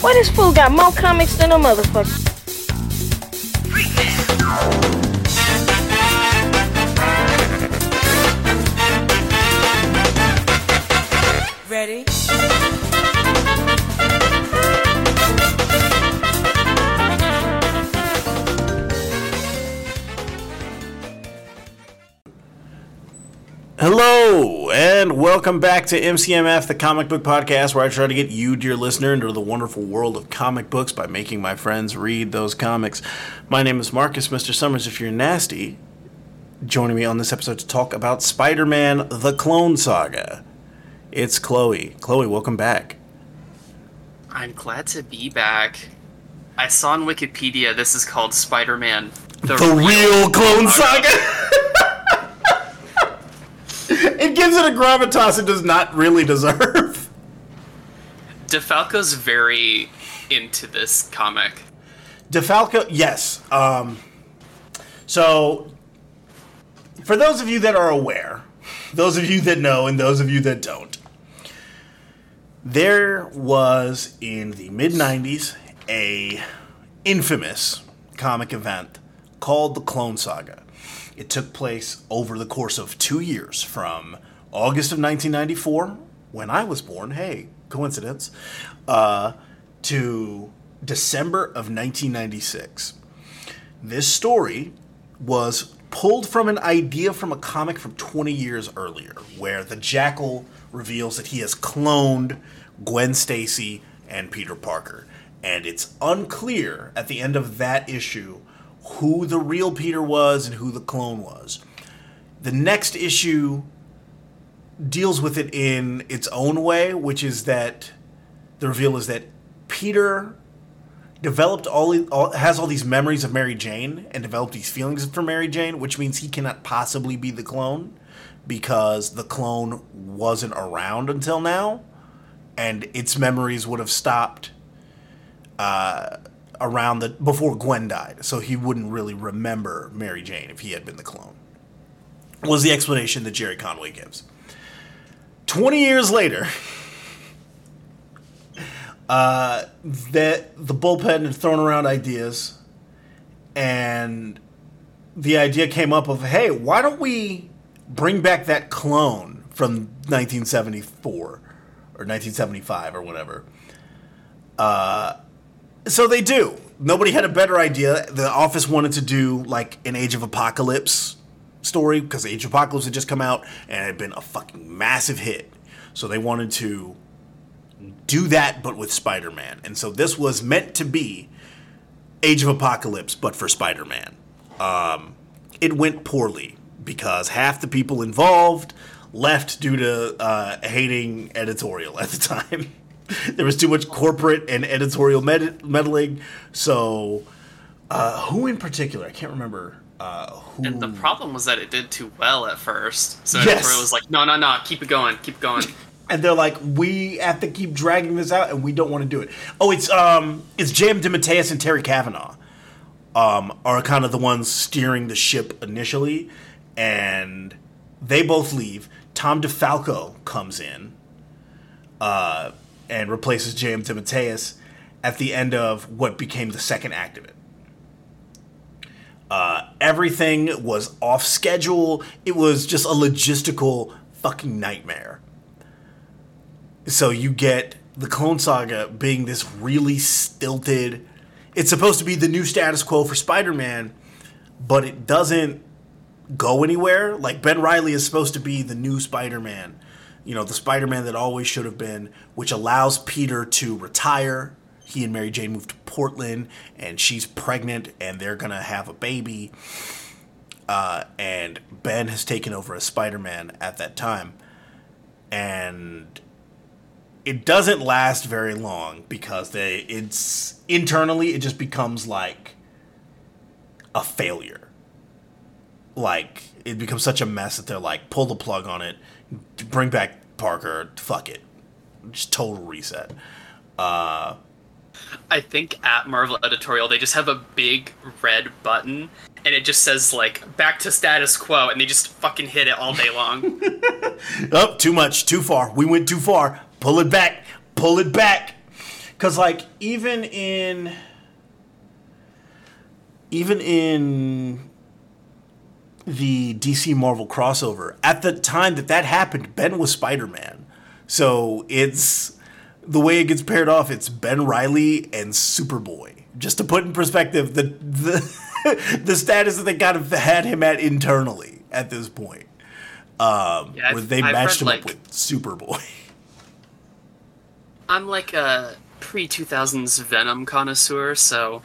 Why this fool got more comics than a motherfucker? Ready? Hello, and welcome back to MCMF, the comic book podcast, where I try to get you, dear listener, into the wonderful world of comic books by making my friends read those comics. My name is Marcus, Mr. Summers, if you're nasty. Joining me on this episode to talk about Spider Man The Clone Saga. It's Chloe. Chloe, welcome back. I'm glad to be back. I saw on Wikipedia this is called Spider Man The, real Clone Saga! it gives it a gravitas it does not really deserve. DeFalco's very into this comic. DeFalco, yes. Um, so, for those of you that are aware, those of you that know, and those of you that don't, there was in the mid '90s a infamous comic event called the Clone Saga. It took place over the course of two years, from August of 1994, when I was born. Hey, coincidence. Uh, to December of 1996. This story was pulled from an idea from a comic from 20 years earlier, where the Jackal reveals that he has cloned Gwen Stacy and Peter Parker. And it's unclear at the end of that issue who the real Peter was and who the clone was. The next issue deals with it in its own way, which is that the reveal is that Peter developed all, all has all these memories of Mary Jane and developed these feelings for Mary Jane, which means he cannot possibly be the clone because the clone wasn't around until now, and its memories would have stopped uh, around the before Gwen died, so he wouldn't really remember Mary Jane if he had been the clone. Was the explanation that Gerry Conway gives. Twenty years later, uh, that the bullpen had thrown around ideas, and the idea came up of, hey, why don't we bring back that clone from 1974 or 1975 or whatever? Uh, so they do. Nobody had a better idea. The Office wanted to do like an Age of Apocalypse story because Age of Apocalypse had just come out and it had been a fucking massive hit. So they wanted to do that, but with Spider Man. And so this was meant to be Age of Apocalypse, but for Spider Man. Um, it went poorly because half the people involved left due to uh, hating editorial at the time. there was too much corporate and editorial med- meddling. So, uh, who in particular? I can't remember. Uh, who? And the problem was that it did too well at first. So Yes. editorial was like, no, no, no, keep it going, keep going. and they're like, we have to keep dragging this out, and we don't want to do it. Oh, it's um, it's J.M. DeMatteis and Terry Kavanagh, um, are kind of the ones steering the ship initially, and they both leave. Tom DeFalco comes in, uh, and replaces J.M. DeMatteis at the end of what became the second act of it. Uh, everything was off schedule. It was just a logistical fucking nightmare. So you get the Clone Saga being this really stilted. It's supposed to be the new status quo for Spider-Man, but it doesn't go anywhere. Like Ben Reilly is supposed to be the new Spider-Man. You know, the Spider-Man that always should have been, which allows Peter to retire. He and Mary Jane move to Portland, and she's pregnant, and they're gonna have a baby. Uh, and Ben has taken over as Spider-Man at that time, and it doesn't last very long because they it's internally it just becomes like a failure like it becomes such a mess that they're like pull the plug on it bring back parker fuck it. Just total reset. Uh I think at Marvel Editorial they just have a big red button and it just says like back to status quo and they just fucking hit it all day long. oh too much too far. We went too far. Pull it back. Pull it back. Because like even in even in the DC Marvel crossover, at the time that that happened, Ben was Spider Man. So it's the way it gets paired off. It's Ben Reilly and Superboy. Just to put in perspective the the the status that they kind of had him at internally at this point, um, Yeah, where they I've matched him read, up with Superboy. I'm like a pre 2000s Venom connoisseur, so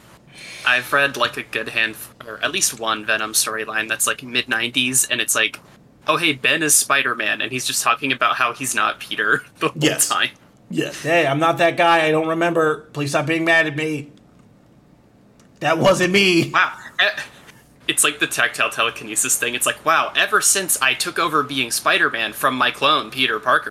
I've read like a good hand, or at least one Venom storyline that's like mid 90s, and it's like, oh hey, Ben is Spider Man, and he's just talking about how he's not Peter the whole Yes. time. Yes. Hey, I'm not that guy. I don't remember. Please stop being mad at me. That wasn't me. Wow. It's like the tactile telekinesis thing. It's like, wow, ever since I took over being Spider Man from my clone, Peter Parker.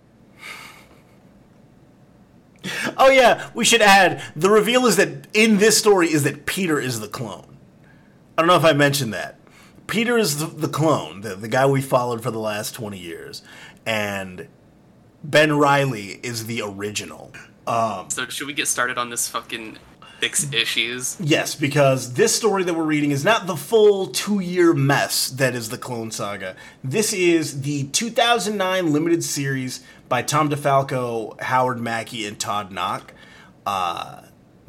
Oh yeah, we should add the reveal is that in this story is that Peter is the clone. I don't know if I mentioned that. Peter is the, the clone, the, the guy we followed for the last 20 years. And Ben Reilly is the original. So should we get started on this fucking fix issues? Yes, because this story that we're reading is not the full two year mess that is the Clone Saga. This is the 2009 limited series by Tom DeFalco, Howard Mackie, and Todd Nauck. Uh,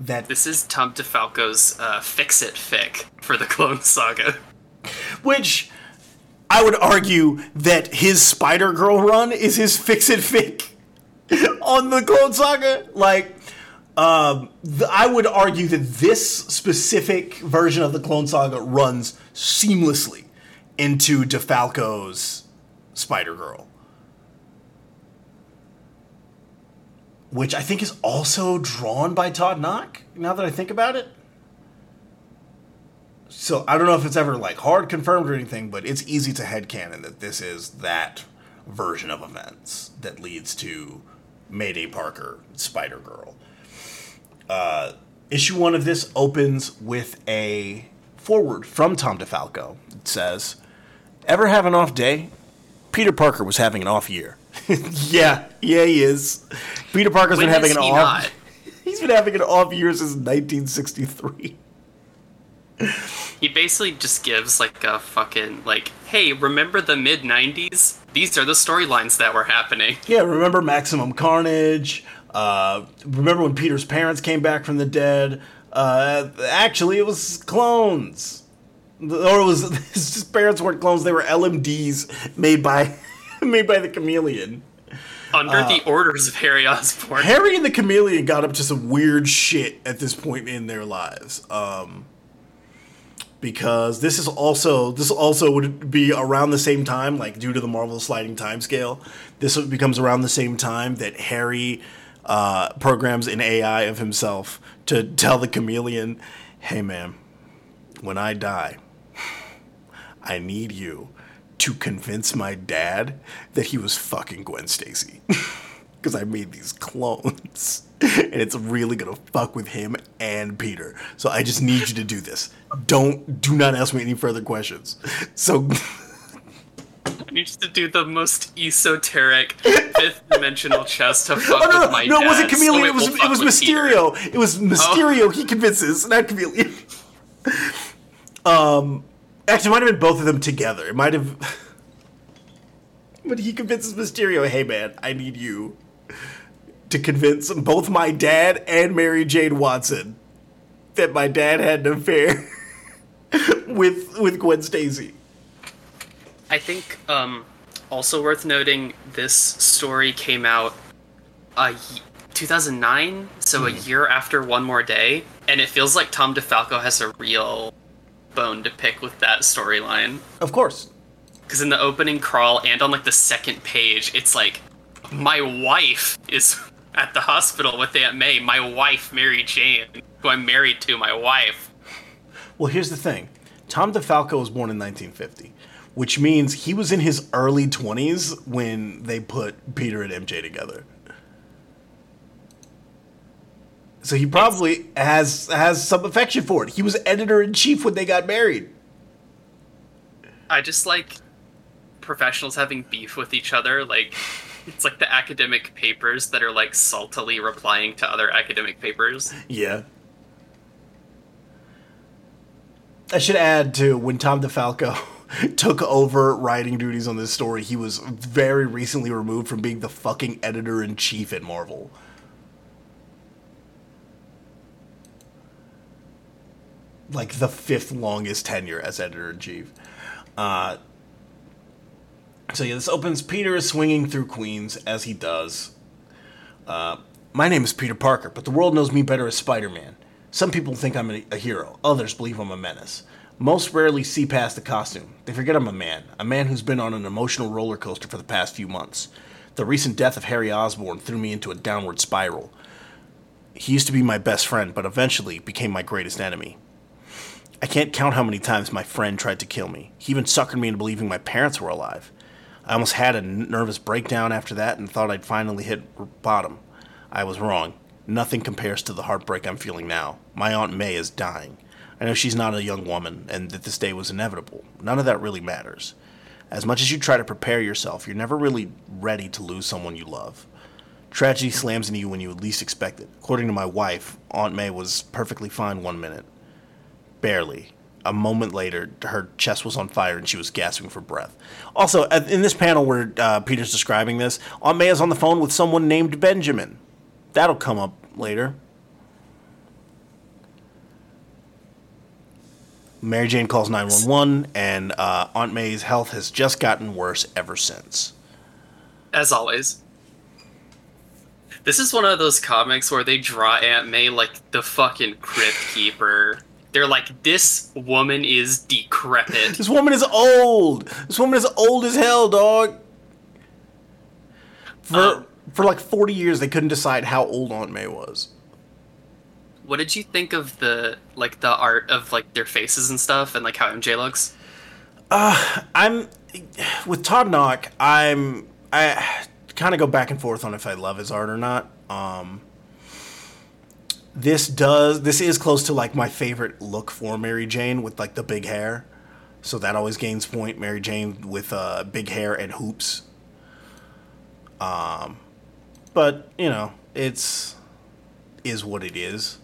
that This is Tom DeFalco's uh, Fix It Fic for the Clone Saga. which I would argue that his Spider Girl run is his fix it fic on the Clone Saga. Like, um, th- I would argue that this specific version of the Clone Saga runs seamlessly into DeFalco's Spider Girl. Which I think is also drawn by Todd Nauck, now that I think about it. So I don't know if it's ever like hard confirmed or anything, but it's easy to headcanon that this is that version of events that leads to Mayday Parker, Spider Girl. Uh, issue one of this opens with a forward from Tom DeFalco. It says, Ever have an off day? Peter Parker was having an off year. yeah, yeah, he is. Peter Parker's When been having an he off. not? He's been having an off year since 1963. He basically just gives like a fucking like, hey, remember the mid '90s? These are the storylines that were happening. Yeah, remember Maximum Carnage? Uh, remember when Peter's parents came back from the dead? Uh, actually, it was clones. Or it was his parents weren't clones; they were LMDs made by made by the Chameleon. Under Uh, the orders of Harry Osborn. Harry and the Chameleon got up to some weird shit at this point in their lives. Um, because this is also this also would be around the same time, like due to the Marvel sliding time scale. This becomes around the same time that Harry uh, programs an AI of himself to tell the Chameleon, "Hey, man, when I die, I need you to convince my dad that he was fucking Gwen Stacy." because I made these clones. And it's really gonna fuck with him and Peter. So I just need you to do this. Don't do not ask me any further questions. So I need you to do the most esoteric fifth dimensional chess to fuck Oh no, with no, my no, it wasn't dad, so Chameleon, it was it was Peter. Oh. Mysterio. It was Mysterio he convinces, not Chameleon. um actually it might have been both of them together. It might have But he convinces Mysterio, hey man, I need you to convince both my dad and Mary Jane Watson that my dad had an affair with with Gwen Stacy. I think um, also worth noting this story came out uh, 2009, so a Hmm. year after One More Day, and it feels like Tom DeFalco has a real bone to pick with that storyline. Of course. Because in the opening crawl and on like the second page, it's like my wife is at the hospital with Aunt May. My wife, Mary Jane, who I'm married to, my wife. Well, here's the thing. Tom DeFalco was born in 1950, which means he was in his early 20s when they put Peter and MJ together. So he probably has has some affection for it. He was editor in chief when they got married. I just like professionals having beef with each other. Like, It's like the academic papers that are like saltily replying to other academic papers. Yeah. I should add to when Tom DeFalco took over writing duties on this story, he was very recently removed from being the fucking editor in chief at Marvel. Like the fifth longest tenure as editor in chief. Uh, so yeah, this opens. Peter is swinging through Queens as he does. Uh, my name is Peter Parker, but the world knows me better as Spider Man. Some people think I'm a, a hero, others believe I'm a menace. Most rarely see past the costume. They forget I'm a man, a man who's been on an emotional roller coaster for the past few months. The recent death of Harry Osborn threw me into a downward spiral. He used to be my best friend, but eventually became my greatest enemy. I can't count how many times my friend tried to kill me. He even suckered me into believing my parents were alive. I almost had a nervous breakdown after that and thought I'd finally hit bottom. I was wrong. Nothing compares to the heartbreak I'm feeling now. My Aunt May is dying. I know she's not a young woman and that this day was inevitable. None of that really matters. As much as you try to prepare yourself, you're never really ready to lose someone you love. Tragedy slams into you when you least expect it. According to my wife, Aunt May was perfectly fine one minute. Barely. A moment later, her chest was on fire and she was gasping for breath. Also, in this panel where uh, Peter's describing this, Aunt May is on the phone with someone named Benjamin. That'll come up later. Mary Jane calls 911, and uh, Aunt May's health has just gotten worse ever since. As always. This is one of those comics where they draw Aunt May like the fucking crypt keeper. They're like, this woman is decrepit. this woman is old. This woman is old as hell, dog. For um, for like forty years, they couldn't decide how old Aunt May was. What did you think of the like the art of like their faces and stuff, and like how MJ looks? Uh, I'm with Todd Nauck. I'm I kind of go back and forth on if I love his art or not. Um, this does this is close to like my favorite look for Mary Jane with like the big hair. So that always gains point. Mary Jane with uh, big hair and hoops. Um, but you know, it's is what it is.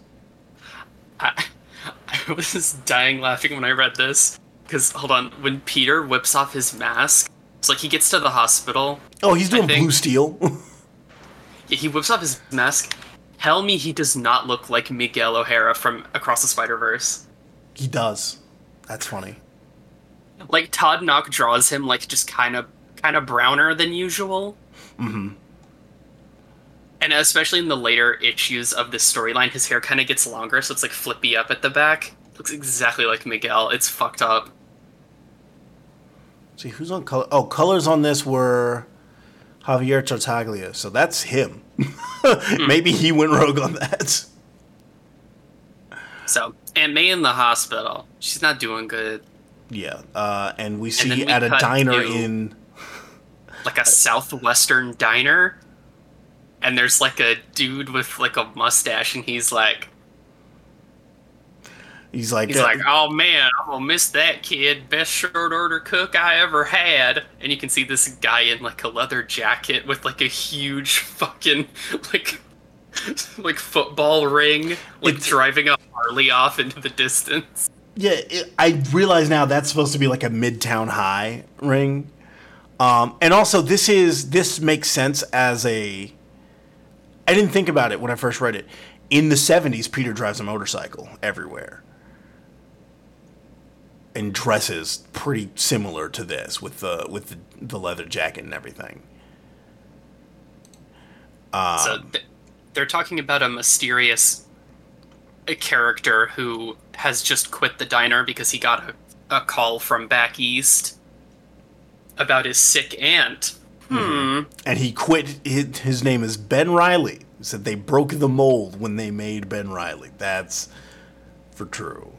I, I was dying laughing when I read this because hold on, when Peter whips off his mask, it's like he gets to the hospital. Oh, he's doing blue steel. yeah, he whips off his mask Tell me he does not look like Miguel O'Hara from Across the Spider Verse. He does. That's funny. Like Todd Nauck draws him like just kind of kind of browner than usual. Mm-hmm. And especially in the later issues of this storyline, his hair kind of gets longer, so it's like flippy up at the back. Looks exactly like Miguel. It's fucked up. See who's on color? Oh, colors on this were Javier Tartaglia, so that's him. Maybe he went rogue on that. So, Aunt May in the hospital. She's not doing good. Yeah, uh, and we see and we at a diner in like a southwestern diner, and there's like a dude with like a mustache, and he's like, He's like, he's uh, like, oh man, I'm gonna miss that kid. Best short order cook I ever had. And you can see this guy in like a leather jacket with like a huge fucking like like football ring, like driving a Harley off into the distance. Yeah, it, I realize now that's supposed to be like a Midtown High ring. Um, and also, this is this makes sense as a. I didn't think about it when I first read it. In the '70s, Peter drives a motorcycle everywhere and dresses pretty similar to this with the with the, the leather jacket and everything. Um, so th- they're talking about a mysterious a character who has just quit the diner because he got a, a call from back east about his sick aunt. Hmm. And he quit. His, his name is Ben Reilly. He said they broke the mold when they made Ben Reilly. That's for true.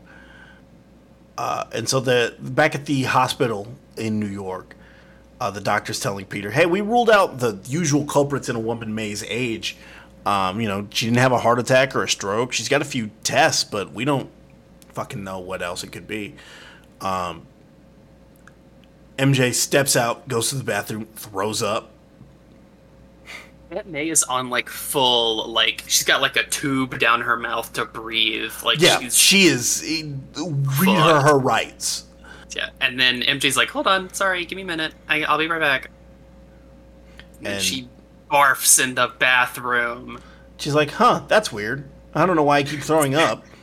Uh, and so the back at the hospital in New York, uh, the doctor's telling Peter, "Hey, we ruled out the usual culprits in a woman May's age. Um, you know, she didn't have a heart attack or a stroke. She's got a few tests, but we don't fucking know what else it could be." Um, MJ steps out, goes to the bathroom, throws up. Aunt May is on like full like she's got like a tube down her mouth to breathe. Like Yeah, she's she is. eh, Read her her rights. yeah. And then MJ's like, "Hold on, sorry, give me a minute. I, I'll be right back." And, And- she barfs in the bathroom. She's like, huh, that's weird. I don't know why I keep throwing up.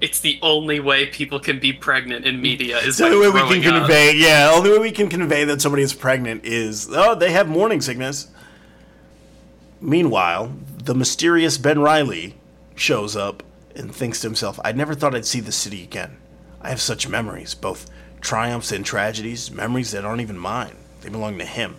It's the only way people can be pregnant in media is The only way we can up. convey, yeah, only way we can convey that somebody is pregnant is, oh, they have morning sickness. Meanwhile, the mysterious Ben Reilly shows up and thinks to himself, I never thought I'd see the city again. I have such memories, both triumphs and tragedies, memories that aren't even mine. They belong to him.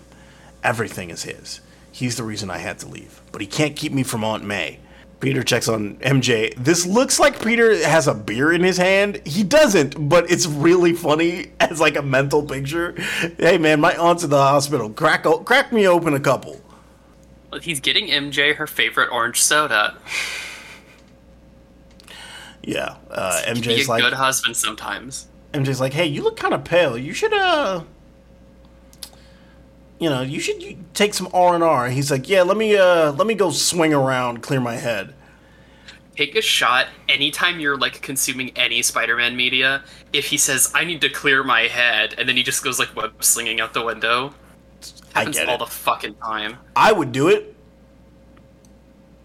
Everything is his. He's the reason I had to leave. But he can't keep me from Aunt May. Peter checks on MJ. This looks like Peter has a beer in his hand. He doesn't, but it's really funny as like a mental picture. Hey man, my aunt's in the hospital. Crack crack me open a couple. He's getting MJ her favorite orange soda. Yeah. Uh, Be MJ's a like good husband sometimes. MJ's like, "Hey, you look kind of pale. You should uh you know, you should you take some R&R." He's like, "Yeah, let me uh let me go swing around, clear my head." Take a shot anytime you're like consuming any Spider-Man media. If he says, "I need to clear my head," and then he just goes like web slinging out the window, I happens get all it. the fucking time. I would do it.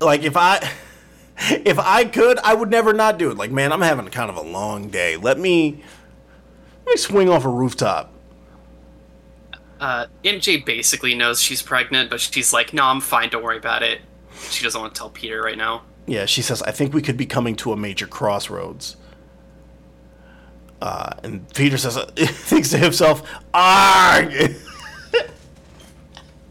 Like if I if I could, I would never not do it. Like, man, I'm having kind of a long day. Let me let me swing off a rooftop. Uh, MJ basically knows she's pregnant, but she's like, "No, I'm fine. Don't worry about it." She doesn't want to tell Peter right now. Yeah, she says, I think we could be coming to a major crossroads. Uh, and Peter says, thinks to himself, Arg!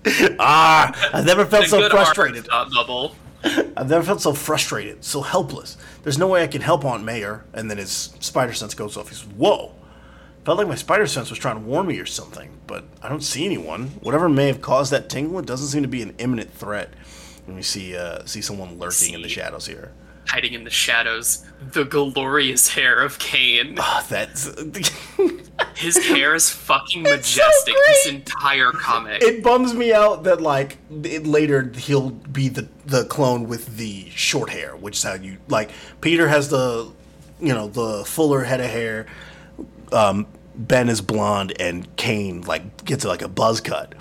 ah, I've never felt so frustrated. bubble. I've never felt so frustrated, so helpless. There's no way I can help Aunt Mayor. And then his spider sense goes off. He says, Whoa! Felt like my spider sense was trying to warn me or something, but I don't see anyone. Whatever may have caused that tingle, it doesn't seem to be an imminent threat. And we see uh, see someone lurking in the shadows here. Hiding in the shadows, the glorious hair of Kaine. Ah, that's His hair is fucking majestic. this entire comic. it bums me out that like it, later he'll be the the clone with the short hair, which is how you like. Peter has the you know the fuller head of hair. Um, ben is blonde, and Kaine like gets like a buzz cut.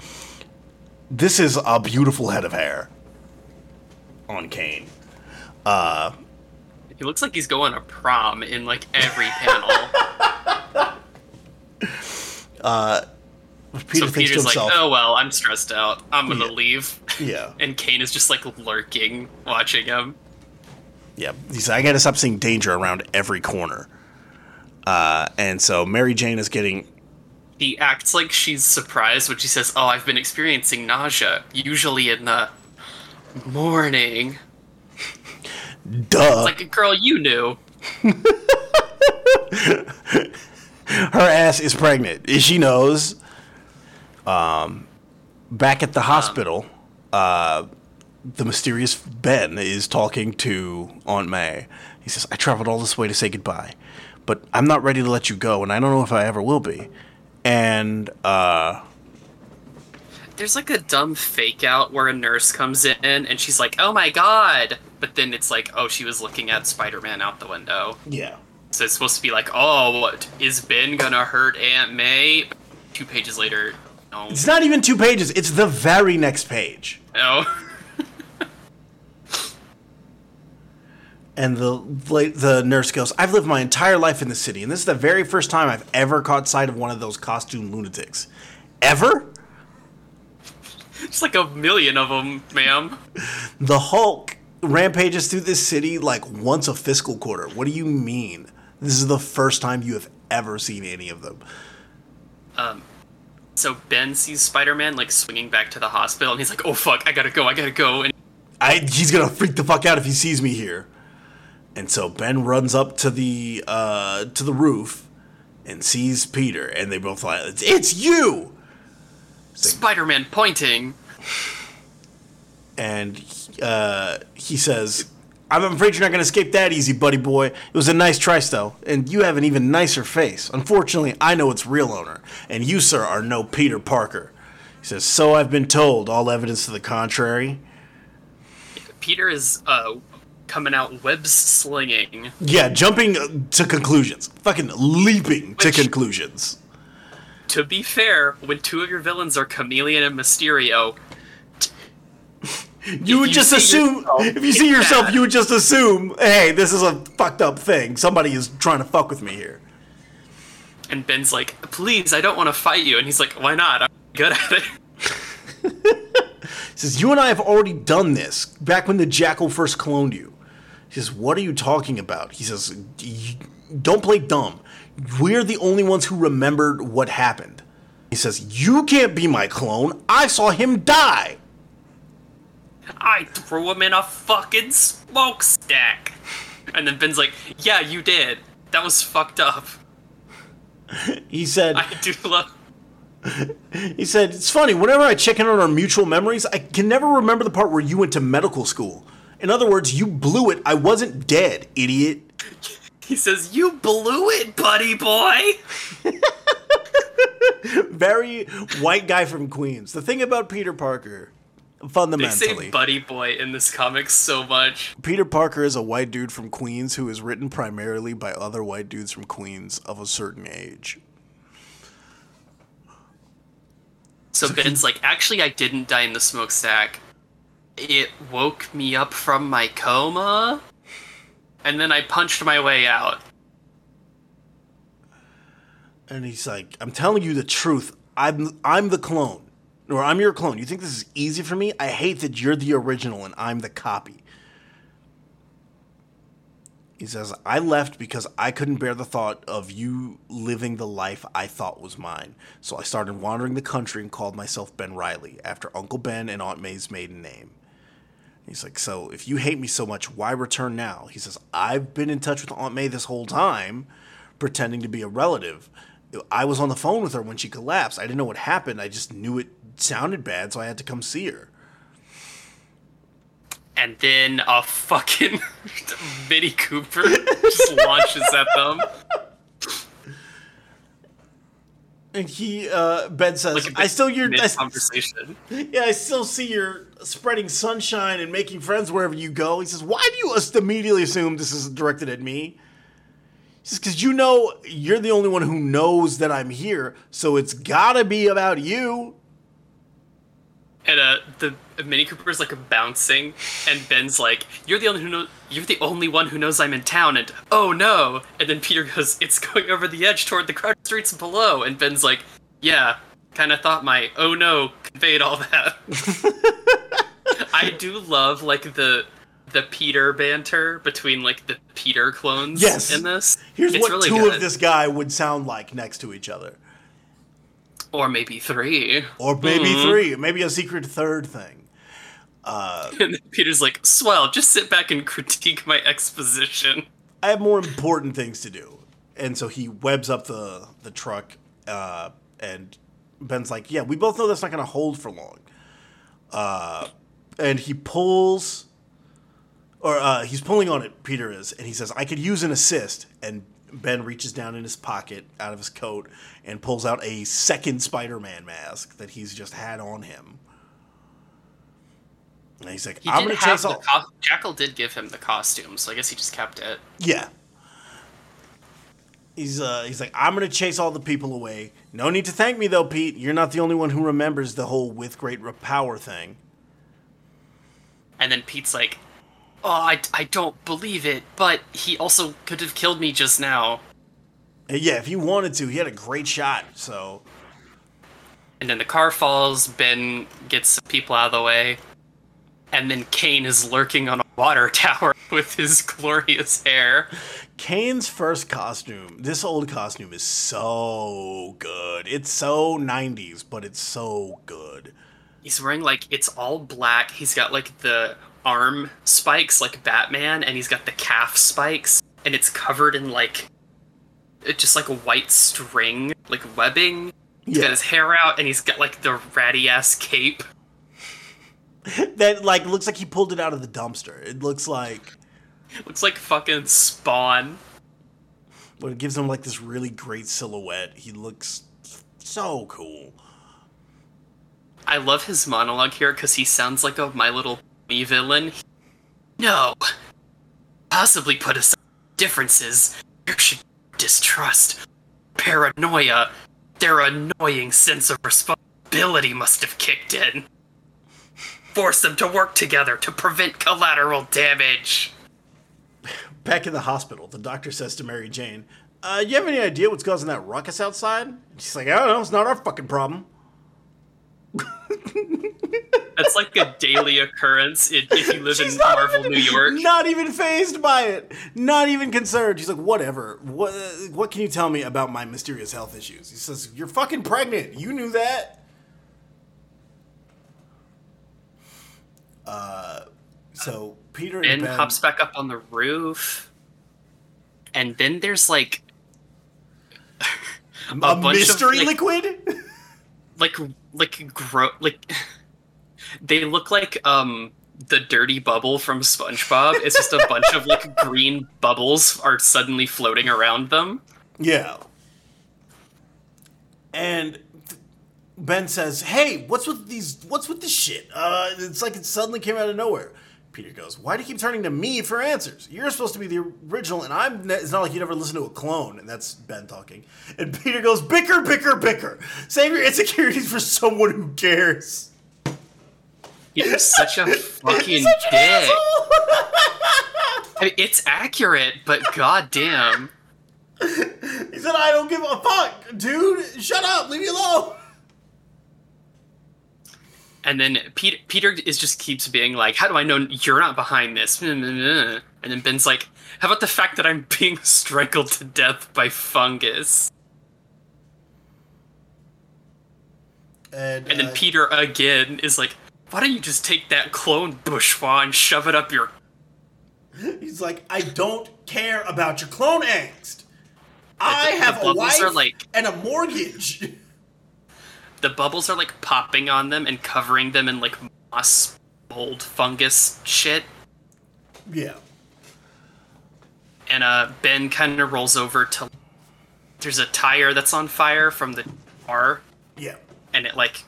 This is a beautiful head of hair on Kaine. He looks like he's going to prom in like every panel. Peter so Peter's to like, "Oh well, I'm stressed out. I'm gonna Yeah. leave." yeah, And Kaine is just like lurking, watching him. Yeah, he said, I gotta stop seeing danger around every corner. Uh, and so Mary Jane is getting. He acts like she's surprised when she says, "Oh, I've been experiencing nausea, usually in the morning." Duh. Like, a girl, you knew. her ass is pregnant. She knows. Um, back at the hospital, uh, the mysterious Ben is talking to Aunt May. He says, I traveled all this way to say goodbye, but I'm not ready to let you go, and I don't know if I ever will be. And, uh, There's like a dumb fake out where a nurse comes in and she's like, "Oh my god," but then it's like, "Oh, she was looking at Spider-Man out the window." yeah. So it's supposed to be like, "Oh, what is Ben gonna hurt Aunt May?" Two pages later, no, It's not even two pages, it's the very next page. no. And the the nurse goes, "I've lived my entire life in the city, and this is the very first time I've ever caught sight of one of those costume lunatics. Ever? It's like a million of them, ma'am. The Hulk rampages through this city like once a fiscal quarter. What do you mean? This is the first time you have ever seen any of them. Um, So Ben sees Spider-Man like swinging back to the hospital, and he's like, "Oh fuck, I gotta go, I gotta go." And I he's gonna freak the fuck out if he sees me here. And so Ben runs up to the uh, to the roof and sees Peter, and they both like, "It's, it's you!" Spider-Man pointing. and uh, he says, "I'm afraid you're not going to escape that easy, buddy boy. It was a nice try, though, and you have an even nicer face. Unfortunately, I know its real owner, and you, sir, are no Peter Parker." He says, "So I've been told. All evidence to the contrary." Peter is uh, coming out web slinging. Yeah, jumping to conclusions. Fucking leaping to conclusions. To be fair, when two of your villains are Chameleon and Mysterio, You would you just assume yourself if you see yourself, that- you would just assume, hey, this is a fucked up thing. Somebody is trying to fuck with me here. and Ben's like, "Please, I don't want to fight you," and he's like, "Why not? I'm good at it." He says, You and I have already done this back when the Jackal first cloned you. He says, What are you talking about? He says, "Y- Don't play dumb. We're the only ones who remembered what happened. He says, You can't be my clone. I saw him die. I threw him in a fucking smokestack. And then Ben's like, "Yeah, you did. That was fucked up." He said, I do love. He said, It's funny, whenever I check in on our mutual memories, I can never remember the part where you went to medical school. In other words, you blew it. I wasn't dead, idiot. He says, "You blew it, buddy boy." Very white guy from Queens. The thing about Peter Parker, fundamentally, They say "buddy boy" in this comic so much. Peter Parker is a white dude from Queens who is written primarily by other white dudes from Queens of a certain age. So Ben's like, "Actually, I didn't die in the smokestack. It woke me up from my coma, and then I punched my way out." And he's like, I'm telling you the truth. I'm I'm the clone. Or I'm your clone. You think this is easy for me? I hate that you're the original and I'm the copy. He says, I left because I couldn't bear the thought of you living the life I thought was mine. So I started wandering the country and called myself Ben Reilly, after Uncle Ben and Aunt May's maiden name. He's like, So if you hate me so much, why return now? He says, I've been in touch with Aunt May this whole time, pretending to be a relative. I was on the phone with her when she collapsed. I didn't know what happened. I just knew it sounded bad, so I had to come see her. And then a fucking Mini Cooper just launches at them. And he, uh, Ben says, Like I still, you're, I, conversation. yeah, I still see you're spreading sunshine and making friends wherever you go. He says, why do you just immediately assume this is directed at me? He says, because you know you're the only one who knows that I'm here, so it's gotta be about you. And uh, the Mini Cooper's like bouncing, and Ben's like, "You're the only who know. You're the only one who knows I'm in town." And oh no! And then Peter goes, "It's going over the edge toward the crowded streets below." And Ben's like, "Yeah, kind of thought my oh no conveyed all that." I do love like the the Peter banter between like the Peter clones Yes. in this. Here's It's what really two good. of this guy would sound like next to each other. Or maybe three. Or maybe Mhm. three, maybe a secret third thing. And then Peter's like, "Swell, just sit back and critique my exposition." I have more important things to do. And so he webs up the the truck, uh, and Ben's like, "Yeah, we both know that's not going to hold for long." Uh, and he pulls, or uh, he's pulling on it. Peter is, and he says, "I could use an assist." And Ben reaches down in his pocket, out of his coat, and pulls out a second Spider-Man mask that he's just had on him. And he's like, He "I'm going to chase all." co- Jackal did give him the costume, so I guess he just kept it. Yeah. He's uh he's like, I'm gonna chase all the people away. No need to thank me though, Pete. You're not the only one who remembers the whole with great re- power thing. And then Pete's like, "Oh, I, I don't believe it, but he also could have killed me just now." Yeah, if he wanted to, he had a great shot. So And then the car falls. Ben gets people out of the way, and then Kaine is lurking on a water tower with his glorious hair. Kaine's first costume, this old costume is so good. It's so 90s, but it's so good. He's wearing like it's all black. He's got like the arm spikes like Batman, and he's got the calf spikes, and it's covered in like it's just like a white string, like webbing. He's Yeah. got his hair out, and he's got like the ratty ass cape. That like looks like he pulled it out of the dumpster. It looks like Looks like fucking Spawn. but it gives him like this really great silhouette. He looks so cool. I love his monologue here because he sounds like a My Little Pony villain. No. Possibly put aside differences. There should distrust, paranoia. Their annoying sense of responsibility must have kicked in. Force them to work together to prevent collateral damage. Back in the hospital, the doctor says to Mary Jane, uh, you have any idea what's causing that ruckus outside? She's like, I don't know, it's not our fucking problem. That's like a daily occurrence if if you live She's in Marvel, even- New York. Not even fazed by it. Not even concerned. She's like, whatever. What, what can you tell me about my mysterious health issues? He says, you're fucking pregnant. You knew that? Uh, so Peter and Ben Ben, hops back up on the roof, and then there's like a, bunch of, mystery like- liquid? like like gro- like they look like um the dirty bubble from SpongeBob. It's just a bunch of like green bubbles are suddenly floating around them. Yeah. And Ben says, "Hey, what's with these? What's with this shit? Uh, it's like it suddenly came out of nowhere." Peter goes, "Why do you keep turning to me for answers? You're supposed to be the original, and I'm. Ne- it's not like you never listen to a clone." And that's Ben talking. And Peter goes, "Bicker, bicker, bicker. Save your insecurities for someone who cares." You're such a fucking Such dick. I mean, it's accurate, but goddamn. he said, "I don't give a fuck, dude. Shut up. Leave me alone." And then Peter, Peter is just keeps being like, "How do I know you're not behind this?" And then Ben's like, "How about the fact that I'm being strangled to death by fungus?" And, And then uh, Peter again is like, "Why don't you just take that clone bourgeois and shove it up your?" He's like, I don't care about your clone angst. I the have a wife are like- and a mortgage. The bubbles are like popping on them and covering them in like moss, mold, fungus shit. yeah. And uh, Ben kind of rolls over to. There's a tire that's on fire from the car, Yeah. and it like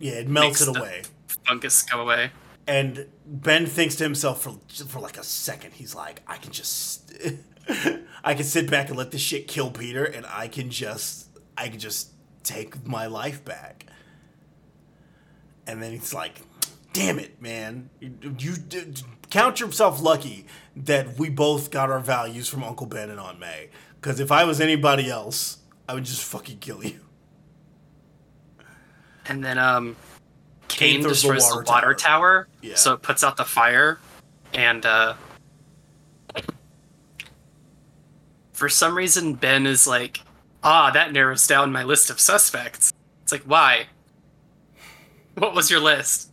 Yeah, it melts it away. fungus go away. And Ben thinks to himself for for like a second. He's like, I can just I can sit back and let this shit kill Peter and I can just I can just take my life back. And then he's like, "Damn it, man. You, you d- count yourself lucky that we both got our values from Uncle Ben and Aunt May. Cuz if I was anybody else, I would just fucking kill you." And then um, Kaine Kaine throws the destroys the water water, tower. tower, Yeah. so it puts out the fire, and uh, for some reason Ben is like, "Ah, that narrows down my list of suspects." It's like, why? What was your list?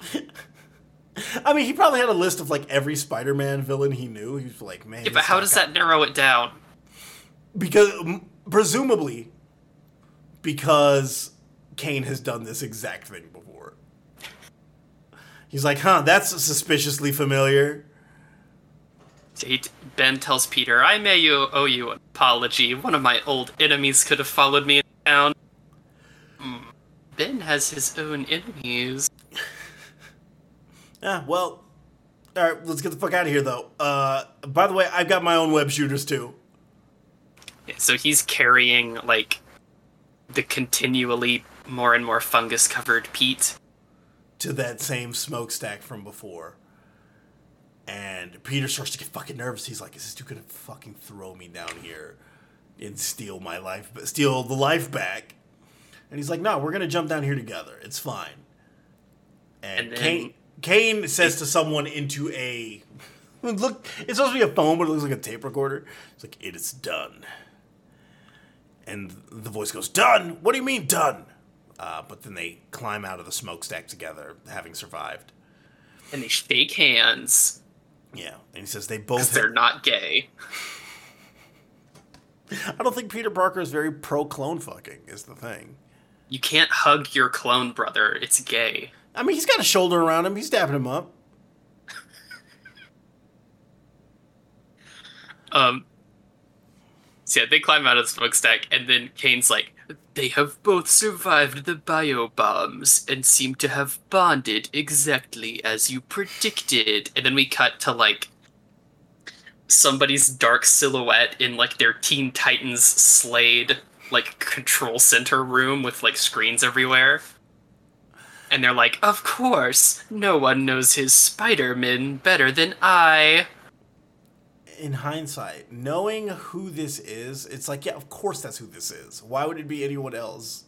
I mean, he probably had a list of like every Spider-Man villain he knew. He was like, "Man, Yeah, but how does got- that narrow it down? because presumably because Kaine has done this exact thing before. He's like, huh, that's suspiciously familiar. He- Ben tells Peter, "I may you owe you an apology. One of my old enemies could have followed me in town." Hmm. Ben has his own enemies. Yeah, well, all right, let's get the fuck out of here, though. Uh, by the way, I've got my own web shooters too. So he's carrying like the continually more and more fungus covered Pete. to that same smokestack from before. And Peter starts to get fucking nervous. He's like, "Is this dude gonna fucking throw me down here and steal my life, but steal the life back?" And he's like, "No, we're gonna jump down here together. It's fine." And, And Kaine, Kaine says to someone into a look. It's supposed to be a phone, but it looks like a tape recorder. It's like it is done. And the voice goes, "Done? What do you mean done?" Uh, but then they climb out of the smokestack together, having survived. And they shake hands Yeah, and he says they both. they're not gay. I don't think Peter Parker is very pro clone fucking. Is the thing. You can't hug your clone brother. It's gay. I mean, he's got a shoulder around him. He's dapping him up. Um. So yeah, they climb out of the smokestack, and then Kaine's like, They have both survived the biobombs and seem to have bonded exactly as you predicted. And then we cut to like somebody's dark silhouette in like their Teen Titans Slade like control center room with like screens everywhere. And they're like, "Of course, no one knows his Spider-Man better than I." in hindsight, knowing who this is, it's like, yeah, of course that's who this is. Why would it be anyone else?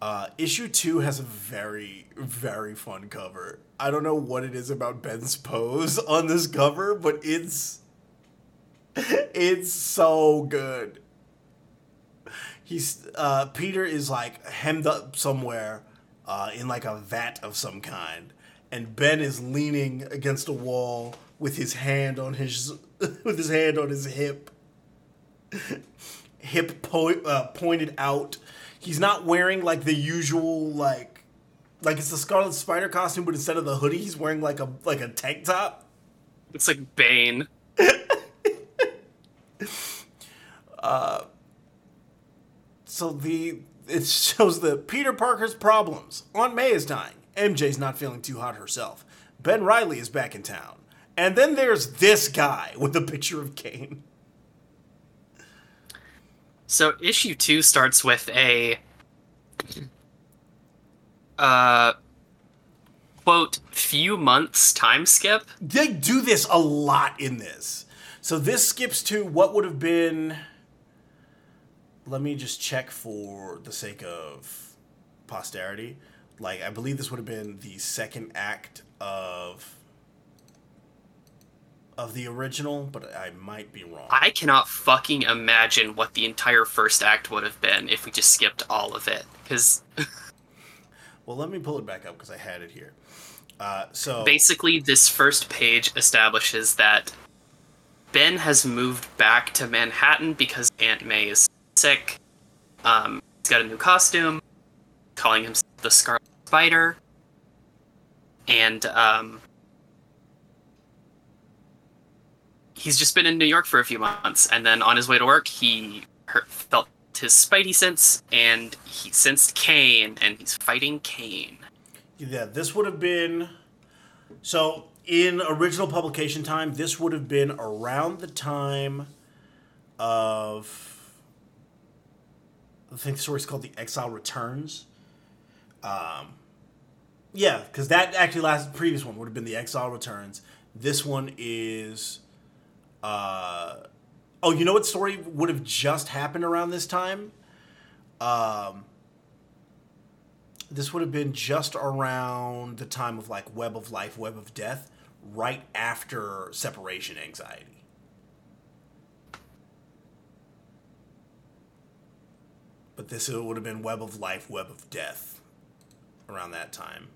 Uh, issue two has a very, very fun cover. I don't know what it is about Ben's pose on this cover, but it's it's so good. He's uh, Peter is like hemmed up somewhere uh, in like a vat of some kind, and Ben is leaning against a wall with his hand on his with his hand on his hip, hip po- uh, pointed out. He's not wearing like the usual like like it's the Scarlet Spider costume, but instead of the hoodie, he's wearing like a like a tank top. It's like Bane. uh, So the it shows the Peter Parker's problems. Aunt May is dying. MJ's not feeling too hot herself. Ben Reilly is back in town. And then there's this guy with a picture of Kaine. So issue two starts with a uh quote few months time skip. They do this a lot in this. So this skips to what would have been. Let me just check for the sake of posterity. Like, I believe this would have been the second act of of the original, but I might be wrong. I cannot fucking imagine what the entire first act would have been if we just skipped all of it. Because Well, let me pull it back up because I had it here. Uh, so basically, this first page establishes that Ben has moved back to Manhattan because Aunt May is sick. Um, he's got a new costume, calling himself the Scarlet Spider, and um, he's just been in New York for a few months. And then on his way to work, he hurt, felt his Spidey sense, and he sensed Kaine, and he's fighting Kaine. Yeah, this would have been. So, in original publication time, this would have been around the time of. I think the story's called The Exile Returns. Um, yeah, because that actually last previous one would have been The Exile Returns. This one is. Uh, oh, you know what story would have just happened around this time? Um, this would have been just around the time of like Web of Life, Web of Death, right after separation anxiety. But this would have been Web of Life, Web of Death around that time.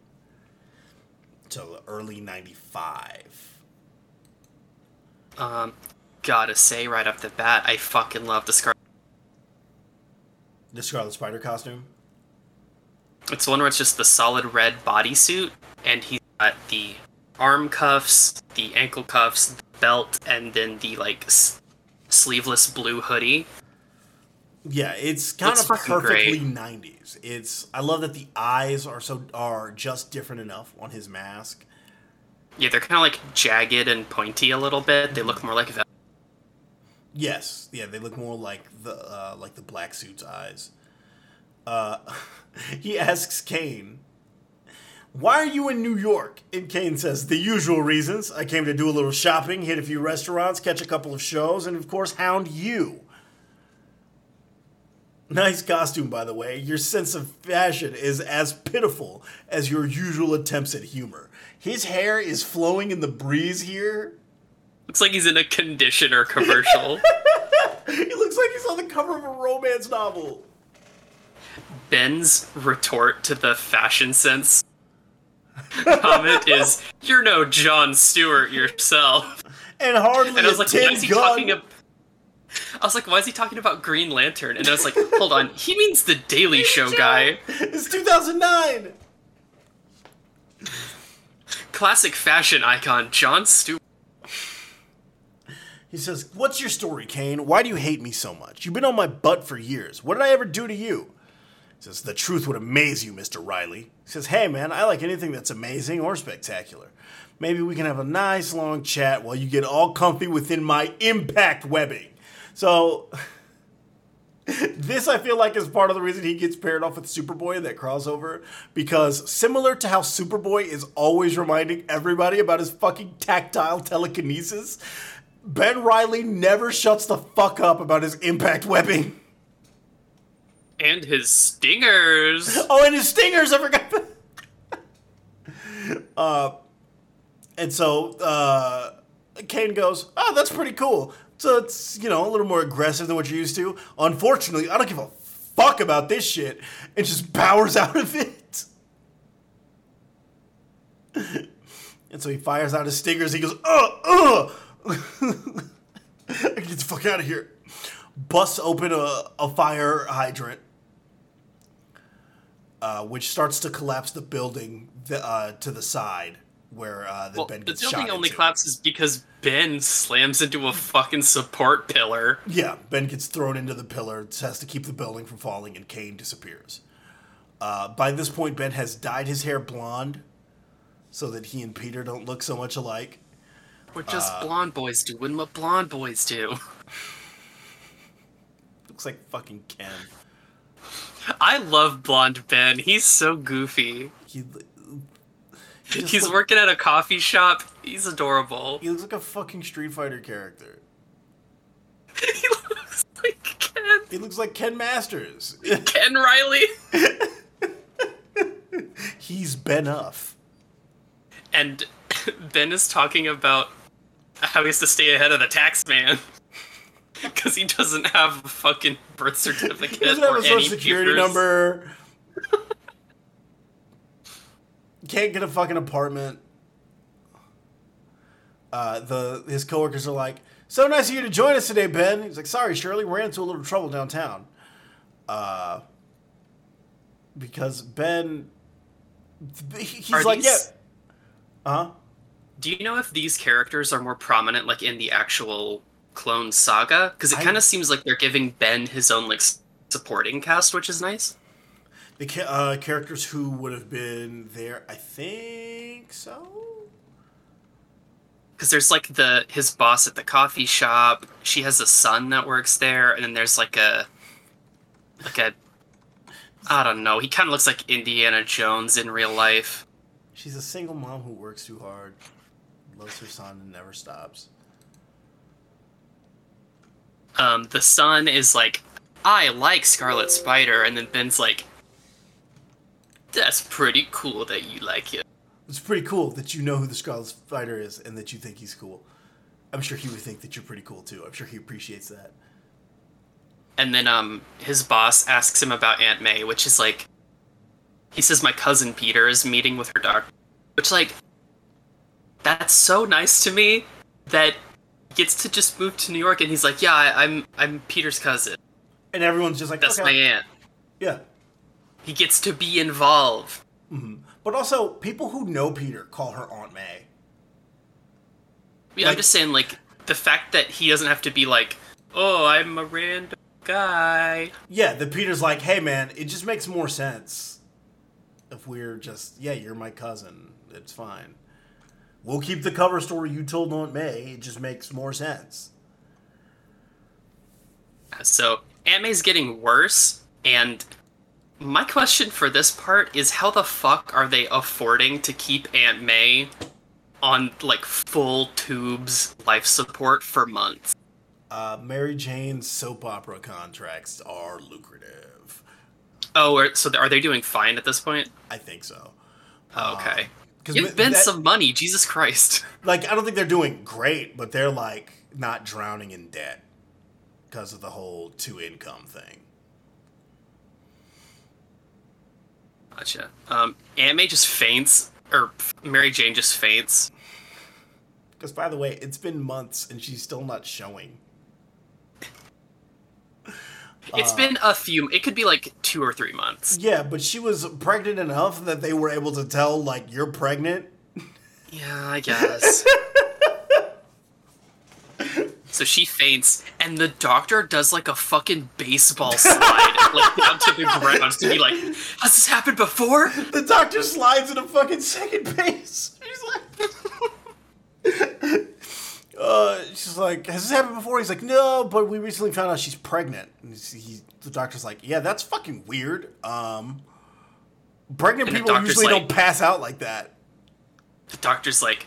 Till early 95. Um, gotta say right off the bat, I fucking love the Scarlet. The Scarlet Spider costume. It's the one where it's just the solid red bodysuit, and he's got the arm cuffs, the ankle cuffs, the belt, and then the like s- sleeveless blue hoodie. Yeah, it's kind Looks of perfectly great. 90s. It's I love that the eyes are so are just different enough on his mask. Yeah, they're kind of like jagged and pointy a little bit. They look more like Vel- Yes, yeah, they look more like the uh, like the black suit's eyes. Uh, he asks Kaine, "Why are you in New York?" And Kaine says, "The usual reasons. I came to do a little shopping, hit a few restaurants, catch a couple of shows, and of course, hound you." Nice costume, by the way. Your sense of fashion is as pitiful as your usual attempts at humor. His hair is flowing in the breeze here. Looks like he's in a conditioner commercial. He looks like he's on the cover of a romance novel. Ben's retort to the fashion sense comment is, "You're no John Stewart yourself." And hardly And I was a like, tin "Why is he gun. talking about?" I was like, "Why is he talking about Green Lantern?" And I was like, "Hold on, he means the Daily Show guy." It's 2009. Classic fashion icon Jon Stewart. He says, What's your story, Kaine? Why do you hate me so much? You've been on my butt for years. What did I ever do to you? He says, The truth would amaze you, Mr. Reilly. He says, Hey, man, I like anything that's amazing or spectacular. Maybe we can have a nice long chat while you get all comfy within my impact webbing. So, this I feel like is part of the reason he gets paired off with Superboy in that crossover. Because similar to how Superboy is always reminding everybody about his fucking tactile telekinesis, Ben Reilly never shuts the fuck up about his impact webbing. And his stingers. Oh, and his stingers, I forgot. uh, and so uh, Kaine goes, "Oh, that's pretty cool." So it's you know a little more aggressive than what you're used to. Unfortunately, I don't give a fuck about this shit, and just powers out of it. and so he fires out his stingers. He goes, "Ugh, "Uh, uh." Get the fuck out of here. Busts open a, a fire hydrant, uh, which starts to collapse the building th- uh, to the side where uh, the Well, Ben the building only into. collapses because Ben slams into a fucking support pillar. Yeah, Ben gets thrown into the pillar, has to keep the building from falling, and Kaine disappears. Uh, by this point, Ben has dyed his hair blonde so that he and Peter don't look so much alike. We're just Uh, blonde boys doing what blonde boys do. Looks like fucking Ken. I love blonde Ben. He's so goofy. He, He's look- working at a coffee shop. He's adorable. He looks like a fucking Street Fighter character. he looks like Ken. He looks like Ken Masters. Ken Reilly. He's Ben Uff. And Ben is talking about how he has to stay ahead of the tax man. Because he doesn't have a fucking birth certificate He doesn't have or a social any security papers. number. Can't get a fucking apartment. Uh, the his coworkers are like, "So nice of you to join us today, Ben." He's like, "Sorry, Shirley, we ran into a little trouble downtown." Uh, because Ben, he's Are like, these- "Yeah, uh huh." Do you know if these characters are more prominent, like in the actual Clone Saga? Because it kind of seems like they're giving Ben his own like supporting cast, which is nice. The ca- uh, characters who would have been there, I think so. Because there's like the his boss at the coffee shop. She has a son that works there, and then there's like a like a I don't know. He kind of looks like Indiana Jones in real life. She's a single mom who works too hard, loves her son, and never stops. Um, the son is like, I like Scarlet Spider, and then Ben's like, That's pretty cool that you like it. It's pretty cool that you know who the Scarlet Spider is and that you think he's cool. I'm sure he would think that you're pretty cool too. I'm sure he appreciates that. And then um, his boss asks him about Aunt May, which is like, he says my cousin Peter is meeting with her doctor, which like, that's so nice to me that he gets to just move to New York, and he's like, yeah, I, I'm I'm Peter's cousin. And everyone's just like, That's okay. my aunt. Yeah. He gets to be involved. Mm-hmm. But also, people who know Peter call her Aunt May. Yeah, Like- I'm just saying, like, the fact that he doesn't have to be like, oh, I'm a random guy. Yeah, that Peter's like, hey man, it just makes more sense if we're just, yeah, you're my cousin. It's fine. We'll keep the cover story you told Aunt May. It just makes more sense. So Aunt May's getting worse, and my question for this part is how the fuck are they affording to keep Aunt May on like full tubes life support for months? Uh, Mary Jane's soap opera contracts are lucrative. Oh, so are they doing fine at this point? I think so. Okay. okay. 'cause Give ma- Ben that- some money, Jesus Christ. Like, I don't think they're doing great, but they're like not drowning in debt because of the whole two income thing. Gotcha. Um, Aunt May just faints, or Mary Jane just faints. Because, by the way, it's been months and she's still not showing. It's been a few. It could be like two or three months. Yeah, but she was pregnant enough that they were able to tell, like, you're pregnant. Yeah, I guess. So she faints, and the doctor does like a fucking baseball slide, like down to the ground to be like, "Has this happened before?" The doctor slides into fucking second base. He's like, uh, she's like, has this happened before? He's like, no, but we recently found out she's pregnant. And he's, he, the doctor's like, yeah, that's fucking weird. Um, pregnant people usually like- don't pass out like that. The doctor's like,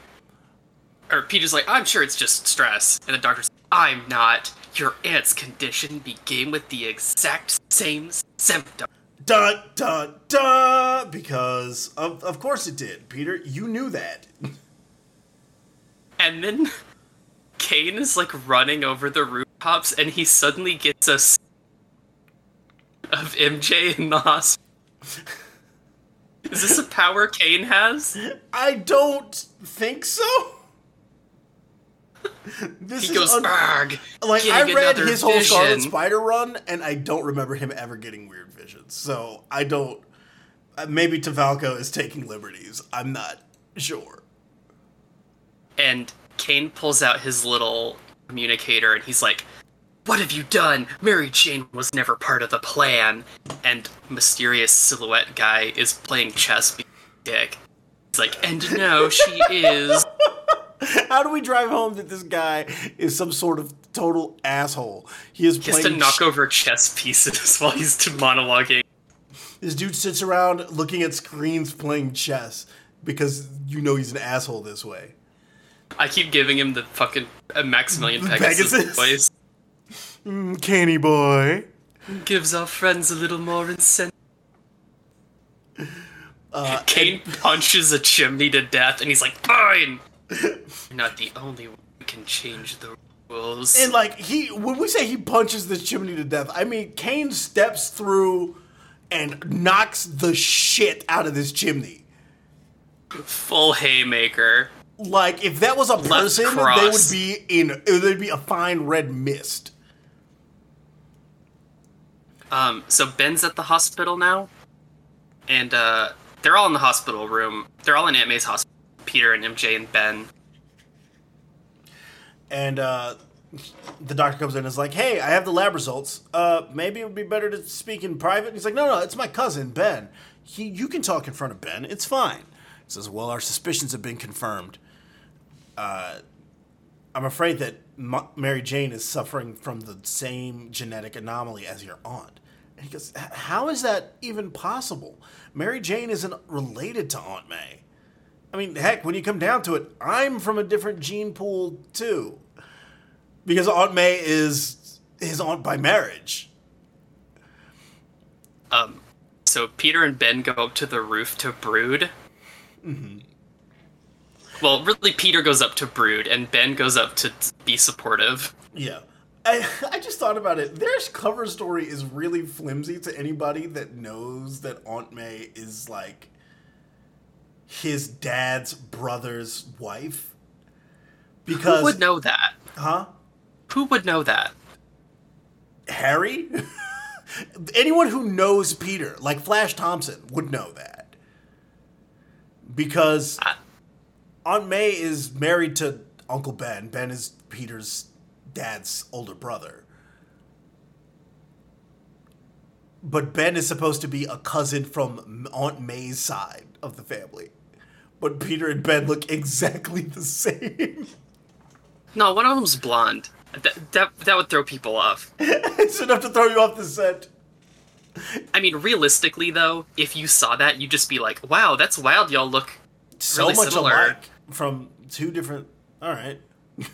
or Peter's like, "I'm sure it's just stress," and the doctor's, "I'm not. Your aunt's condition began with the exact same symptom." Dun dun dun! Because of of course it did, Peter. You knew that. And then Kaine is like running over the rooftops, and he suddenly gets a s- of MJ in the hospital. Is this a power Kaine has? I don't think so. This He is goes, un- "Arg, like I read his whole Scarlet vision." Spider run, and I don't remember him ever getting weird visions. So I don't. uh, Maybe DeFalco is taking liberties. I'm not sure. and Kaine pulls out his little communicator and he's like, What have you done? Mary Jane was never part of the plan. And mysterious silhouette guy is playing chess dick. He's like, And no, she is. How do we drive home that this guy is some sort of total asshole? He is just to knock ch- over chess pieces while he's monologuing. this dude sits around looking at screens playing chess because you know he's an asshole this way. I keep giving him the fucking uh, Maximilian Pegasus, Pegasus? voice. Mm, canny boy. Gives our friends a little more incentive. Uh, Kaine punches a chimney to death and he's like, Fine! You're not the only one who can change the rules. And like he, when we say he punches this chimney to death, I mean Kaine steps through and knocks the shit out of this chimney. Full haymaker. Like if that was a person, they would be in. There'd be a fine red mist. Um, so Ben's at the hospital now, and uh, they're all in the hospital room. They're all in Aunt May's hospital. Peter and MJ and Ben. And uh, the doctor comes in and is like, "Hey, I have the lab results. Uh, maybe it would be better to speak in private." And he's like, "No, no, it's my cousin Ben. He, you can talk in front of Ben. It's fine." He says, "Well, our suspicions have been confirmed. Uh, I'm afraid that Ma- Mary Jane is suffering from the same genetic anomaly as your aunt." And he goes, "How is that even possible? Mary Jane isn't related to Aunt May." I mean, heck, when you come down to it, I'm from a different gene pool too. Because Aunt May is his aunt by marriage. Um, so Peter and Ben go up to the roof to brood. Mm-hmm. Well, really, Peter goes up to brood, and Ben goes up to be supportive. Yeah. I, I just thought about it. Their cover story is really flimsy to anybody that knows that Aunt May is like his dad's brother's wife. Because Who would know that? huh? Who would know that? Harry? Anyone who knows Peter, like Flash Thompson, would know that. Because I- Aunt May is married to Uncle Ben. Ben is Peter's dad's older brother. But Ben is supposed to be a cousin from Aunt May's side of the family. But Peter and Ben look exactly the same. No, one of them's blonde. That, that, that would throw people off. it's enough to throw you off the scent. I mean, realistically, though, if you saw that, you'd just be like, wow, that's wild. Y'all look so really much similar. alike from two different. All right.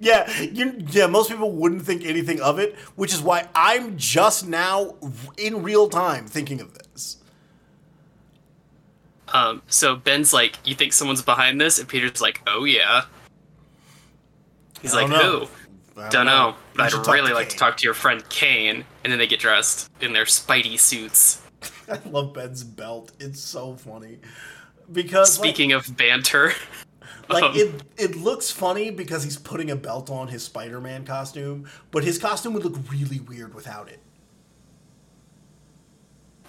yeah, you, yeah. Most people wouldn't think anything of it, which is why I'm just now in real time thinking of this. Um, so Ben's like, you think someone's behind this? And Peter's like, oh yeah. He's like, know. who? I Don't know, You but I'd really to like to talk to your friend Kaine. And then they get dressed in their Spidey suits. I love Ben's belt. It's so funny because like- Speaking of banter, like um, it it looks funny because he's putting a belt on his Spider-Man costume, but his costume would look really weird without it.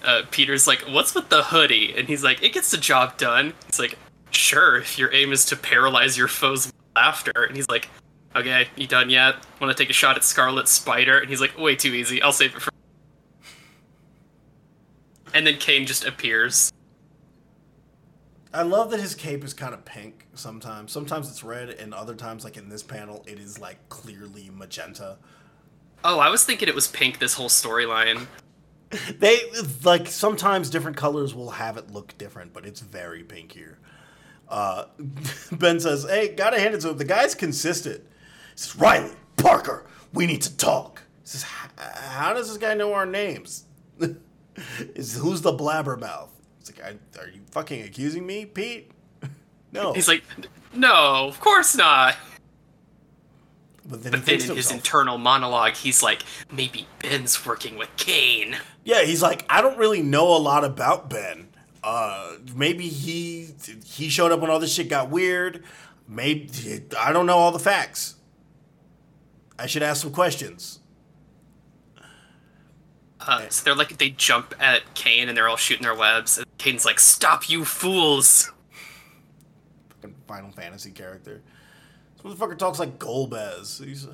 Uh, Peter's like, what's with the hoodie? And he's like, it gets the job done. He's like, sure, if your aim is to paralyze your foes laughter. And he's like, okay, you done yet? Want to take a shot at Scarlet Spider? And he's like, way too easy. I'll save it for. And then Kaine just appears. I love that his cape is kind of pink sometimes. Sometimes it's red, and other times, like in this panel, it is like clearly magenta. Oh, I was thinking it was pink this whole storyline. They like sometimes different colors will have it look different, but it's very pink here. Uh, ben says, "Hey, gotta hand it to him. The guy's consistent." He says, "Reilly Parker, we need to talk." He says, "How does this guy know our names?" is who's the blabbermouth? It's like, "Are you fucking accusing me, Pete?" no. He's like, no, of course not. But then But then in to his internal monologue, he's like, maybe Ben's working with Kaine. Yeah, he's like, I don't really know a lot about Ben. Uh, maybe he he showed up when all this shit got weird. Maybe I don't know all the facts. I should ask some questions. Uh, so they're like, they jump at Kaine and they're all shooting their webs. And Kaine's like, stop, you fools. Fucking Final Fantasy character. Motherfucker talks like Golbez. He's,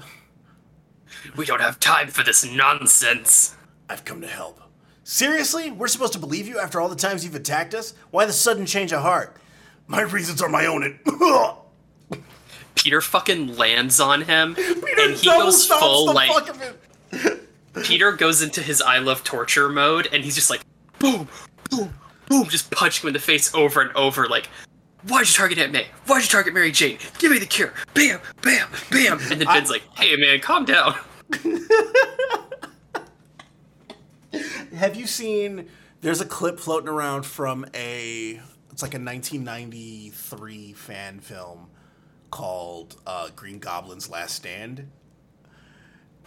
We don't have time for this nonsense. I've come to help. Seriously? We're supposed to believe you after all the times you've attacked us? Why the sudden change of heart? My reasons are my own and Peter fucking lands on him, Peter and he goes full the like fuck of it. Peter goes into his I love torture mode, and he's just like, boom, boom, boom, just punching him in the face over and over, like, why'd you target Aunt May? Why'd you target Mary Jane? Give me the cure. Bam, bam, bam. And then Ben's like, hey man, calm down. Have you seen? There's a clip floating around from a. It's like a 1993 fan film called uh, Green Goblin's Last Stand.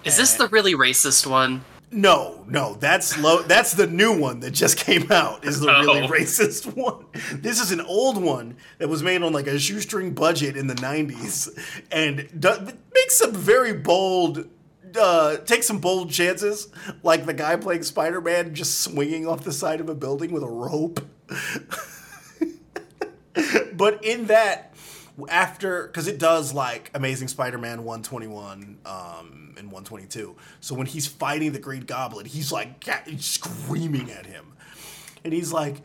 Is this the really racist one? No, no, that's low. That's the new one that just came out. Is the really Oh. racist one? This is an old one that was made on like a shoestring budget in the '90s, and do, makes some very bold. Uh, take some bold chances, like the guy playing Spider-Man just swinging off the side of a building with a rope. but in that, after because it does like Amazing Spider-Man 121 um, and 122. So when he's fighting the Green Goblin, he's like he's screaming at him, and he's like,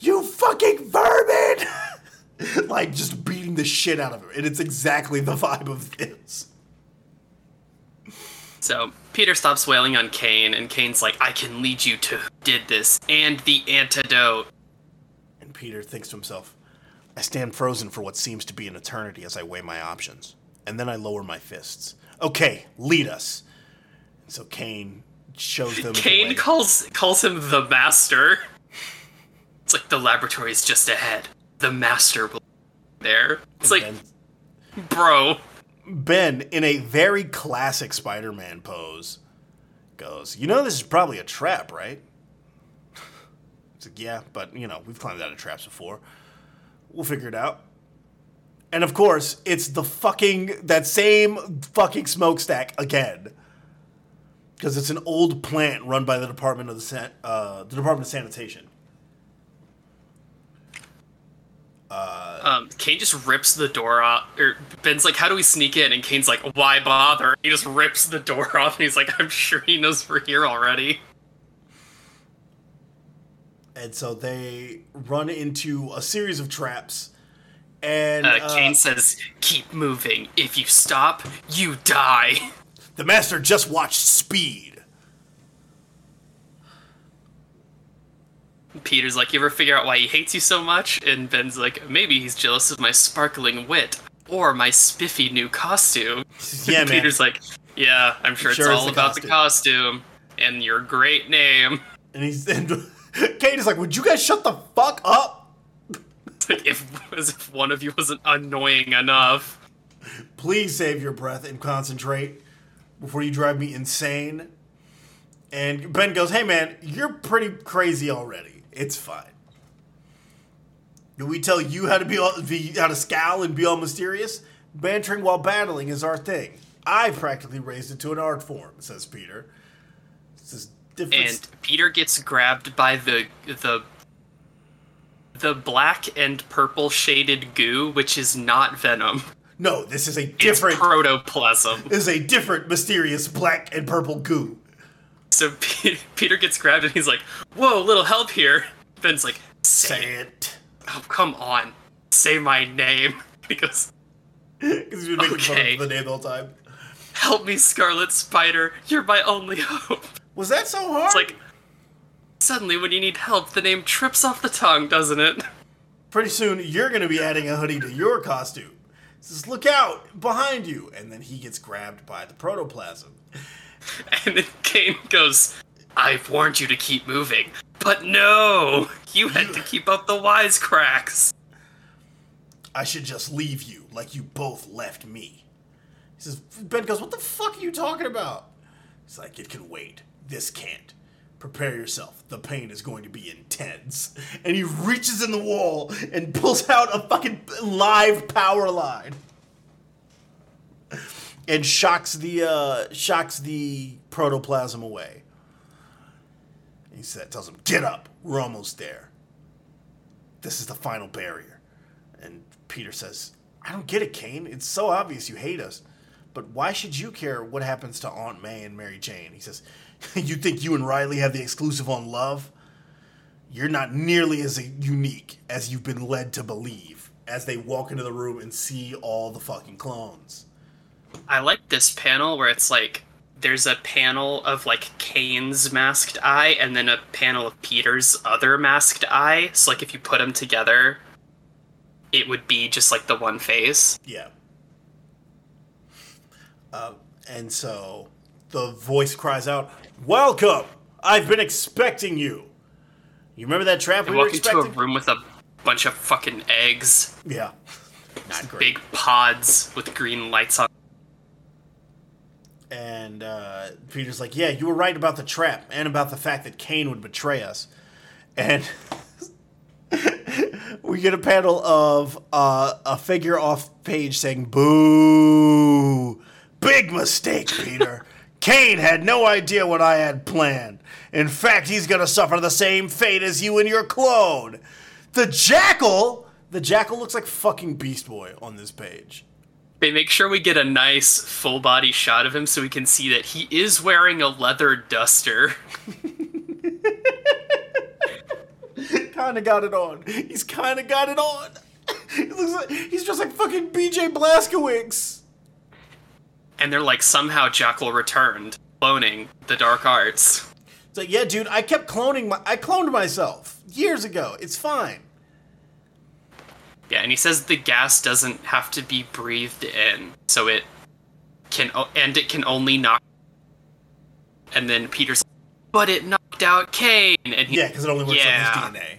"You fucking vermin!" like just beating the shit out of him, and it's exactly the vibe of this. So Peter stops wailing on Kaine, and Kaine's like, I can lead you to who did this and the antidote. And Peter thinks to himself, I stand frozen for what seems to be an eternity as I weigh my options. And then I lower my fists. Okay, lead us. And so Kaine shows them. the Kaine way. calls calls him the master. It's like the laboratory is just ahead. The master will be there. It's like, And bro, Ben, in a very classic Spider Man pose, goes, You know, this is probably a trap, right? It's like, Yeah, but, you know, we've climbed out of traps before. We'll figure it out. And of course, it's the fucking, that same fucking smokestack again. Because it's an old plant run by the Department of the, San- uh, the Department of Sanitation. um, Kaine just rips the door off. Or Ben's like, "How do we sneak in?" And Kaine's like, "Why bother?" He just rips the door off, and he's like, "I'm sure he knows we're here already." And so they run into a series of traps. And Uh, uh, Kaine says, "Keep moving. If you stop, you die." The master just watched Speed. Peter's like, "You ever figure out why he hates you so much?" And Ben's like, "Maybe he's jealous of my sparkling wit or my spiffy new costume." Yeah, man. Peter's like, "Yeah, I'm sure, Sure it's all the about the costume and your great name." And he's and Kaine is like, "Would you guys shut the fuck up? It's like if as if one of you wasn't annoying enough. Please save your breath and concentrate before you drive me insane." And Ben goes, "Hey, man, you're pretty crazy already. It's fine. Do we tell you how to be, all, be how to scowl and be all mysterious? Bantering while battling is our thing. I practically raised it to an art form," says Peter. This is different. And Peter gets grabbed by the the the black and purple shaded goo, which is not venom. No, this is a It's different. protoplasm. this is a different mysterious black and purple goo. So P- Peter gets grabbed and he's like, "Whoa, little help here." Ben's like, "Say, Say it. it. Oh, come on, say my name." Because he's been making Okay. fun of the name the whole time. "Help me, Scarlet Spider. You're my only hope." Was that so hard? It's like suddenly when you need help, the name trips off the tongue, doesn't it? Pretty soon, you're going to be adding a hoodie to your costume. He says, look out, behind you. And then he gets grabbed by the protoplasm. And then Kaine goes, I've warned you to keep moving. But no! You had to keep up the wisecracks. I should just leave you like you both left me. He says, Ben goes, what the fuck are you talking about? He's like, it can wait. This can't. Prepare yourself. The pain is going to be intense. And he reaches in the wall and pulls out a fucking live power line. And shocks the uh, shocks the protoplasm away. He said, tells him, "Get up. We're almost there. This is the final barrier." And Peter says, I don't get it, Kaine. It's so obvious you hate us. But why should you care what happens to Aunt May and Mary Jane? He says, You think you and Reilly have the exclusive on love? You're not nearly as unique as you've been led to believe as they walk into the room and see all the fucking clones. I like this panel where it's like there's a panel of like Kaine's masked eye and then a panel of Peter's other masked eye. So like if you put them together, it would be just like the one face. Yeah. Uh, and so the voice cries out, Welcome! I've been expecting you! You remember that trap we were walk into a expecting? room with a bunch of fucking eggs, Yeah. Not great. big pods with green lights on. And uh, Peter's like, "Yeah, you were right about the trap and about the fact that Kaine would betray us." And we get a panel of uh, a figure off page saying, "Boo! Big mistake, Peter. Kaine had no idea what I had planned. In fact, he's gonna suffer the same fate as you and your clone. The Jackal. The Jackal looks like fucking Beast Boy on this page." They make sure we get a nice full body shot of him so we can see that he is wearing a leather duster. kind of got it on. He's kind of got it on. he looks like he's just like fucking BJ Blazkowicz. And they're like, somehow Jackal returned, cloning the dark arts. It's like, yeah, dude, I kept cloning my I cloned myself years ago. It's fine. Yeah, and he says the gas doesn't have to be breathed in, so it can, and it can only knock. And then Peter's, but it knocked out Kaine, and he, Yeah, because it only works Yeah. on his DNA.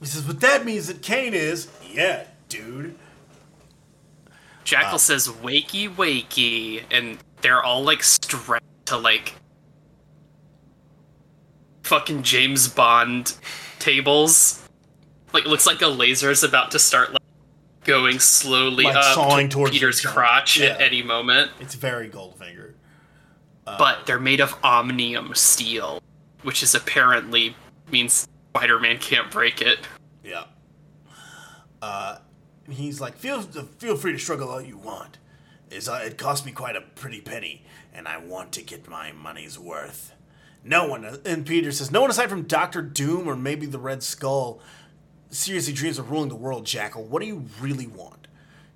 He says, but that means that Kaine is. Yeah, dude. Jackal says, "Wakey, wakey," and they're all like strapped to like fucking James Bond tables. Like it looks like a laser is about to start like going slowly Like up sawing to towards Peter's crotch at any moment. It's very Goldfinger. but they're made of omnium steel, which is apparently means Spider-Man can't break it. Yeah. Uh, he's like, feel feel free to struggle all you want. Is uh, it cost me quite a pretty penny, and I want to get my money's worth. No one, and Peter says, no one aside from Doctor Doom or maybe the Red Skull seriously dreams of ruling the world. Jackal, what do you really want?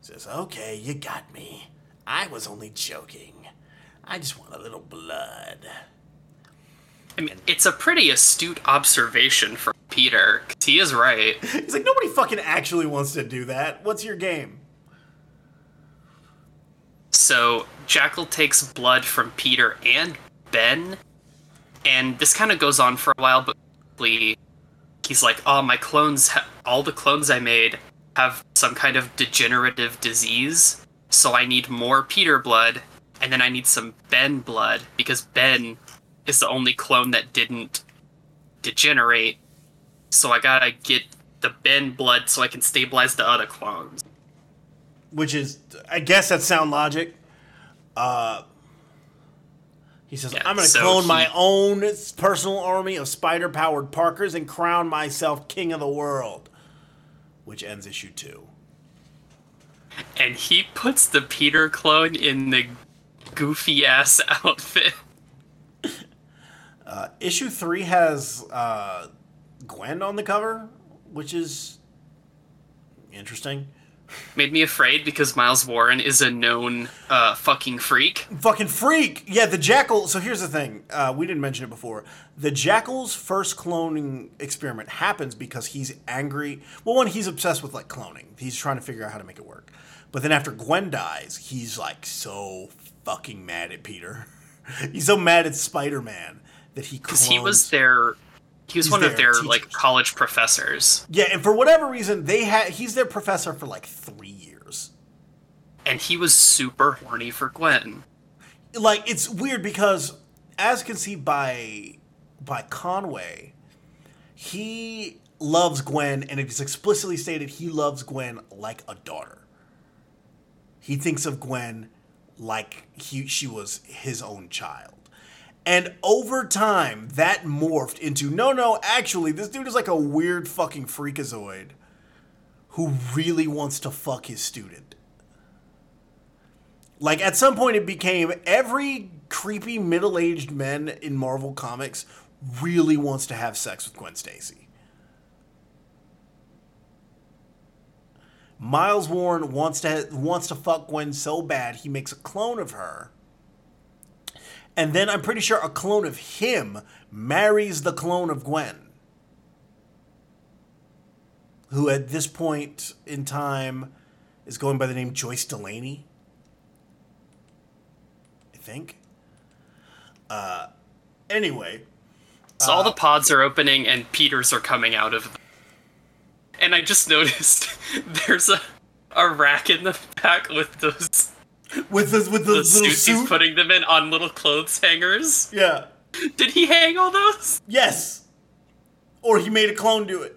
He says, okay, you got me. I was only joking. I just want a little blood. I mean, it's a pretty astute observation from Peter, he is right. He's like, nobody fucking actually wants to do that. What's your game? So Jackal takes blood from Peter and Ben, and this kind of goes on for a while. But he's like, "Oh, my clones, ha- all the clones I made have some kind of degenerative disease, so I need more Peter blood, and then I need some Ben blood because Ben is the only clone that didn't degenerate. So I gotta get the Ben blood so I can stabilize the other clones." which is I guess that's sound logic. Uh, he says, Yeah, "I'm going to so clone he- my own personal army of spider-powered Parkers and crown myself king of the world." Which ends issue two. and he puts the Peter clone in the goofy ass outfit. Uh, issue three has uh, Gwen on the cover, which is interesting. Made me afraid because Miles Warren is a known uh, fucking freak. Fucking freak! Yeah, the Jackal. So here's the thing. Uh, we didn't mention it before. The Jackal's first cloning experiment happens because he's angry. Well, one, he's obsessed with like cloning. He's trying to figure out how to make it work. But then after Gwen dies, he's like so fucking mad at Peter. he's so mad at Spider Man that he Because he was their. He was He's one of their their like college professors, Yeah, and for whatever reason, they had he's their professor for like three years. and he was super horny for Gwen. like it's weird because as conceived by by Conway, he loves Gwen and it's explicitly stated he loves Gwen like a daughter. He thinks of Gwen like he she was his own child. And over time, that morphed into no, no, actually, this dude is like a weird fucking freakazoid who really wants to fuck his student. Like at some point, it became every creepy middle-aged man in Marvel comics really wants to have sex with Gwen Stacy. Miles Warren wants to wants to fuck Gwen so bad he makes a clone of her. And then I'm pretty sure a clone of him marries the clone of Gwen. Who at this point in time is going by the name Joyce Delaney. I think. Uh anyway, So all the pods are opening and Peters are coming out of them. And I just noticed there's a a rack in the back with those with the with the, the little suits he's putting them in on little clothes hangers. yeah. Did he hang all those? Yes. Or he made a clone do it.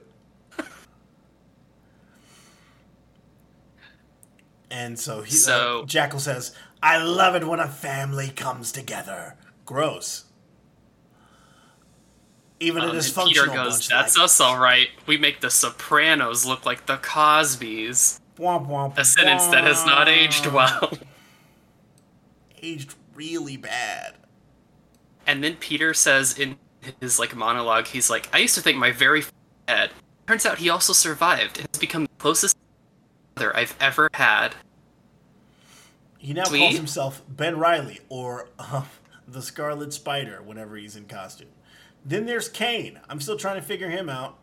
And so he So- uh, Jackal says, "I love it when a family comes together." Gross. Even a Um, and dysfunctional Peter goes, "That's like, us, all right. We make the Sopranos look like the Cosbys." womp, womp, A sentence that has not aged well. Aged really bad. And then Peter says in his like monologue, he's like, "I used to think my very f- dad. Turns out he also survived and has become the closest brother I've ever had." He now Sweet. calls himself Ben Reilly or uh, the Scarlet Spider whenever he's in costume. Then there's Kaine. I'm still trying to figure him out.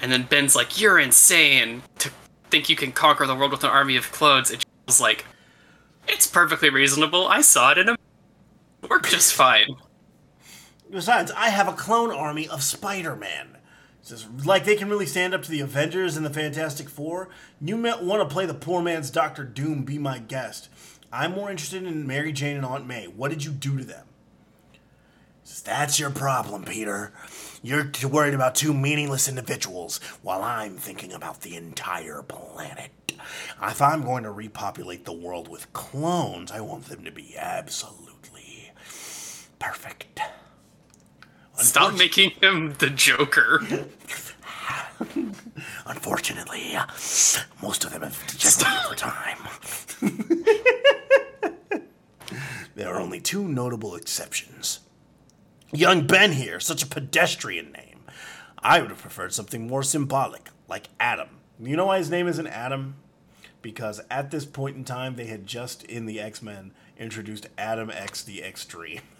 And then Ben's like, "You're insane to think you can conquer the world with an army of clones." it was like, "It's perfectly reasonable. I saw it in a worked just fine." Besides, I have a clone army of Spider-Man. Says, like they can really stand up to the Avengers and the Fantastic Four. You want to play the poor man's Doctor Doom? Be my guest. I'm more interested in Mary Jane and Aunt May. What did you do to them? Says, That's your problem, Peter. You're t- worried about two meaningless individuals, while I'm thinking about the entire planet. If I'm going to repopulate the world with clones, I want them to be absolutely perfect. Stop making him the Joker. Unfortunately, most of them have degenerated over time. there are only two notable exceptions. Young Ben here, such a pedestrian name. I would have preferred something more symbolic, like Adam. You know why his name isn't Adam? Because at this point in time, they had just in the X Men introduced Adam X the Extreme.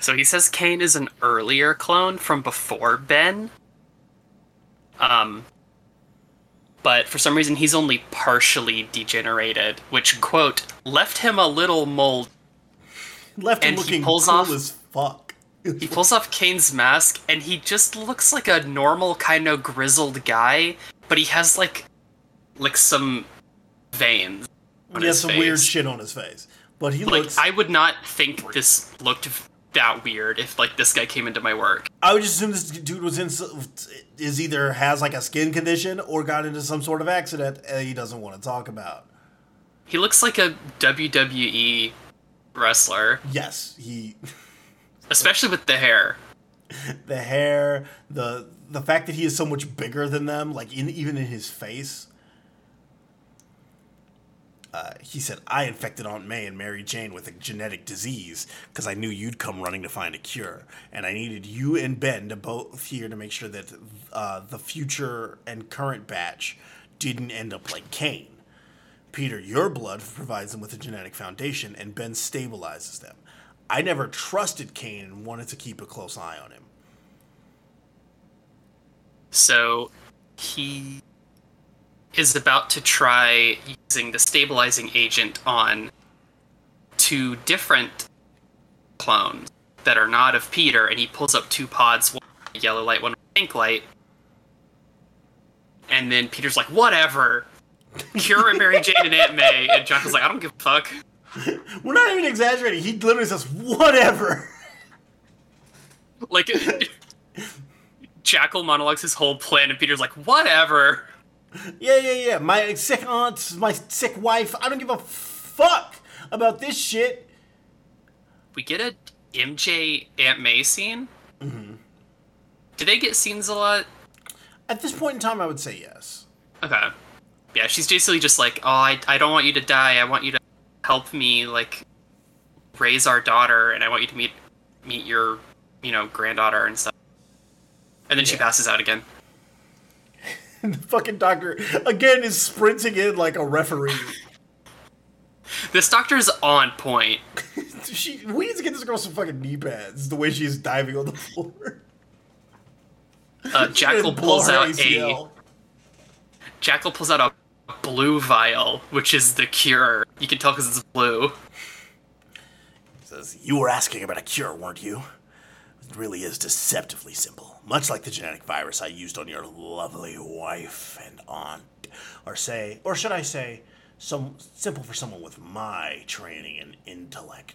So he says Kaine is an earlier clone from before Ben. Um, but for some reason he's only partially degenerated, which quote left him a little mold. Left him And he pulls cool off- as fuck. He pulls off Kaine's mask and he just looks like a normal kind of grizzled guy, but he has like like some veins. on He has some face. weird shit on his face. But he Like looks. I would not think this looked that weird if like this guy came into my work. I would just assume this dude was in is either has like a skin condition or got into some sort of accident and he doesn't want to talk about. He looks like a WWE wrestler, Yes, he. especially with the hair. the hair, the the fact that he is so much bigger than them, like in, even in his face. Uh, he said, I infected Aunt May and Mary Jane with a genetic disease because I knew you'd come running to find a cure. And I needed you and Ben to both here to make sure that uh, the future and current batch didn't end up like Kaine. Peter, your blood provides them with a genetic foundation, and Ben stabilizes them. I never trusted Kaine and wanted to keep a close eye on him. So he is about to try using the stabilizing agent on two different clones that are not of Peter, and he pulls up two pods, one yellow light, one pink light. And then Peter's like, whatever. Cure and Mary Jane and Aunt May. And Jackal's like, I don't give a fuck. We're not even exaggerating. He literally says, whatever. Like, Jackal monologues his whole plan, and Peter's like, whatever. Yeah, yeah, yeah. My sick aunt, my sick wife. I don't give a fuck about this shit. We get a MJ Aunt May scene. Mm-hmm. Do they get scenes a lot? At this point in time, I would say yes. Okay. Yeah, she's basically just like, oh, I, I don't want you to die. I want you to help me, like, raise our daughter, and I want you to meet meet your, you know, granddaughter and stuff. And then she passes out again. the fucking doctor, again, is sprinting in like a referee. This doctor's on point. she, we need to get this girl some fucking knee pads, the way she's diving on the floor. Uh, Jackal pulls out a ACL. Jackal pulls out a blue vial, which is the cure. You can tell because it's blue. He Says, You were asking about a cure, weren't you? It really is deceptively simple. Much like the genetic virus I used on your lovely wife and aunt. Or say, or should I say, some simple for someone with my training and intellect.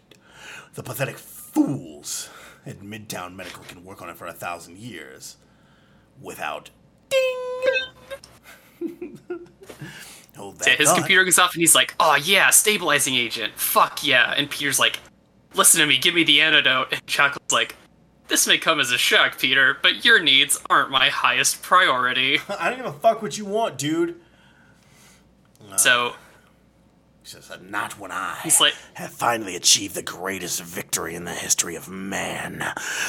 The pathetic fools at Midtown Medical can work on it for a thousand years without ding. Hold that His thought. computer goes off and he's like, oh yeah, stabilizing agent. Fuck yeah. And Peter's like, listen to me, give me the antidote. And Jackal's like, this may come as a shock, Peter, but your needs aren't my highest priority. I don't give a fuck what you want, dude. So He says, Not when I He's like- have finally achieved the greatest victory in the history of man.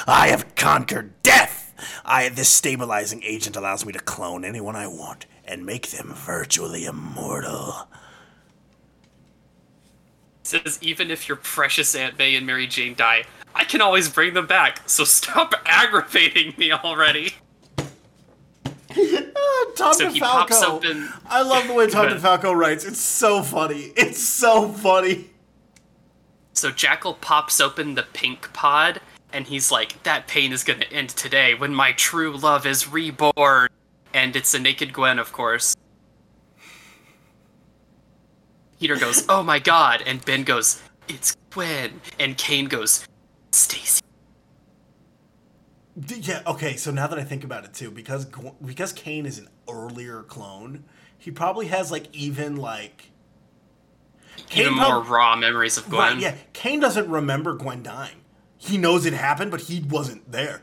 I have conquered death. I this stabilizing agent allows me to clone anyone I want and make them virtually immortal. says, even if your precious Aunt May and Mary Jane die, I can always bring them back. So stop aggravating me already. Ah, Tom So he pops open- I love the way Tom DeFalco writes. It's so funny. It's so funny. So Jackal pops open the pink pod, and he's like, "That pain is gonna end today when my true love is reborn." And it's a naked Gwen, of course. Peter goes, "Oh my god!" and Ben goes, "It's Gwen," and Kaine goes, "Stacy." Yeah. Okay. So now that I think about it too, because because Kaine is an earlier clone, he probably has like even like. Even Kaine more prob- raw memories of Gwen. Right, yeah. Kaine doesn't remember Gwen dying. He knows it happened, but he wasn't there.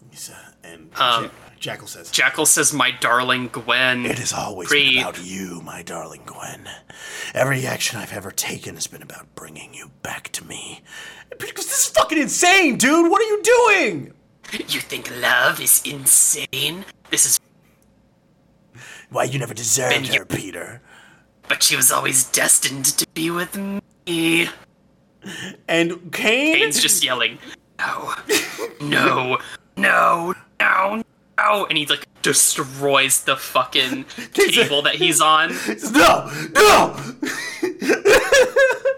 He's, uh, and Um, Ja- Jackal says, Jackal says, "My darling Gwen." It has always Breathe. been about you, my darling Gwen. Every action I've ever taken has been about bringing you back to me. Because this is fucking insane, dude! What are you doing? You think love is insane? This is. Why, you never deserved you- her, Peter. But she was always destined to be with me. And Kaine? Kaine's just yelling, no, no, no, no, no, and he like destroys the fucking table that he's on. No! No!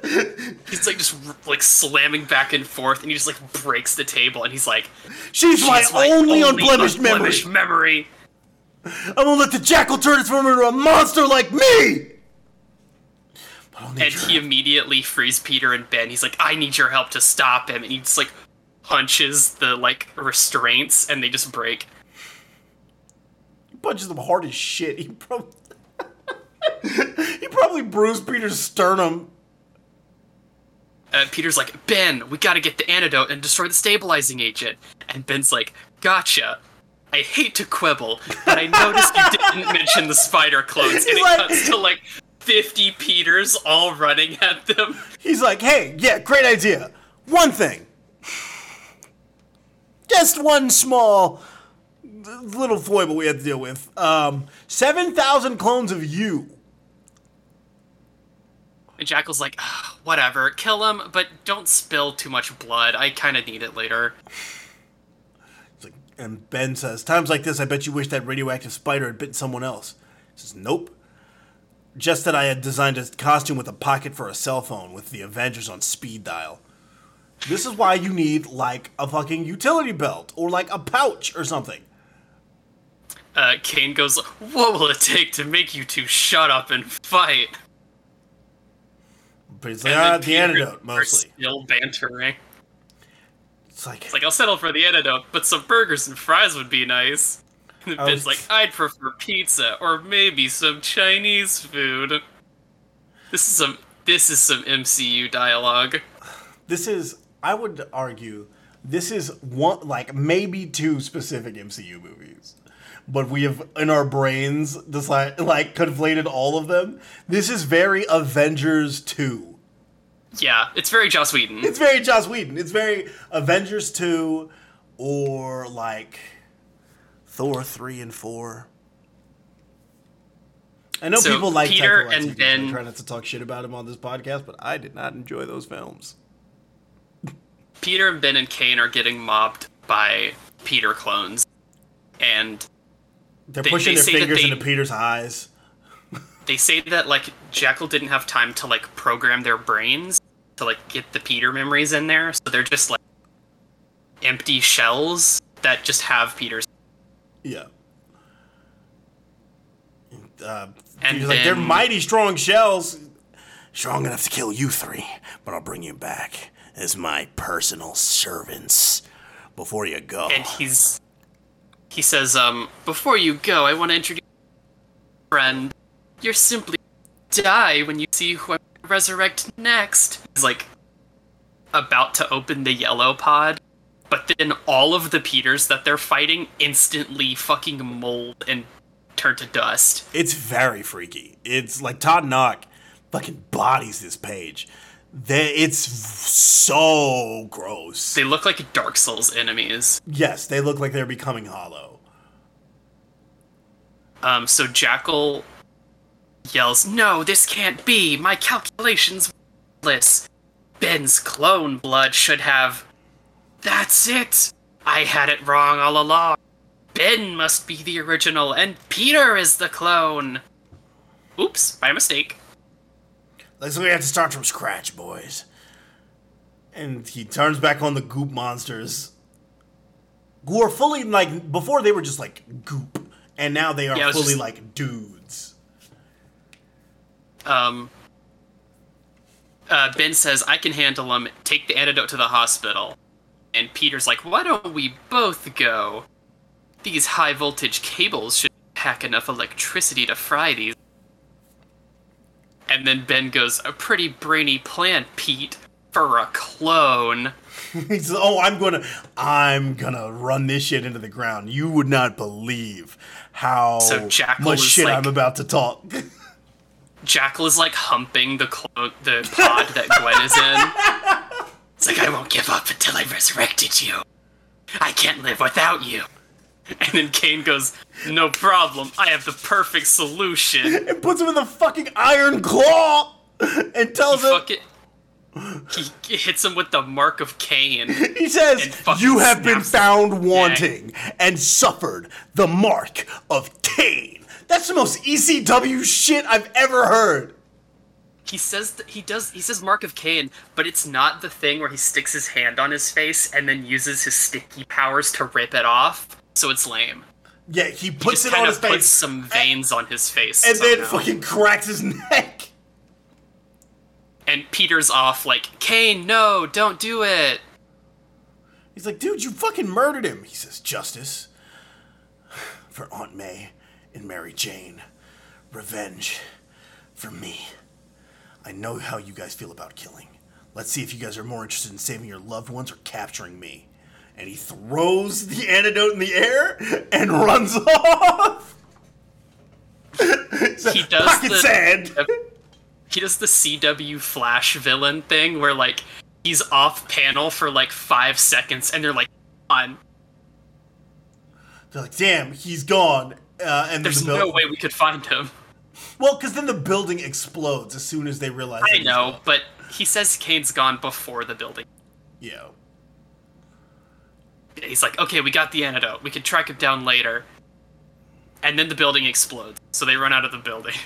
He's like just like slamming back and forth, and he just like breaks the table, and he's like, She's, my, "She's my only, unblemished, unblemished memory. memory." I'm gonna let the jackal transform into a monster like me! And he immediately frees Peter and Ben. He's like, "I need your help to stop him," and he just like punches the like restraints, and they just break. He punches them hard as shit. He probably he probably bruised Peter's sternum. uh, Peter's like, Ben, we gotta get the antidote and destroy the stabilizing agent. And Ben's like, Gotcha. I hate to quibble, but I noticed you didn't mention the spider clones, and He's it like- cuts to like 50 Peters all running at them. He's like, hey, yeah, great idea. One thing. Just one small little foible we have to deal with. Um, 7,000 clones of you. And Jackal's like, whatever, kill him, but don't spill too much blood. I kind of need it later. It's like- And Ben says, times like this, I bet you wish that radioactive spider had bitten someone else. He says, nope. Just that I had designed a costume with a pocket for a cell phone with the Avengers on speed dial. This is why you need, like, a fucking utility belt or, like, a pouch or something. Uh, Kane goes, what will it take to make you two shut up and fight? But it's like, ah, the antidote, mostly. Still bantering. It's like, It's like, I'll settle for the antidote, but some burgers and fries would be nice. And Ben's was- like, I'd prefer pizza or maybe some Chinese food. This is some this is some MCU dialogue. this is, I would argue, this is one, like, maybe two specific MCU movies. But we have, in our brains, decided, like, conflated all of them. This is very Avengers 2. Yeah, it's very Joss Whedon. It's very Joss Whedon. It's very Avengers 2 or, like, Thor 3 and 4. I know So, people like Peter Taika and. Ben- I try not to talk shit about him on this podcast, but I did not enjoy those films. Peter and Ben and Kane are getting mobbed by Peter clones. And They're They- pushing they their fingers they- into Peter's eyes. they say that like Jackal didn't have time to like program their brains to like get the Peter memories in there, so they're just like empty shells that just have Peter's. Yeah. Uh, And he's like, they're mighty strong shells. Strong enough to kill you three, but I'll bring you back as my personal servants before you go. And he's he says, um, before you go, I want to introduce friend. You're simply die when you see who I resurrect next. He's like about to open the yellow pod, but then all of the Peters that they're fighting instantly fucking mold and turn to dust. It's very freaky. It's like Todd Nauck fucking bodies this page. They, it's so gross. They look like Dark Souls enemies. yes, they look like they're becoming hollow. Um, so Jackal yells, No, this can't be! My calculations were worthless. Ben's clone blood should have. That's it! I had it wrong all along. Ben must be the original, and Peter is the clone! Oops, by mistake. Like, so we have to start from scratch, boys. And he turns back on the goop monsters. Who are fully, like, before they were just, like, goop. And now they are Yeah, fully, just- like, dudes. Um, uh, ben says, I can handle them. Take the antidote to the hospital. And Peter's like, why don't we both go? These high voltage cables should pack enough electricity to fry these. And then Ben goes, a pretty brainy plan, Pete, for a clone. he says, oh, I'm gonna, I'm gonna run this shit into the ground. You would not believe how So Jackal much shit like- I'm about to talk. Jackal is like humping the clone, the pod that Gwen is in. It's like I won't give up until I resurrected you. I can't live without you. And then Kane goes, "No problem. I have the perfect solution." and puts him in the fucking iron claw and tells him, Fuck it. He hits him with the mark of Cain. He says, You have been found wanting and suffered the mark of Cain. That's the most ECW shit I've ever heard. He says he does. He says mark of Cain, but it's not the thing where he sticks his hand on his face and then uses his sticky powers to rip it off. So it's lame. Yeah, he He puts just it on his puts some veins on his face, and then fucking cracks his neck. and Peter's off like, Kaine, no, don't do it. He's like, dude, you fucking murdered him. He says, Justice for Aunt May and Mary Jane. Revenge for me. I know how you guys feel about killing. Let's see if you guys are more interested in saving your loved ones or capturing me. And he throws the antidote in the air and runs off. He does Pocket the- sand. he does the CW Flash villain thing where like he's off panel for like five seconds and they're like on. They're like, damn, he's gone. Uh, and There's the no way we could find him. Well, because then the building explodes as soon as they realize. I know, but he says Kaine's gone before the building. Yeah. He's like, okay, we got the antidote. We can track him down later. And then the building explodes, so they run out of the building.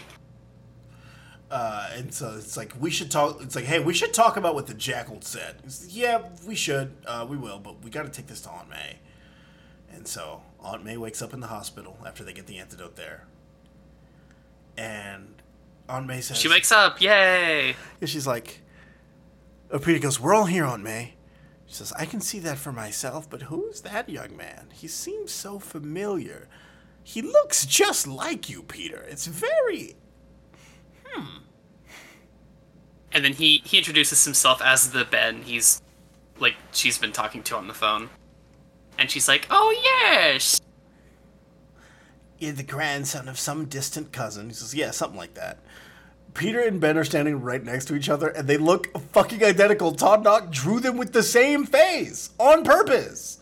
Uh, and so it's like we should talk. It's like, hey, we should talk about what the jackal said. Like, yeah, we should. Uh, we will, but we got to take this to Aunt May. And so Aunt May wakes up in the hospital after they get the antidote there. And Aunt May says, She wakes up, yay! And she's like, oh, Peter goes, We're all here, Aunt May. She says, I can see that for myself, but who's that young man? He seems so familiar. He looks just like you, Peter. It's very. Hmm. And then he he introduces himself as the Ben he's like she's been talking to on the phone. And she's like, "Oh yes." You're the grandson of some distant cousin. He says, Yeah, something like that. Peter and Ben are standing right next to each other, and they look fucking identical. Todd Nauck drew them with the same face on purpose.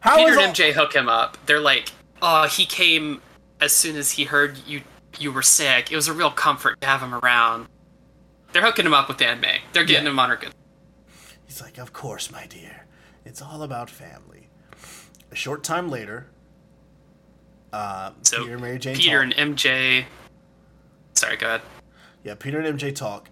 How Peter is and all- MJ hook him up. They're like, "Oh, he came as soon as he heard you you were sick. It was a real comfort to have him around." They're hooking him up with May. They're getting Yeah. him on her good. He's like, Of course, my dear. It's all about family. A short time later, uh, So Peter Mary Jane Peter and MJ. Sorry, go ahead. Yeah, Peter and MJ talk,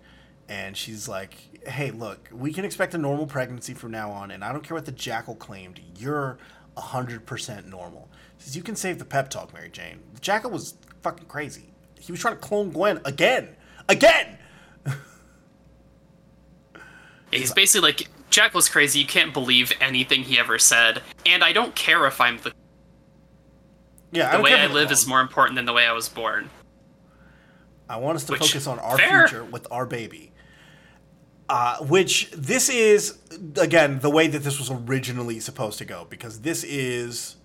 and she's like, "Hey, look, we can expect a normal pregnancy from now on, and I don't care what the jackal claimed. You're hundred percent normal." She says, "You can save the pep talk, Mary Jane. The jackal was fucking crazy. He was trying to clone Gwen again, again." He's basically like Jackal's crazy. You can't believe anything he ever said, and I don't care if I'm the Yeah, the way I live is more important than the way I was born. I want us to Which- focus on our fair. future with our baby. Uh, which this is again the way that this was originally supposed to go because this is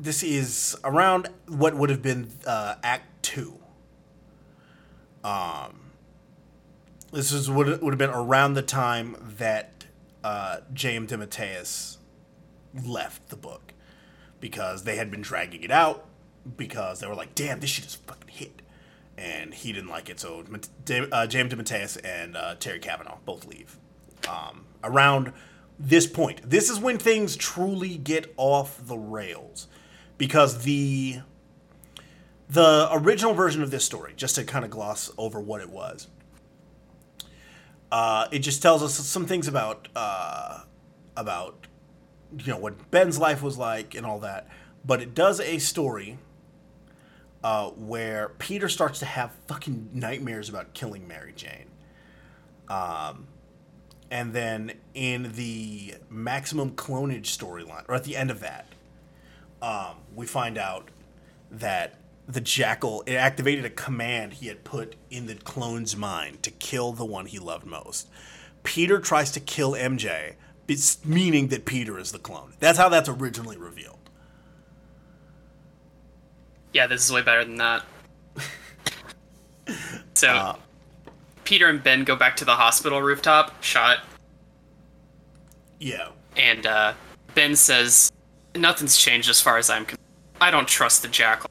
this is around what would have been uh, Act Two. Um, this is what would have been around the time that uh, J.M. DeMatteis left the book because they had been dragging it out because they were like, "Damn, this shit is fucking hit," and he didn't like it. So uh, James DeMatteis and uh, Terry Kavanagh both leave. Um, around this point, this is when things truly get off the rails because the the original version of this story, just to kind of gloss over what it was, uh, it just tells us some things about uh, about you know what Ben's life was like and all that. But it does a story uh, where Peter starts to have fucking nightmares about killing Mary Jane. Um, and then in the maximum clonage storyline, or at the end of that, um, we find out that the jackal it activated a command he had put in the clone's mind to kill the one he loved most. Peter tries to kill MJ, meaning that Peter is the clone. That's how that's originally revealed. Yeah, this is way better than that. so, Uh, Peter and Ben go back to the hospital rooftop, shot, Yeah. and uh, Ben says, Nothing's changed as far as I'm concerned. I don't trust the jackal.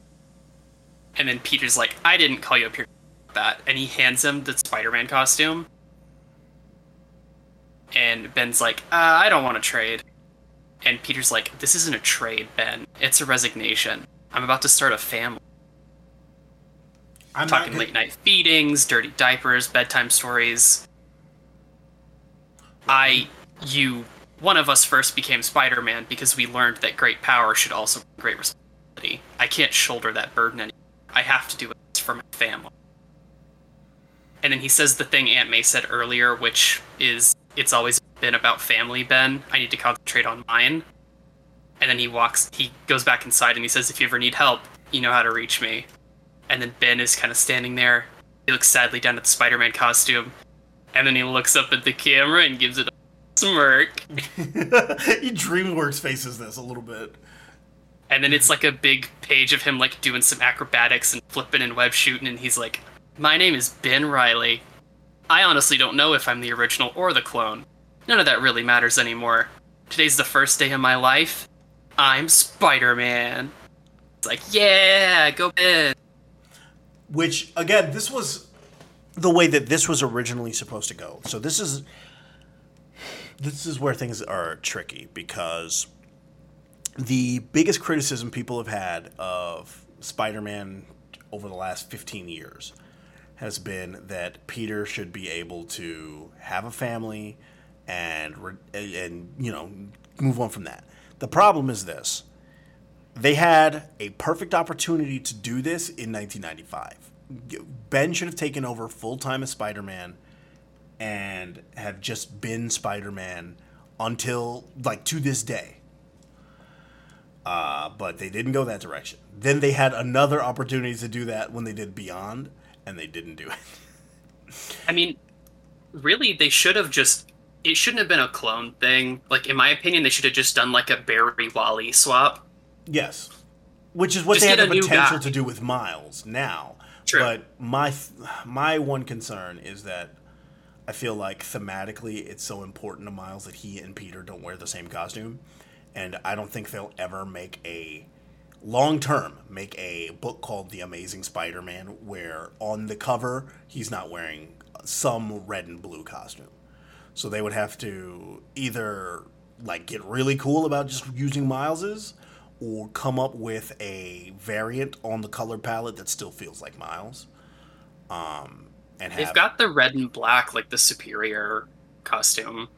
And then Peter's like, I didn't call you up here for that. And he hands him the Spider Man costume. And Ben's like, uh, I don't want to trade. And Peter's like, This isn't a trade, Ben. It's a resignation. I'm about to start a family. I'm talking not late night feedings, dirty diapers, bedtime stories. I, you, one of us first became Spider Man because we learned that great power should also bring great responsibility. I can't shoulder that burden anymore. I have to do it for my family. And then he says the thing Aunt May said earlier, which is, it's always been about family, Ben. I need to concentrate on mine. And then he walks, he goes back inside and he says, if you ever need help, you know how to reach me. And then Ben is kind of standing there. He looks sadly down at the Spider Man costume. And then he looks up at the camera and gives it a smirk. DreamWorks faces this a little bit. And then it's like a big page of him like doing some acrobatics and flipping and web shooting, and he's like, "My name is Ben Reilly. I honestly don't know if I'm the original or the clone. None of that really matters anymore. Today's the first day of my life. I'm Spider-Man." It's like, "Yeah, go Ben." Which again, this was the way that this was originally supposed to go. So this is this is where things are tricky because the biggest criticism people have had of Spider-Man over the last 15 years has been that Peter should be able to have a family and and you know move on from that. The problem is this. They had a perfect opportunity to do this in 1995. Ben should have taken over full time as Spider Man and have just been Spider Man until, like, to this day. Uh, but they didn't go that direction. Then they had another opportunity to do that when they did Beyond, and they didn't do it. I mean, really, they should have just. It shouldn't have been a clone thing. Like, in my opinion, they should have just done like a Barry Wally swap. Yes. Which is what Just they have the potential to do with Miles now. True. But my my one concern is that I feel like thematically it's so important to Miles that he and Peter don't wear the same costume, and I don't think they'll ever make a long term make a book called The Amazing Spider-Man where on the cover he's not wearing some red and blue costume. So they would have to either like get really cool about just using Miles's or come up with a variant on the color palette that still feels like Miles. Um and have They've got the red and black, like the superior costume,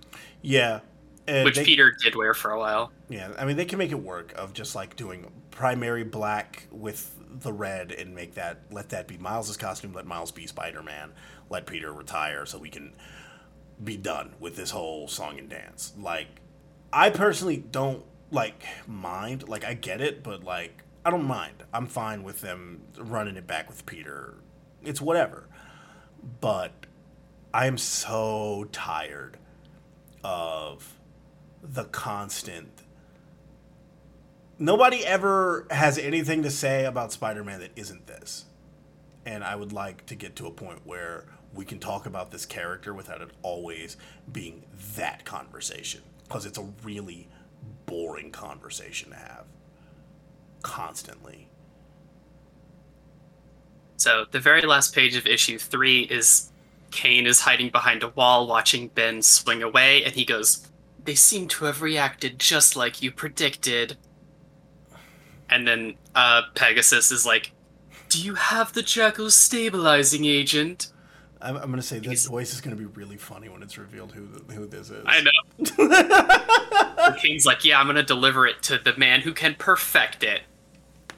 yeah. and which they- Peter did wear for a while. Yeah, I mean they can make it work of just like doing primary black with the red and make that let that be Miles's costume, let Miles be Spider-Man, let Peter retire so we can be done with this whole song and dance. Like I personally don't like mind, like I get it, but like I don't mind. I'm fine with them running it back with Peter. It's whatever. But I am so tired of the constant nobody ever has anything to say about Spider-Man that isn't this. And I would like to get to a point where we can talk about this character without it always being that conversation because it's a really boring conversation to have constantly. So the very last page of issue three is Kaine is hiding behind a wall watching Ben swing away, and he goes, They seem to have reacted just like you predicted. And then uh, Pegasus is like, Do you have the Jackal's stabilizing agent? I'm, I'm going to say this voice is going to be really funny when it's revealed who the, who this is. I know. Kaine's like, Yeah, I'm gonna deliver it to the man who can perfect it.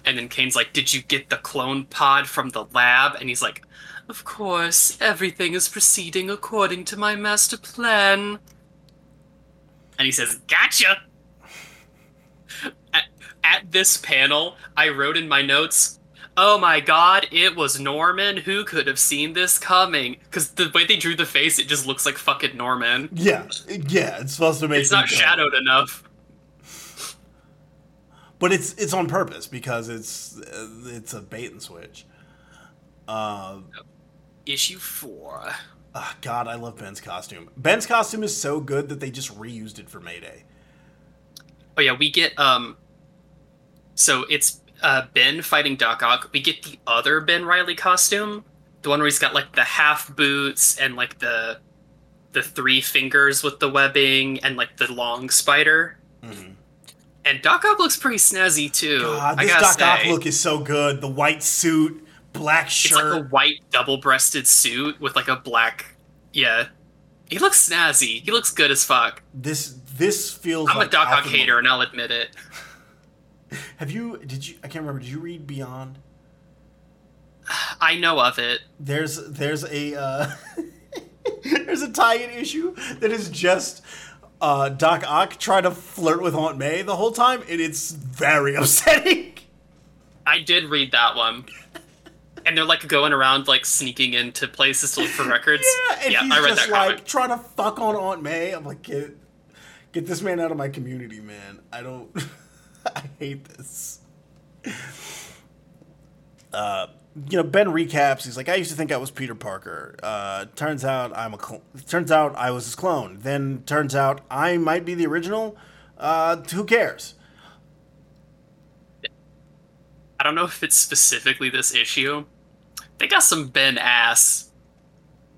And then Kaine's like, Did you get the clone pod from the lab? And he's like, Of course, everything is proceeding according to my master plan. And he says, Gotcha! At, at this panel, I wrote in my notes, Oh my god, it was Norman. Who could have seen this coming? Because the way they drew the face, it just looks like fucking Norman. Yeah, yeah, it's supposed to make It's not shadowed enough. but it's it's on purpose because it's it's a bait and switch. Uh, Issue four. ah, God, I love Ben's costume. Ben's costume is so good that they just reused it for Mayday. Oh yeah, we get um. So it's uh Ben fighting Doc Ock. We get the other Ben Reilly costume, the one where he's got like the half boots and like the the three fingers with the webbing and like the long spider. And Doc Ock looks pretty snazzy too. God, this Doc Ock look is so good. The white suit, black shirt. It's like a white double-breasted suit with like a black. Yeah, he looks snazzy. He looks good as fuck. this this feels. I'm like a Doc Ock hater, and I'll admit it. Have you? Did you? I can't remember. Did you read Beyond? I know of it. There's there's a uh, there's a tie-in issue that is just uh, Doc Ock trying to flirt with Aunt May the whole time, and it's very upsetting. I did read that one. and they're like going around like sneaking into places to look for records. Yeah, and yeah, he's I read just that like comic. trying to fuck on Aunt May. I'm like, get get this man out of my community, man. I don't. I hate this. Uh, you know, Ben recaps. He's like, I used to think I was Peter Parker. Uh, turns out I'm a. Cl- turns out I was his clone. Then turns out I might be the original. Uh, who cares? I don't know if it's specifically this issue. They got some Ben ass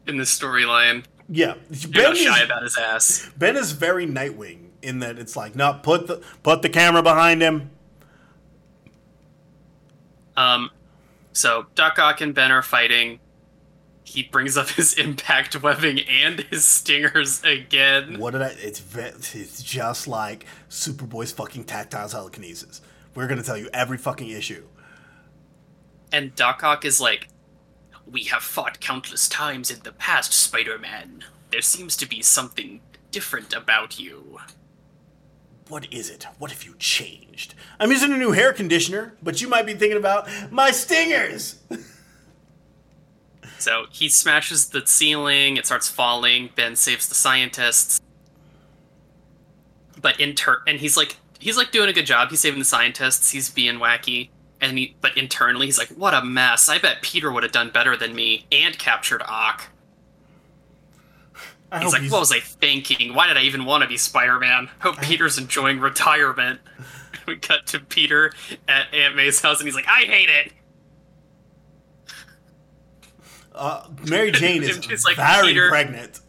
in this storyline. Yeah, They're Ben not is, shy about his ass. ben is very Nightwing in that it's like, no, put the put the camera behind him. Um, so Doc Ock and Ben are fighting. He brings up his impact webbing and his stingers again. What did I? It's it's just like Superboy's fucking tactile telekinesis. We're gonna tell you every fucking issue. And Doc Ock is like, We have fought countless times in the past, Spider Man. There seems to be something different about you. What is it? What have you changed? I'm using a new hair conditioner, but you might be thinking about my stingers. So he smashes the ceiling, it starts falling, Ben saves the scientists. But in turn and he's like he's like doing a good job, he's saving the scientists, he's being wacky. And he but internally he's like, What a mess. I bet Peter would have done better than me and captured Ock. I He's like, he's- What was I thinking? Why did I even want to be Spider-Man? Hope Peter's enjoying retirement. we cut to Peter at Aunt May's house and he's like, I hate it. uh, Mary Jane is It's like very Peter- pregnant.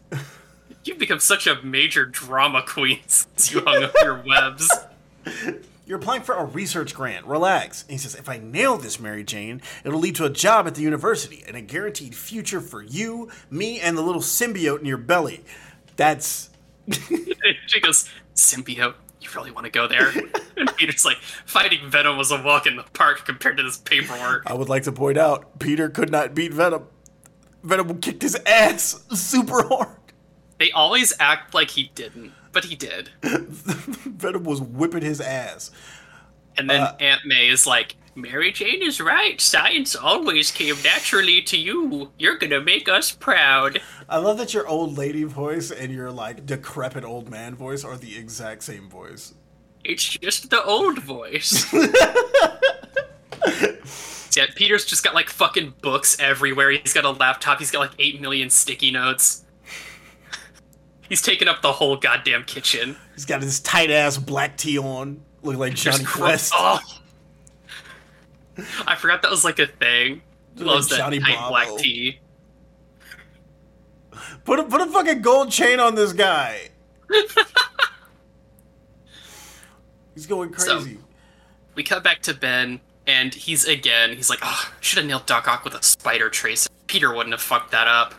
You've become such a major drama queen since you hung up your webs. You're applying for a research grant. Relax. And he says, if I nail this, Mary Jane, it'll lead to a job at the university and a guaranteed future for you, me, and the little symbiote in your belly. That's she goes, Symbiote, you really want to go there? And Peter's like, fighting Venom was a walk in the park compared to this paperwork. I would like to point out, Peter could not beat Venom. Venom kicked his ass super hard. They always act like he didn't, but he did. Venom was whipping his ass. And then Uh, Aunt May is like, Mary Jane is right. Science always came naturally to you. You're gonna make us proud. I love that your old lady voice and your like decrepit old man voice are the exact same voice. It's just the old voice. yeah, Peter's just got like fucking books everywhere. He's got a laptop. He's got like 8 million sticky notes. He's taking up the whole goddamn kitchen. He's got his tight ass black tee on, looking like Jonny Quest. Oh. I forgot that was like a thing. Like loves that Johnny tight Bravo. black tee. Put a put a fucking gold chain on this guy. He's going So- crazy. We cut back to Ben, and he's again. He's like, "Oh, should have nailed Doc Ock with a spider tracer. Peter wouldn't have fucked that up."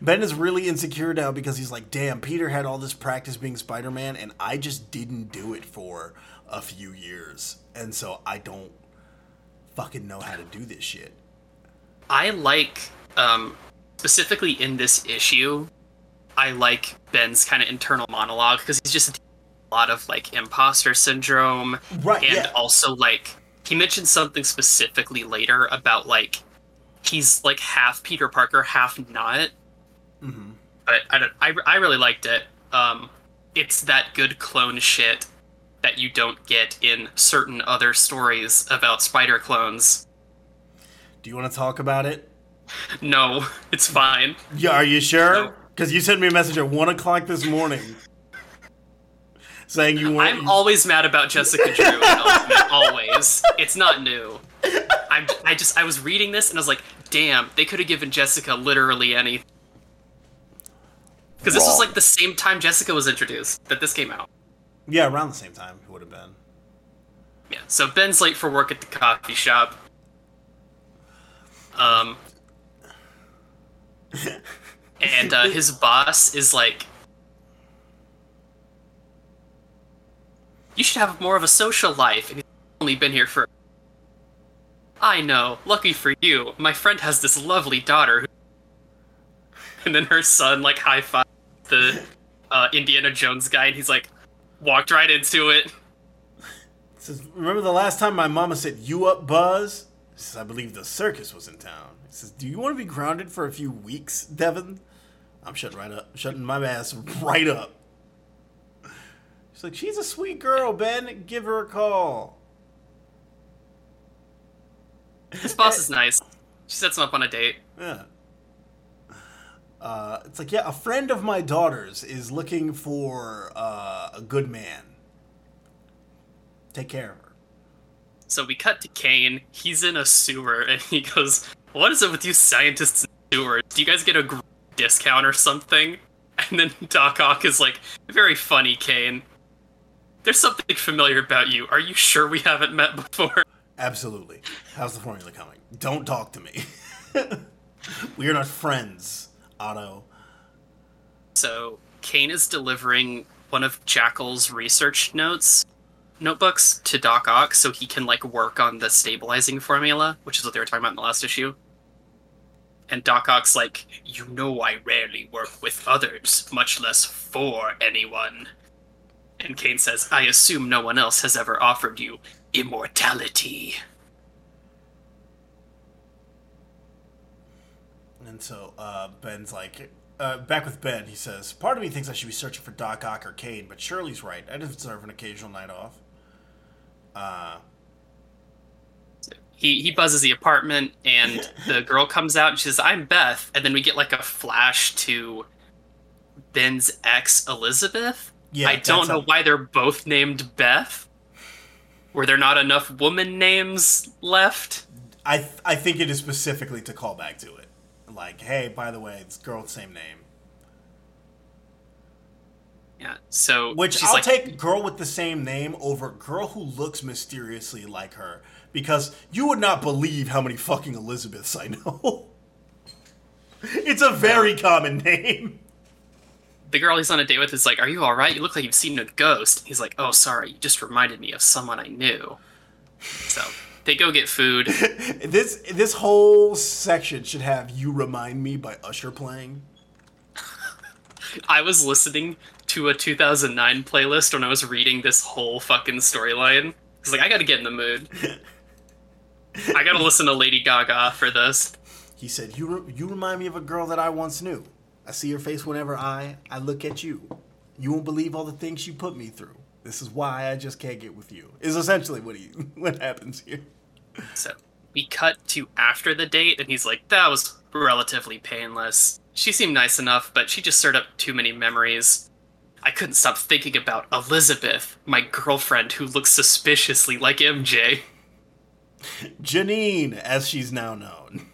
Ben is really insecure now because he's like, damn, Peter had all this practice being Spider Man, and I just didn't do it for a few years, and so I don't fucking know how to do this shit. I like, um, specifically in this issue, I like Ben's kind of internal monologue because he's just a lot of like imposter syndrome, Right, and yeah. also like he mentioned something specifically later about like he's like half Peter Parker, half not. Mm-hmm. But I don't. I, I really liked it. Um, it's that good clone shit that you don't get in certain other stories about spider clones. Do you want to talk about it? No, it's fine. Yeah, are you sure? No. Because you sent me a message at one o'clock this morning saying you weren't. I'm always mad about Jessica Drew. Ultimate, always. It's not new. I'm. I just. I was reading this and I was like, damn, they could have given Jessica literally anything. Because this was like the same time Jessica was introduced that this came out. yeah, around the same time it would have been. Yeah. So Ben's late for work at the coffee shop. Um. And uh, his boss is like, "You should have more of a social life." And he's only been here for. I know. Lucky for you, my friend has this lovely daughter. Who... And then her son like high five the uh, Indiana Jones guy, and he's like, walked right into it. Says, remember the last time my mama said, "You up, Buzz"? He says, I believe the circus was in town. He says, Do you want to be grounded for a few weeks, Devin? I'm shutting right up, shutting my ass right up. She's like, She's a sweet girl, Ben. Give her a call. His boss is nice. She sets him up on a date. Yeah. Uh, it's like, yeah, a friend of my daughter's is looking for uh, a good man. Take care of her. So we cut to Kaine. He's in a sewer, and he goes, "What is it with you scientists in sewers? Do you guys get a discount or something?" And then Doc Ock is like, "Very funny, Kaine. There's something familiar about you. Are you sure we haven't met before?" Absolutely. How's the formula coming? Don't talk to me. we are not friends, Otto. So Kaine is delivering one of Jackal's research notes notebooks to Doc Ock so he can like work on the stabilizing formula, which is what they were talking about in the last issue. And Doc Ock's like, you know I rarely work with others, much less for anyone. And Kaine says, I assume no one else has ever offered you immortality. And so uh, Ben's like, uh, back with Ben, he says, Part of me thinks I should be searching for Doc Ock or Kaine, but Shirley's right. I deserve an occasional night off. Uh, He he buzzes the apartment and the girl comes out and she says, I'm Beth. And then we get like a flash to Ben's ex Elizabeth. yeah, I don't know a- why they're both named Beth. Were there not enough woman names left? I, th- I think it is specifically to call back to it. Like, hey, by the way, it's girl, same name. Yeah. So Which I'll like, take girl with the same name over girl who looks mysteriously like her. Because you would not believe how many fucking Elizabeths I know. it's a very common name. the girl he's on a date with is like, "Are you all right? You look like you've seen a ghost." He's like, "Oh, sorry. You just reminded me of someone I knew." So they go get food. This this whole section should have "You Remind Me" by Usher playing. I was listening to a 2009 playlist when I was reading this whole fucking storyline. I was like, I gotta get in the mood. I gotta listen to Lady Gaga for this. He said, "You re- you remind me of a girl that I once knew. I see your face whenever I I look at you. You won't believe all the things you put me through. This is why I just can't get with you." Is essentially what he what happens here. So we cut to after the date, and he's like, that was relatively painless. She seemed nice enough, but she just stirred up too many memories. I couldn't stop thinking about Elizabeth, my girlfriend who looks suspiciously like MJ. Janine, as she's now known.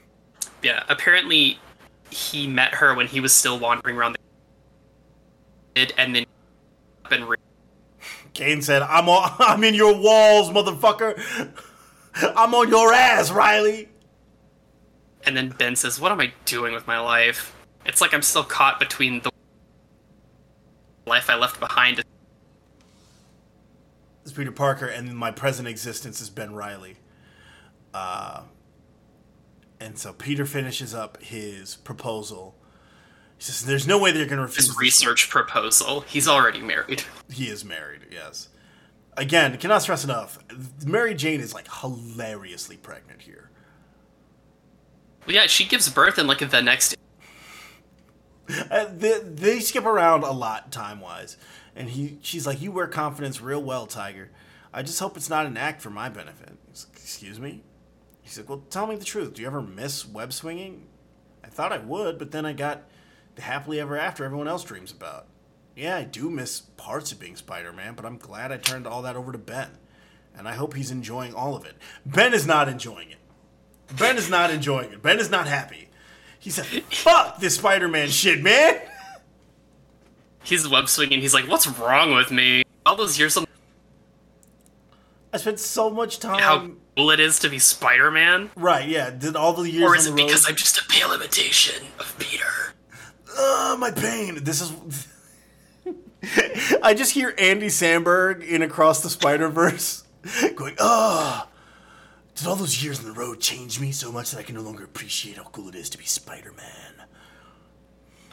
Yeah, apparently he met her when he was still wandering around the and then been Kaine said, "I'm on, I'm in your walls, motherfucker. I'm on your ass, Reilly." and then Ben says, "What am I doing with my life? It's like I'm still caught between the life I left behind It's Peter Parker, and my present existence is Ben Reilly. Uh, and so Peter finishes up his proposal. He says, "There's no way they're going to refuse." his this." research proposal. He's already married." He is married. Yes. Again, cannot stress enough. Mary Jane is like hilariously pregnant here. Well, yeah, she gives birth in like the next. Uh, they, they skip around a lot time wise, and he she's like, "You wear confidence real well, Tiger. I just hope it's not an act for my benefit." He's like, Excuse me. He's like, "Well, tell me the truth. Do you ever miss web swinging?" I thought I would, but then I got the happily ever after everyone else dreams about. Yeah, I do miss parts of being Spider Man, but I'm glad I turned all that over to Ben, and I hope he's enjoying all of it. Ben is not enjoying it. Ben is not enjoying it. Ben is not happy. He said, "Fuck this Spider-Man shit, man." He's web swinging. He's like, "What's wrong with me? All those years on I spent so much time. how cool it is to be Spider-Man, right? Yeah, did all the years or is on it road. because I'm just a pale imitation of Peter?" uh, my pain. This is. I just hear Andy Samberg in Across the Spider Verse going, "Ah, did all those years on the road change me so much that I can no longer appreciate how cool it is to be Spider-Man?"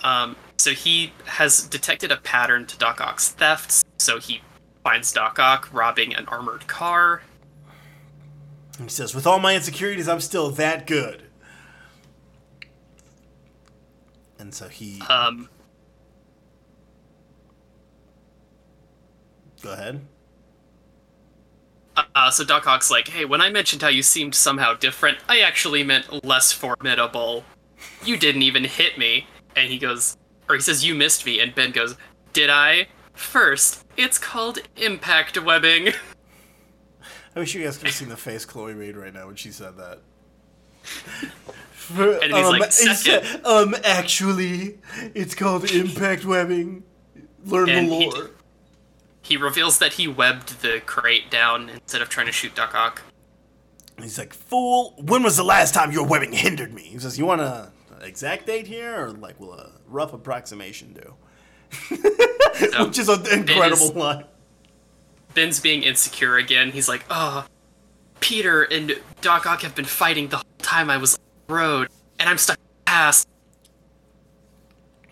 Um, so he has detected a pattern to Doc Ock's thefts. So he finds Doc Ock robbing an armored car. He says, "With all my insecurities, I'm still that good." And so he Um, go ahead. uh, so Doc Ock's like, hey, when I mentioned how you seemed somehow different, I actually meant less formidable. You didn't even hit me. And he goes, or he says, you missed me. And Ben goes, did I? First, it's called impact webbing. I wish you guys could have seen the face Chloe made right now when she said that. And he's like, it's- "Second." um, actually, it's called impact webbing. Learn And the he- lore. He reveals that he webbed the crate down instead of trying to shoot Doc Ock. He's like, fool, when was the last time your webbing hindered me? He says, you want a an exact date here, or like, will a rough approximation do? So, Which is an incredible is- line. Ben's being insecure again. He's like, oh, Peter and Doc Ock have been fighting the whole time I was on the road, and I'm stuck in the past.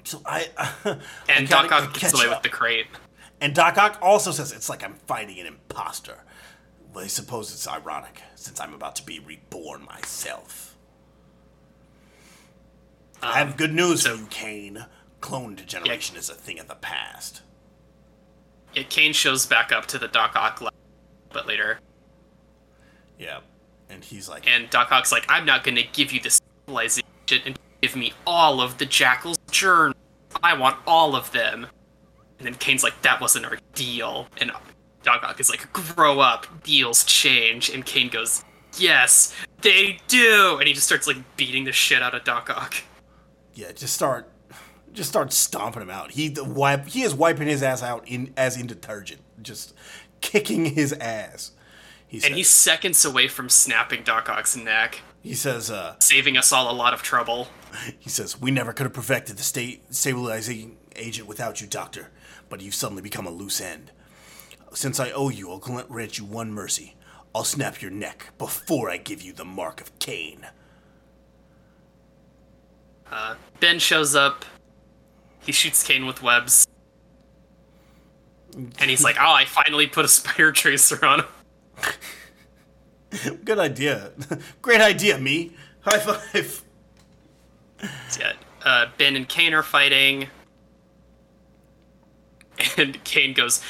So I, And I Doc Ock gets away up. with the crate. And Doc Ock also says it's like I'm fighting an imposter. Well, I suppose it's ironic, since I'm about to be reborn myself. I have um, good news so- for you, Kaine. Clone degeneration is a thing of the past. Yeah, Kaine shows back up to the Doc Ock lab a bit later, Yeah. And he's like, and Doc Ock's like, I'm not gonna give you this civilization and give me all of the Jackal's journals. I want all of them. And then Kaine's like, that wasn't our deal. And Doc Ock is like, grow up, deals change. And Kaine goes, yes, they do. And he just starts like beating the shit out of Doc Ock. yeah, just start, just start stomping him out. He the wipe, he is wiping his ass out in as in detergent, just kicking his ass. He And he's seconds away from snapping Doc Ock's neck, he says, uh, saving us all a lot of trouble. He says, We never could have perfected the state stabilizing agent without you, Doctor, but you've suddenly become a loose end. Since I owe you, I'll grant you one mercy. I'll snap your neck before I give you the mark of Cain. Ben shows up. He shoots Kaine with webs. And he's like, oh, I finally put a spider tracer on him. Good idea. Great idea, me. High five. Yeah, uh, Ben and Kaine are fighting. And Kaine goes,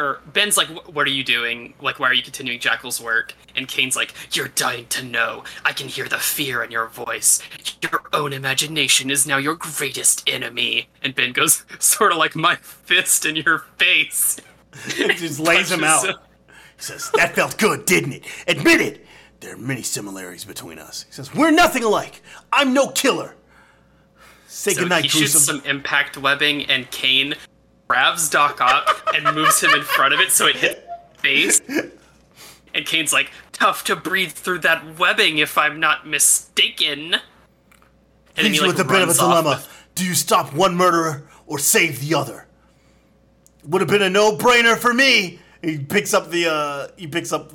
or Ben's like, what are you doing? Like, why are you continuing Jackal's work? And Kaine's like, you're dying to know. I can hear the fear in your voice. Your own imagination is now your greatest enemy. And Ben goes, sort of like my fist in your face. Just lays him out. him. He says, That felt good, didn't it? Admit it. There are many similarities between us. He says, We're nothing alike. I'm no killer. Say So goodnight, he shoots some impact webbing, and Kaine grabs Doc Ock and moves him in front of it so it hits face. And Kaine's like, tough to breathe through that webbing if I'm not mistaken. And then Leaves he, you like, with a bit of a off dilemma. Do you stop one murderer or save the other? Would have been a no-brainer for me. He picks up the uh he picks up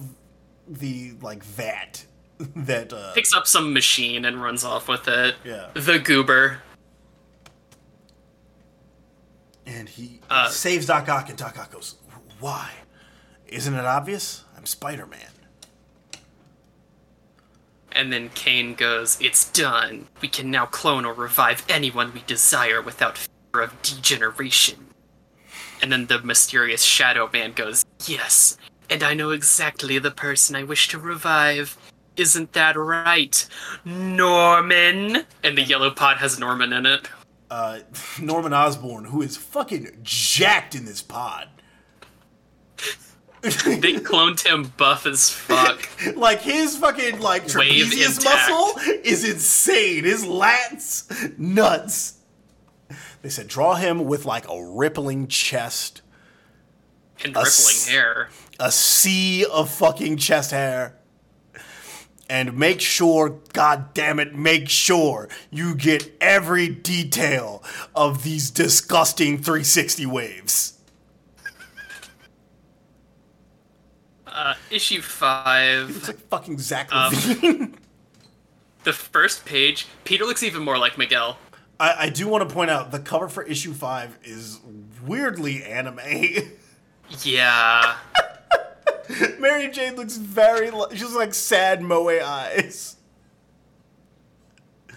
the like vat that uh picks up some machine and runs off with it. Yeah. The goober. And he Uh, saves Doc Ock and Doc Ock goes, "Why? Isn't it obvious? I'm Spider-Man." And then Kaine goes, It's done. We can now clone or revive anyone we desire without fear of degeneration. And then the mysterious Shadow Man goes, Yes, and I know exactly the person I wish to revive. Isn't that right? Norman! And the yellow pod has Norman in it. Uh Norman Osborn, who is fucking jacked in this pod. They cloned him buff as fuck. Like his fucking like trapezius muscle is insane. His lats nuts. They said draw him with like a rippling chest, And s- rippling hair. a sea of fucking chest hair. And make sure, god damn it, make sure you get every detail of these disgusting 360 waves. Uh, issue 5. It's like fucking Zach Um, The first page, Peter looks even more like Miguel. I, I do want to point out the cover for issue five is weirdly anime. Yeah. Mary Jane looks very. Lo- she's like sad moe eyes.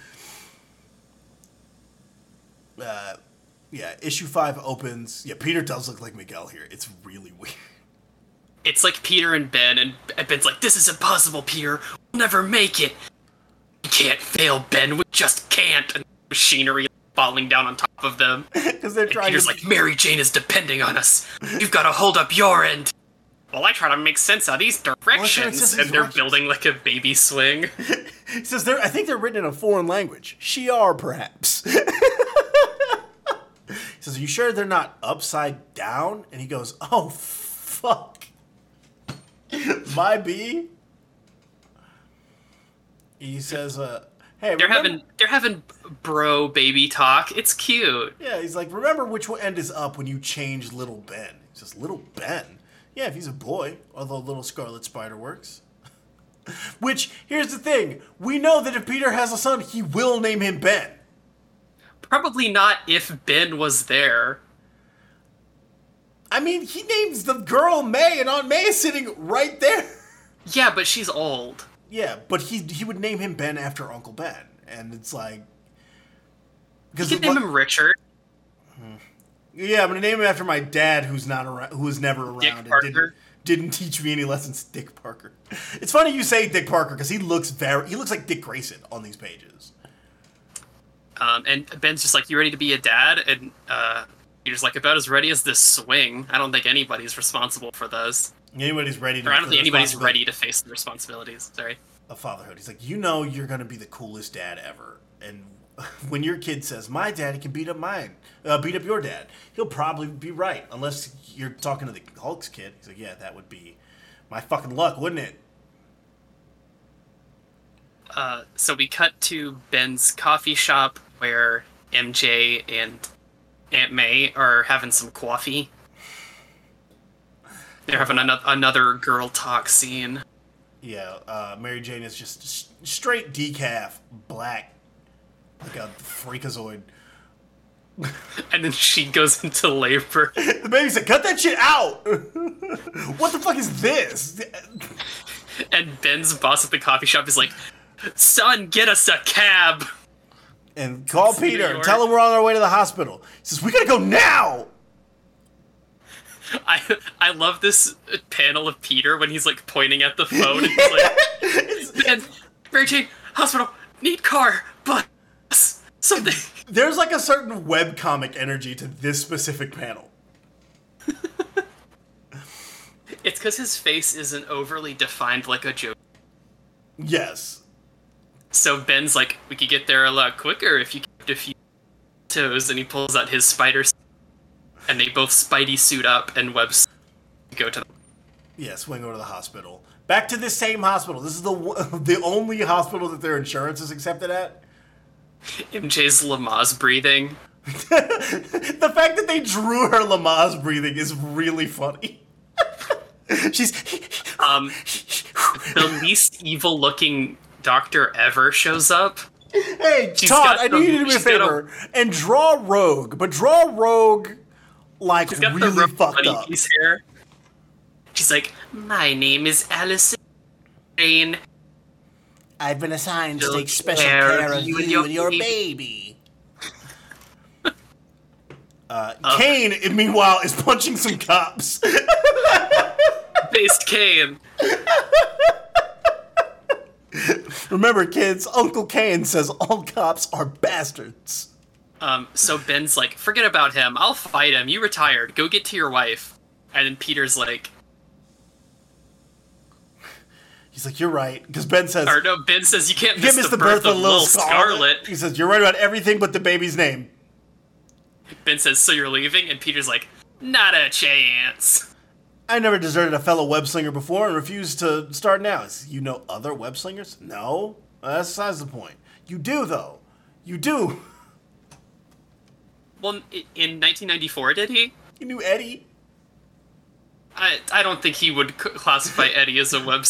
Uh, yeah. Issue five opens. Yeah, Peter does look like Miguel here. It's really weird. It's like Peter and Ben, and Ben's like, "This is impossible, Peter. We'll never make it. We can't fail, Ben. We just can't." And machinery falling down on top of them. Because they're trying Peter's to. like, "Mary Jane is depending on us. You've got to hold up your end." Well, I try to make sense of these trying to make directions, and they're directions. building like a baby swing. he says they're. I think they're written in a foreign language. Shi'ar, perhaps. he says, "Are you sure they're not upside down?" And he goes, "Oh fuck, my B." He says, "Uh, hey, They're remember- having they're having bro baby talk. It's cute. Yeah, he's like, remember which end is up when you change Little Ben. He says, Little Ben? Yeah, if he's a boy, although Little Scarlet Spider works. which, here's the thing we know that if Peter has a son, he will name him Ben. Probably not if Ben was there. I mean, he names the girl May, and Aunt May is sitting right there. Yeah, but she's old. Yeah, but he he would name him Ben after Uncle Ben, and it's like. You Because could name him Richard. Yeah, I'm gonna name him after my dad, who's not around, who was never around, Dick and Parker. didn't, didn't teach me any lessons. Dick Parker. It's funny you say Dick Parker because he looks very, he looks like Dick Grayson on these pages. Um, and Ben's just like, "You ready to be a dad?" And uh, Peter's like, "About as ready as this swing. I don't think anybody's responsible for this. Anybody's ready to. Or I don't think anybody's ready to face the responsibilities." Sorry. of fatherhood. He's like, you know, you're gonna be the coolest dad ever, and when your kid says, "My daddy can beat up mine, uh, beat up your dad," he'll probably be right, unless you're talking to the Hulk's kid. He's like, "Yeah, that would be my fucking luck, wouldn't it?" Uh, so we cut to Ben's coffee shop where MJ and Aunt May are having some coffee. They're having ano- another girl talk scene. Yeah, uh, Mary Jane is just straight decaf, black, like a freakazoid. And then she goes into labor. The baby said, "Cut that shit out." what the fuck is this? And Ben's boss at the coffee shop is like, Son, get us a cab. And call New Peter. and Tell him we're on our way to the hospital. He says, "We gotta go now." I I love this panel of Peter when he's like pointing at the phone and he's like, Ben, Mary Jane, hospital, need car, something. There's like a certain webcomic energy to this specific panel. It's because his face isn't overly defined like a joke. Yes. So Ben's like, we could get there a lot quicker if you kept a few toes, and he pulls out his spider, and they both Spidey suit up and webs go to. The Yes, we go to the hospital. Back to the same hospital. This is the the only hospital that their insurance is accepted at. MJ's Lamaze breathing. The fact that they drew her Lamaze breathing is really funny. She's Um, the least evil looking doctor ever shows up. Hey, She's Todd, I the- need you to do me a she's a- favor and draw Rogue, but draw Rogue like She's got the really fucked up. She's like, my name is Allison Jane. I've been assigned to take special care care of you and your and your baby. baby. Uh, Kaine, meanwhile, is punching some cops. Based Kaine. Remember, kids, Uncle Kaine says all cops are bastards. Um, so Ben's like, forget about him. I'll fight him. You retired. Go get to your wife. And then Peter's like, He's like, you're right, because Ben says, or no, Ben says you can't "Give miss us the, birth, of Little Scarlet. Scarlet." He says, "You're right about everything but the baby's name." Ben says, so you're leaving? And Peter's like, not a chance. I never deserted a fellow web slinger before and refused to start now. Is- You know other web slingers? No. That's besides the point. You do though. You do. Well, in 1994, did he? You knew Eddie. I, I don't think he would classify Eddie as a web.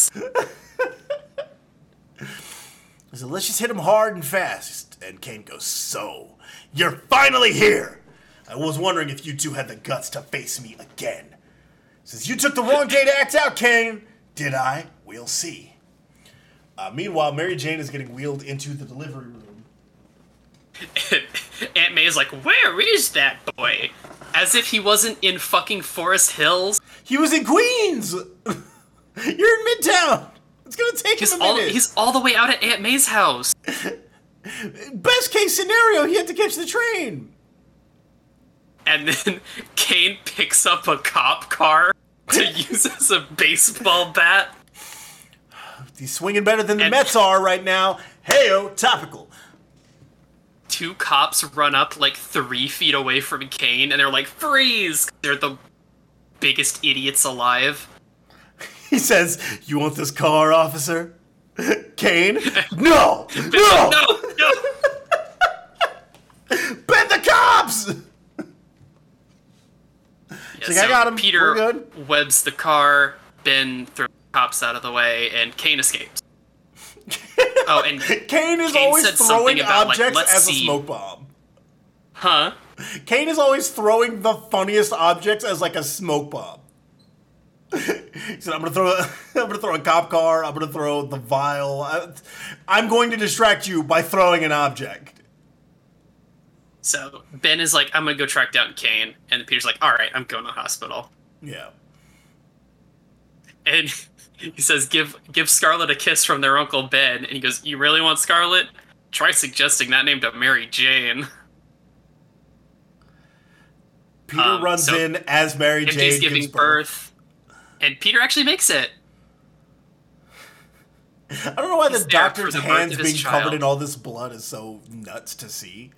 I said, let's just hit him hard and fast. And Kaine goes, So, you're finally here! I was wondering if you two had the guts to face me again. Says, You took the wrong day to act out, Kaine. Did I? We'll see. Uh, meanwhile, Mary Jane is getting wheeled into the delivery room. Aunt May is like, "Where is that boy?" As if he wasn't in fucking Forest Hills. He was in Queens! You're in Midtown! It's gonna take He's him a all minute. he's all the way out at Aunt May's house. Best case scenario, he had to catch the train. And then Kaine picks up a cop car to use as a baseball bat. He's swinging better than the And- Mets are right now. Heyo, topical. Two cops run up like three feet away from Kaine and they're like, freeze! They're the biggest idiots alive. He says, "You want this car, officer?" Kaine, no, no, No, no! bend the cops. Yeah, like, "I got him. Peter We're good." webs the car, Ben throws the cops out of the way, and Kaine escapes. oh, and Kaine is Kaine always throwing about, objects "Let's as a smoke bomb. huh? Kaine is always throwing the funniest objects as like a smoke bomb. He said, "I'm gonna throw, a, I'm gonna throw a cop car. I'm gonna throw the vial. I, I'm going to distract you by throwing an object." So Ben is like, I'm gonna go track down Kaine, and Peter's like, all right, I'm going to the hospital. Yeah. And he says, give give Scarlett a kiss from their uncle Ben, and he goes, you really want Scarlett? Try suggesting that name to Mary Jane. Peter Um, runs so in as Mary Jane gives giving birth, and Peter actually makes it. I don't know why He's the doctor's the hands being covered in all this blood is so nuts to see.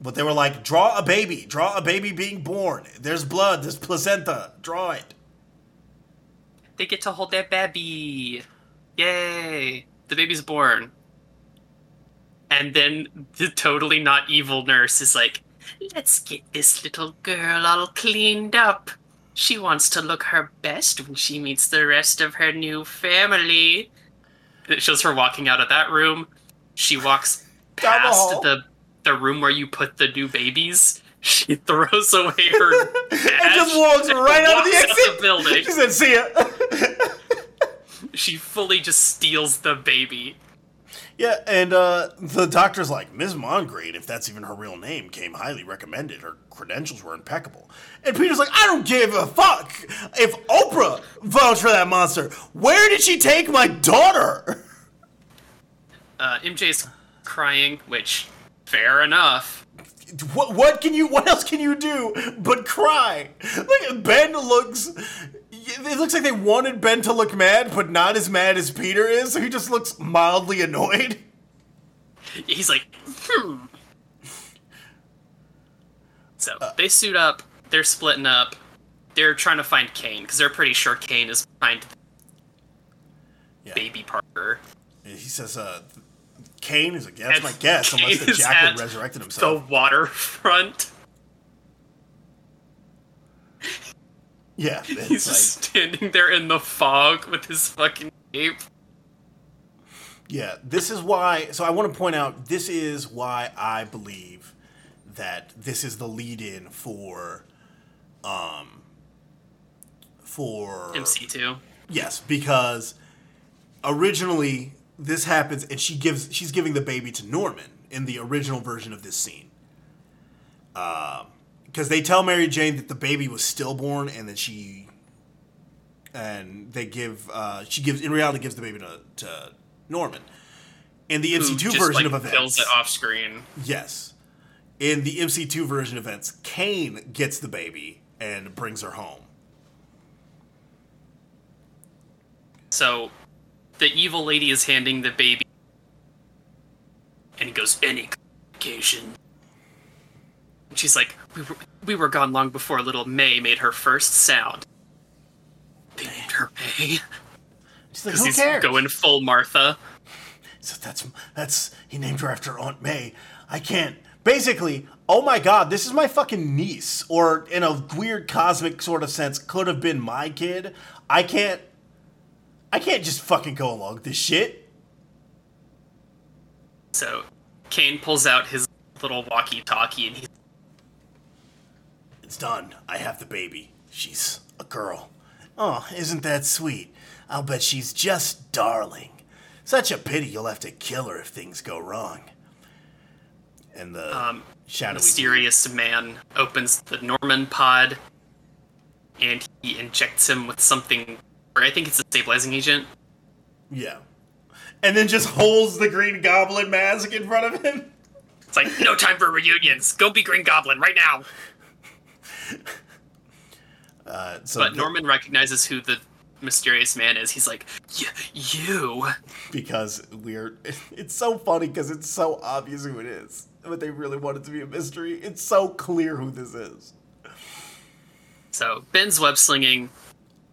But they were like, draw a baby, draw a baby being born. There's blood, there's placenta, draw it. They get to hold their baby. Yay! The baby's born. And then the totally not evil nurse is like, let's get this little girl all cleaned up. She wants to look her best when she meets the rest of her new family. It shows her walking out of that room. She walks Down the past the, the room where you put the new babies. She throws away her And just walks right out of the exit. the building She said, see ya. she fully just steals the baby. Yeah, and uh, the doctor's like, Ms. Mongraine, if that's even her real name, came highly recommended. Her credentials were impeccable. And Peter's like, I don't give a fuck if Oprah vouched for that monster. Where did she take my daughter? Uh, MJ's crying, which fair enough. What what can you what else can you do but cry? Like Ben looks it looks like they wanted Ben to look mad, but not as mad as Peter is, so he just looks mildly annoyed. He's like, hmm. So they suit up. They're splitting up. They're trying to find Kaine because they're pretty sure Kaine is behind Yeah. baby Parker. He says, uh Kaine is a guess, that's my guess, unless the jackal resurrected The himself. waterfront. yeah. He's just like, standing there in the fog with his fucking cape. yeah, this is why so I want to point out this is why I believe that this is the lead in for um for MC2. Yes, because originally this happens and she gives she's giving the baby to Norman in the original version of this scene. Because they tell Mary Jane that the baby was stillborn and that she and they give uh, she gives in reality gives the baby to, to Norman. In the MC2 just, version like, of events, kills it off screen. yes, in the MC2 version of events, Kaine gets the baby and brings her home. So the evil lady is handing the baby, and he goes, "Any complication?" And she's like, "We were we were gone long before little May made her first sound." They named her May She's like, who he's cares? going full Martha. So that's that's he named her after Aunt May. I can't. Basically, oh my god, this is my fucking niece, or in a weird cosmic sort of sense, could have been my kid. I can't. I can't just fucking go along with this shit. So Kaine pulls out his little walkie-talkie, and he's It's done. I have the baby. She's a girl. Oh, isn't that sweet? I'll bet she's just darling. Such a pity you'll have to kill her if things go wrong. And the Um, shadowy Mysterious man opens the Norman pod, and he injects him with something. Or I think it's a stabilizing agent. Yeah. And then just holds the Green Goblin mask in front of him. It's like no time for reunions. Go be Green Goblin right now. Uh, so But the- Norman recognizes who the mysterious man is. He's like, "Y- you. because we're it's so funny because it's so obvious who it is but they really want it to be a mystery it's so clear who this is So Ben's web slinging.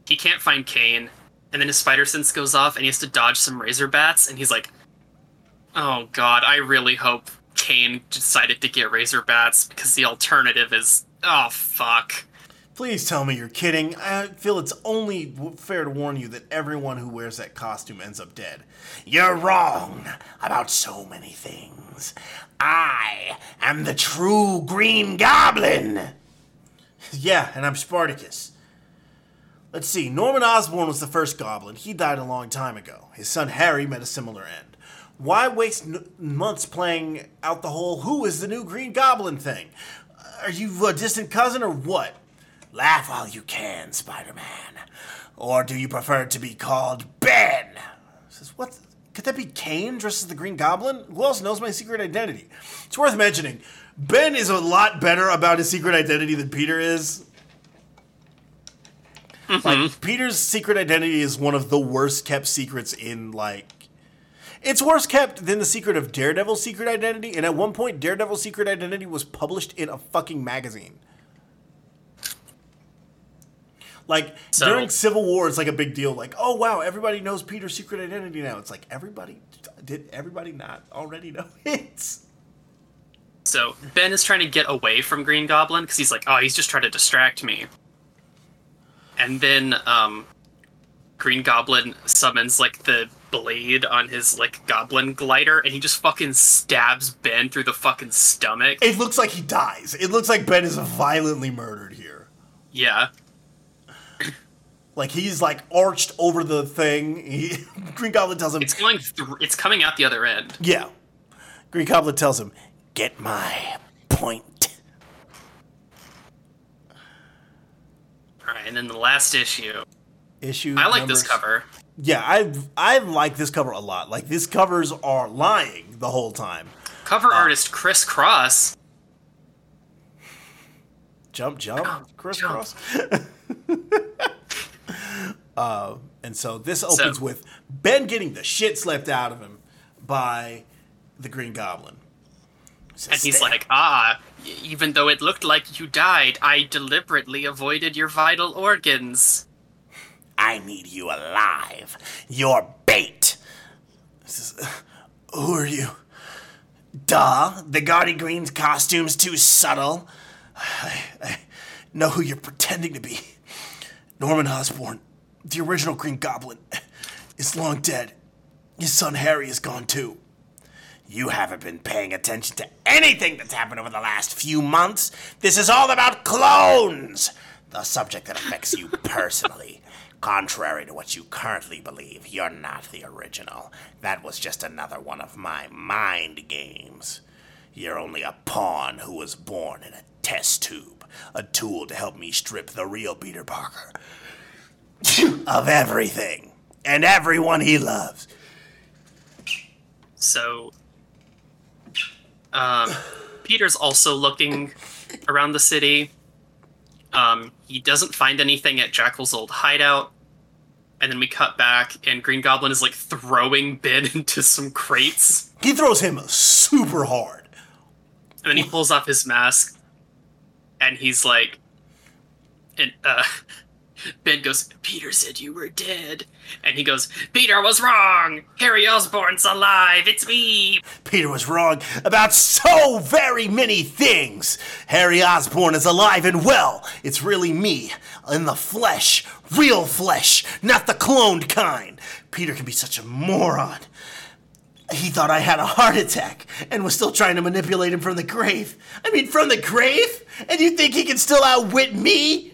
He can't find Kaine, and then his spider sense goes off, and he has to dodge some razor bats. And he's like, "Oh God, I really hope Kaine decided to get razor bats because the alternative is oh fuck." please tell me you're kidding i feel it's only fair to warn you that everyone who wears that costume ends up dead you're wrong about so many things i am the true green goblin yeah and i'm spartacus Let's see. Norman Osborn was the first goblin. He died a long time ago. His son Harry met a similar end. Why waste n- months playing out the whole who is the new Green Goblin thing? Are you a distant cousin or what? Laugh while you can, Spider Man. Or do you prefer to be called Ben? Says, what? Could that be Kaine dressed as the Green Goblin? Who else knows my secret identity? It's worth mentioning. Ben is a lot better about his secret identity than Peter is. Mm-hmm. Like Peter's secret identity is one of the worst kept secrets in like it's worse kept than the secret of Daredevil's secret identity, and at one point Daredevil's secret identity was published in a fucking magazine. Like So- during Civil War, it's like a big deal. Like, oh wow, everybody knows Peter's secret identity now. It's like everybody did everybody not already know it? So Ben is trying to get away from Green Goblin because he's like, oh, he's just trying to distract me. And then um, Green Goblin summons like the blade on his like goblin glider, and he just fucking stabs Ben through the fucking stomach. It looks like he dies. It looks like Ben is violently murdered here. Yeah. Like he's like arched over the thing. He, Green Goblin tells him, It's going through. It's coming out the other end. "Yeah." Green Goblin tells him, "Get my point." All right, and then the last issue. Issue. I like this cover. Yeah, I I like this cover a lot. Like these covers are lying the whole time. Cover artist Chris Cross. Jump, jump, crisscross. uh, and so this opens So- with Ben getting the shit slapped out of him by the Green Goblin. And he's like, ah, even though it looked like you died, I deliberately avoided your vital organs. I need you alive. You're bait. Who are you? Duh, the Gaudy Green's costume's too subtle. I, I know who you're pretending to be. Norman Osborn, the original Green Goblin, is long dead. His son Harry is gone too. You haven't been paying attention to anything that's happened over the last few months. This is all about clones, the subject that affects you personally. Contrary to what you currently believe, you're not the original. That was just another one of my mind games. You're only a pawn who was born in a test tube, a tool to help me strip the real Peter Parker of everything and everyone he loves. So, um, Peter's also looking around the city. Um, he doesn't find anything at Jackal's old hideout. And then we cut back, and Green Goblin is like throwing Ben into some crates. He throws him super hard. And then he pulls off his mask, and he's like, and uh, Ben goes, Peter said you were dead. And he goes, Peter was wrong. Harry Osborn's alive. It's me. Peter was wrong about so very many things. Harry Osborn is alive and well. It's really me, in the flesh, real flesh, not the cloned kind. Peter can be such a moron. He thought I had a heart attack and was still trying to manipulate him from the grave. I mean, from the grave? And you think he can still outwit me?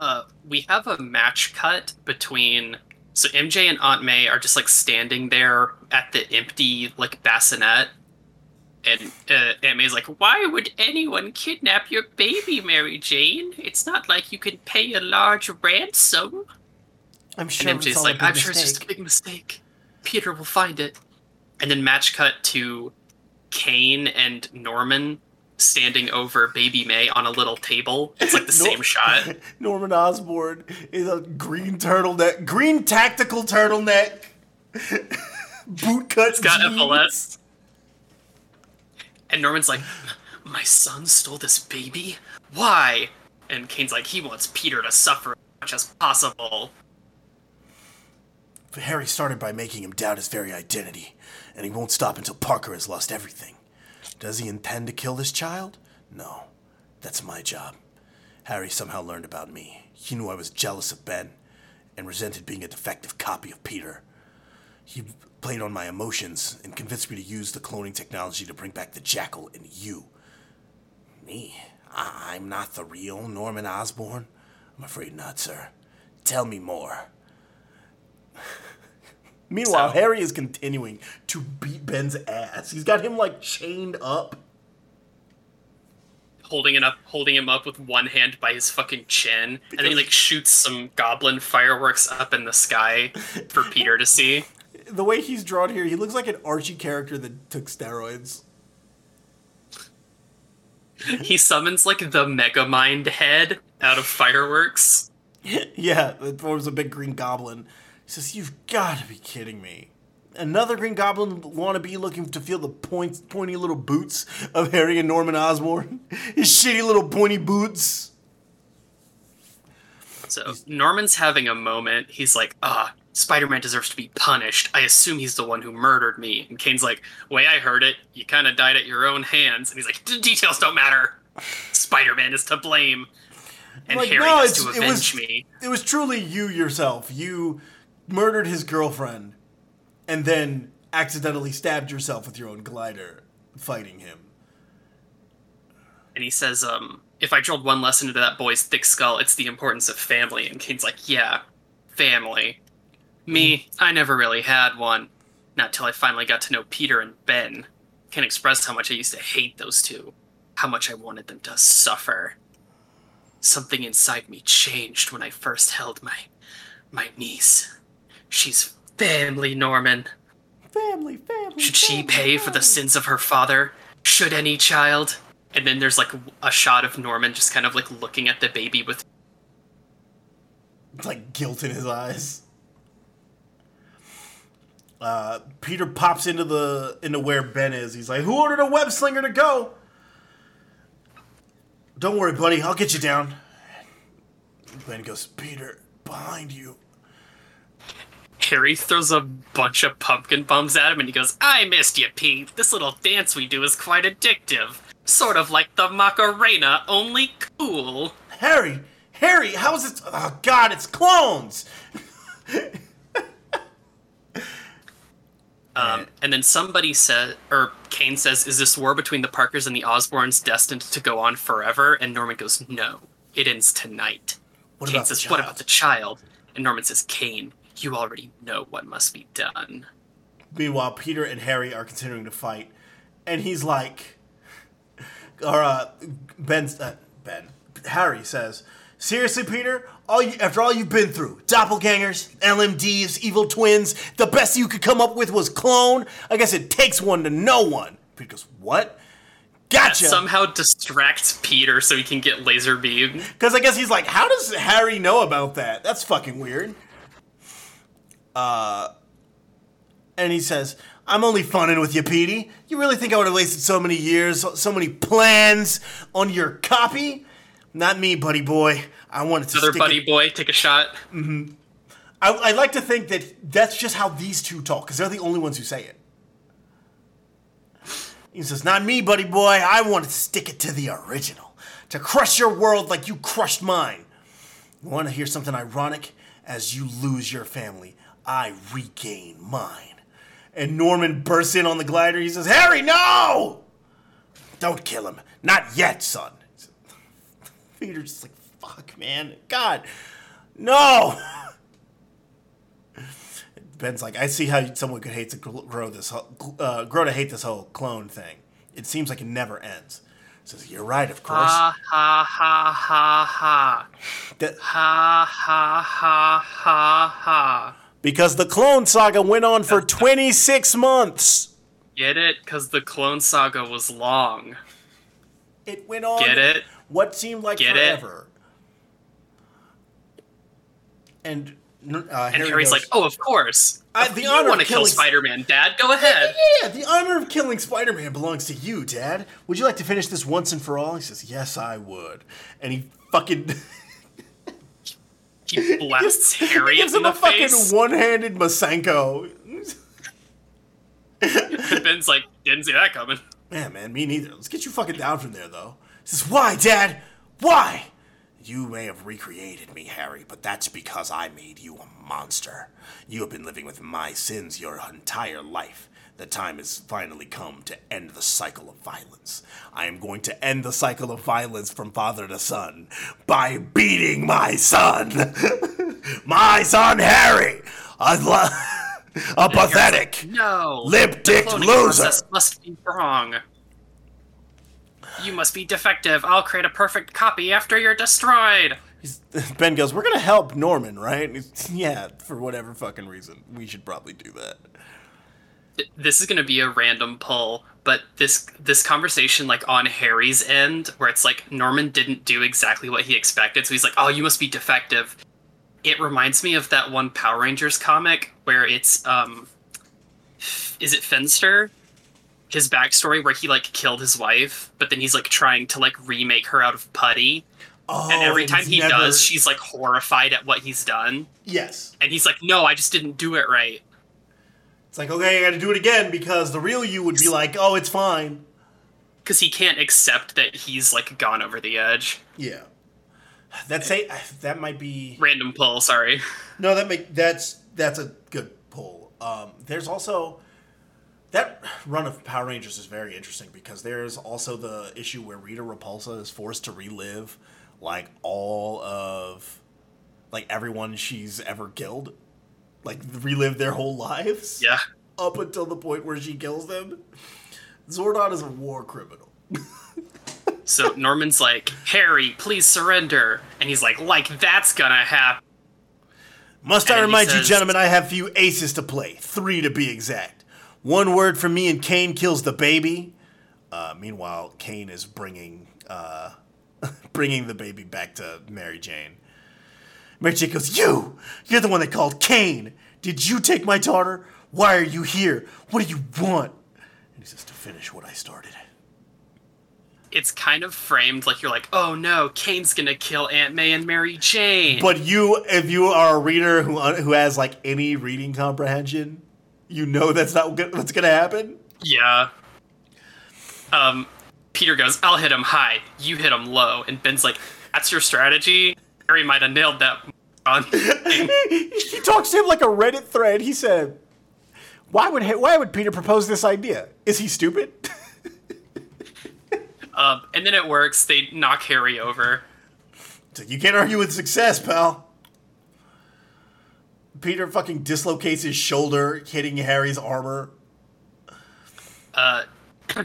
Uh, we have a match cut between so MJ and Aunt May are just like standing there at the empty like bassinet, and uh, Aunt May's like, "Why would anyone kidnap your baby, Mary Jane? It's not like you can pay a large ransom." I'm sure And MJ's like, "I'm sure it's just a big mistake. Peter will find it." And then match cut to Kane and Norman standing over Baby May on a little table. It's like the Nor- same shot. Norman Osborn is a green turtleneck, green tactical turtleneck, boot cut It's got jeans. And Norman's like, My son stole this baby? Why? And Kaine's like, He wants Peter to suffer as much as possible. Harry started by making him doubt his very identity, and he won't stop until Parker has lost everything. Does he intend to kill this child? No. That's my job. Harry somehow learned about me. He knew I was jealous of Ben and resented being a defective copy of Peter. He played on my emotions and convinced me to use the cloning technology to bring back the jackal in you. Me? I- I'm not the real Norman Osborn? I'm afraid not, sir. Tell me more. Meanwhile, So- Harry is continuing to beat Ben's ass. He's got him like chained up. Holding it up holding him up with one hand by his fucking chin. And then he like shoots some goblin fireworks up in the sky for Peter to see. The way he's drawn here, he looks like an Archie character that took steroids. He summons like the Mega Mind head out of fireworks. yeah, it forms a big green goblin. He says, You've got to be kidding me. Another green goblin wannabe looking to feel the point, pointy little boots of Harry and Norman Osborn. His shitty little pointy boots. So Norman's having a moment. He's like, ah, Spider-Man deserves to be punished. I assume he's the one who murdered me. And Kaine's like, way I heard it, you kind of died at your own hands. And he's like, "D- details don't matter. Spider-Man is to blame. And Like, Harry no, has to it avenge was- me. It was truly you yourself. You murdered his girlfriend and then accidentally stabbed yourself with your own glider fighting him. And he says, um, if I drilled one lesson into that boy's thick skull, it's the importance of family. And Kaine's like, yeah, family. Me, I never really had one. Not till I finally got to know Peter and Ben. Can't express how much I used to hate those two. How much I wanted them to suffer. Something inside me changed when I first held my my niece. She's family, Norman. Family, family. Should she family, pay for the sins of her father? Should any child? And then there's like a shot of Norman just kind of like looking at the baby with like guilt in his eyes. Uh, Peter pops into the into where Ben is. He's like, "Who ordered a web slinger to go?" Don't worry, buddy. I'll get you down. Ben goes, "Peter, behind you." Harry throws a bunch of pumpkin bombs at him and he goes, I missed you, Pete. This little dance we do is quite addictive. Sort of like the Macarena, only cool. Harry, Harry, how is it? Oh God, it's clones. Um, and then somebody says, or Kaine says, Is this war between the Parkers and the Osborns destined to go on forever? And Norman goes, No, it ends tonight. What Kaine says, What about the child? And Norman says, Kaine, you already know what must be done. Meanwhile, Peter and Harry are continuing to fight, and he's like, or uh, Ben, uh, Ben, Harry says, "Seriously, Peter, all you, after all you've been through, doppelgangers, LMDs, evil twins, the best you could come up with was clone. I guess it takes one to know one." Peter goes, "What?" Gotcha. Somehow distracts Peter so he can get laser beam. Because I guess he's like, how does Harry know about that? That's fucking weird. Uh, and he says, I'm only funning with you, Petey. You really think I would have wasted so many years, so many plans on your copy? Not me, buddy boy. I wanted to Other stick buddy it- boy, take a shot. I, I like to think that that's just how these two talk, because they're the only ones who say it. He says, Not me, buddy boy. I wanted to stick it to the original, to crush your world like you crushed mine. You want to hear something ironic? As you lose your family, I regain mine. And Norman bursts in on the glider. He says, Harry, no! Don't kill him. Not yet, son. Peter's just like, fuck, man. God, no. Ben's like, I see how someone could hate to grow this, whole- uh, grow to hate this whole clone thing. It seems like it never ends. Says, you're right, of course. Ha ha ha ha ha. That- Ha ha ha ha ha. Because the clone saga went on for 26 months. Get it? Because the Clone Saga was long. It went on. Get it? What seemed like Get it? forever. And uh, And Harry's goes, like, oh, of course. I- the you honor want to of kill killing- Spider-Man, Dad? Go ahead. Yeah, the honor of killing Spider Man belongs to you, Dad. Would you like to finish this once and for all? He says, Yes, I would. And he fucking. He blasts Harry gives in him the a fucking face. one handed Masenko. Ben's like, didn't see that coming. Yeah, man, me neither. Let's get you fucking down from there, though. He says, Why, Dad? Why? You may have recreated me, Harry, but that's because I made you a monster. You have been living with my sins your entire life. The time has finally come to end the cycle of violence. I am going to end the cycle of violence from father to son by beating my son. my son, Harry. A, lo- a pathetic. No. lip-dicked loser. must be wrong. You must be defective. I'll create a perfect copy after you're destroyed. Ben goes, "We're gonna help Norman, right?" Yeah, for whatever fucking reason, we should probably do that. This is going to be a random pull, but this this conversation like on Harry's end where it's like Norman didn't do exactly what he expected, so he's like, "Oh, you must be defective." It reminds me of that one Power Rangers comic where it's um is it Finster? His backstory where he like killed his wife, but then he's like trying to like remake her out of putty. Oh, and every time he never- does, she's like horrified at what he's done. yes. And he's like, "No, I just didn't do it right." It's like okay, I got to do it again because the real you would be like, "Oh, it's fine." Because he can't accept that he's like gone over the edge. Yeah, that's a that might be Random pull, sorry. no, that make that's that's a good pull. Um, there's also that run of Power Rangers is very interesting because there's also the issue where Rita Repulsa is forced to relive like all of like everyone she's ever killed, like relive their whole lives. Yeah. up until the point where she kills them. Zordon is a war criminal. So Norman's like, Harry, please surrender. And he's like, like that's gonna happen. Must And I remind you, gentlemen, I have few aces to play. Three to be exact. One word from me and Kaine kills the baby. Uh, meanwhile, Kaine is bringing uh, bringing the baby back to Mary Jane. Mary Jane goes, "You, you're the one that called Kaine. Did you take my daughter? Why are you here? What do you want?" And he says, "To finish what I started." It's kind of framed like you're like, oh no, Kaine's gonna kill Aunt May and Mary Jane. But you, if you are a reader who who has like any reading comprehension, you know that's not what's gonna happen. yeah. Um, Peter goes, I'll hit him high, you hit him low. And Ben's like, that's your strategy? Harry might have nailed that. On. he talks to him like a Reddit thread. He said, "Why would why would Peter propose this idea? Is he stupid?" um, and then it works. They knock Harry over. Like, you can't argue with success, pal. Peter fucking dislocates his shoulder, hitting Harry's armor. Uh,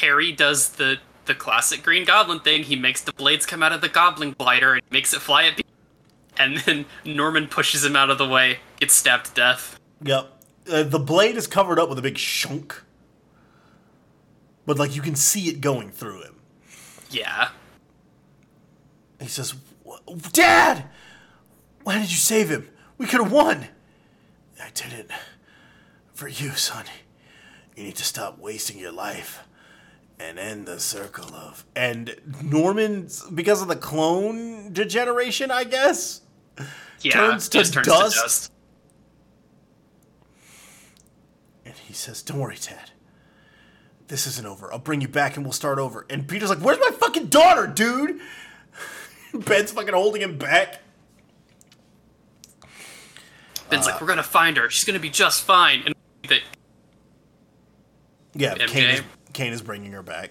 Harry does the the classic Green Goblin thing. He makes the blades come out of the Goblin glider and makes it fly at people. And then Norman pushes him out of the way, gets stabbed to death. Yep. Uh, the blade is covered up with a big shunk, but like you can see it going through him. Yeah. He says, Dad! Why did you save him? We could have won. I did it for you, son. You need to stop wasting your life and end the circle of. And Norman, because of the clone degeneration, I guess, Yeah. Turns to just turns dust? to dust. and he says, Don't worry, Dad. This isn't over. I'll bring you back and we'll start over. And Peter's like, Where's my fucking daughter, dude? Ben's fucking holding him back. Ben's Uh. like, we're gonna find her. She's gonna be just fine. And that Yeah, MJ. Kaine Kaine is bringing her back.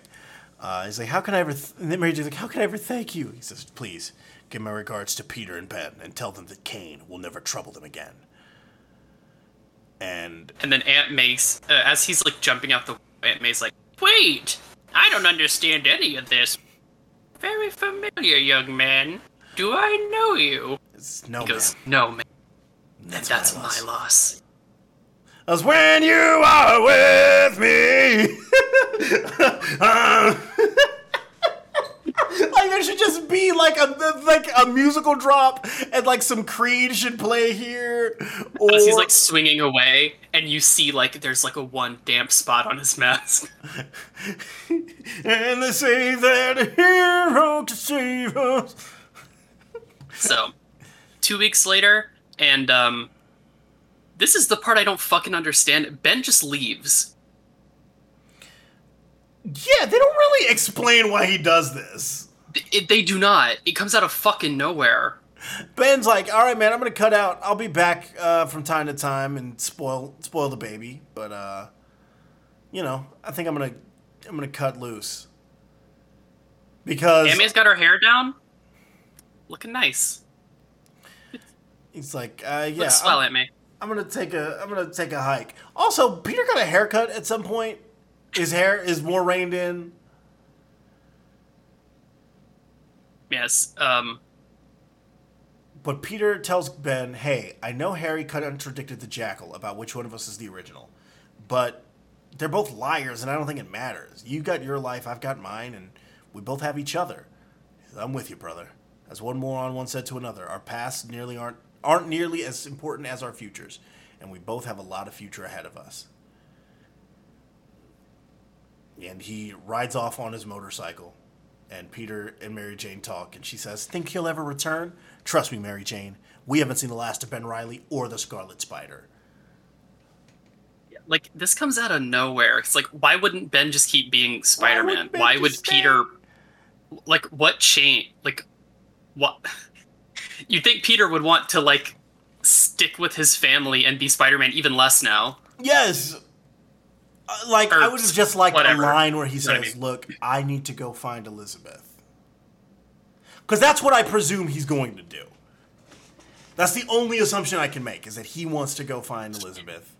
Uh, he's like, "How can I ever?" Th-? And then Mary Jane's like, "How can I ever thank you?" He says, "Please give my regards to Peter and Ben, and tell them that Kaine will never trouble them again." And And then Aunt May, uh, as he's like jumping out the, Aunt May's like, "Wait, I don't understand any of this. Very familiar, young man. Do I know you?" it's no He goes, man. "No, man. That's, That's my my loss. Loss." That's when you are with me. Uh, like there should just be like a like a musical drop, and like some Creed should play here. Or As he's like swinging away, and you see like there's like a one damp spot on his mask. and they say that a hero to save us. So, two weeks later, and um, this is the part I don't fucking understand. Ben just leaves. Yeah, they don't really explain why he does this. It, they do not. It comes out of fucking nowhere. Ben's like, "All right, man, I'm gonna cut out. I'll be back uh, from time to time and spoil spoil the baby, but uh, you know, I think I'm gonna I'm gonna cut loose because Ami's got her hair down, looking nice. he's like, uh, yeah, swell I'm, at me. I'm gonna take a I'm gonna take a hike. Also, Peter got a haircut at some point. His hair is more reined in. Yes. Um. But Peter tells Ben, hey, I know Harry contradicted the Jackal about which one of us is the original, but they're both liars and I don't think it matters. You got your life, I've got mine, and we both have each other. I'm with you, brother. As one moron once said to another, our pasts nearly aren't aren't nearly as important as our futures, and we both have a lot of future ahead of us. And he rides off on his motorcycle and Peter and Mary Jane talk, and she says, "Think he'll ever return? Trust me, Mary Jane. We haven't seen the last of Ben Reilly or the Scarlet Spider." Like this comes out of nowhere. It's like, why wouldn't Ben just keep being Spider-Man? wouldn't Why would just Peter? Like, what change? Like, what? You'd think Peter would want to like stick with his family and be Spider-Man even less now. Yes. Uh, like Or I would have just liked whatever. a line where he know I says, mean? "Look, I need to go find Elizabeth," because that's what I presume he's going to do. That's the only assumption I can make is that he wants to go find Elizabeth.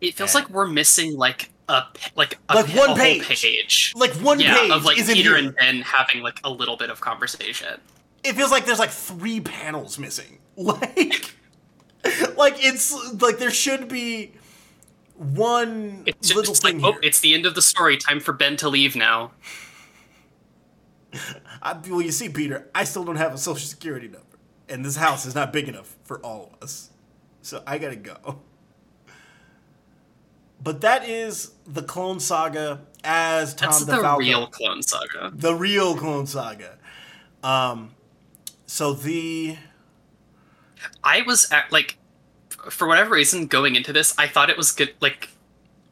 It feels Yeah. like we're missing like a like a, Like one a whole page. page. Like one yeah, page of like Peter here. and Ben having like a little bit of conversation. It feels like there's like three panels missing. Like, like it's like there should be one It's just little it's thing like, oh, it's the end of the story. Time for Ben to leave now. I, well, you see, Peter, I still don't have a social security number, and this house is not big enough for all of us, so I gotta go. But that is the Clone Saga as Tom That's the DeFalco. real Clone Saga. the real Clone Saga. Um, so the I was at, like, for whatever reason, going into this, I thought it was good. Like,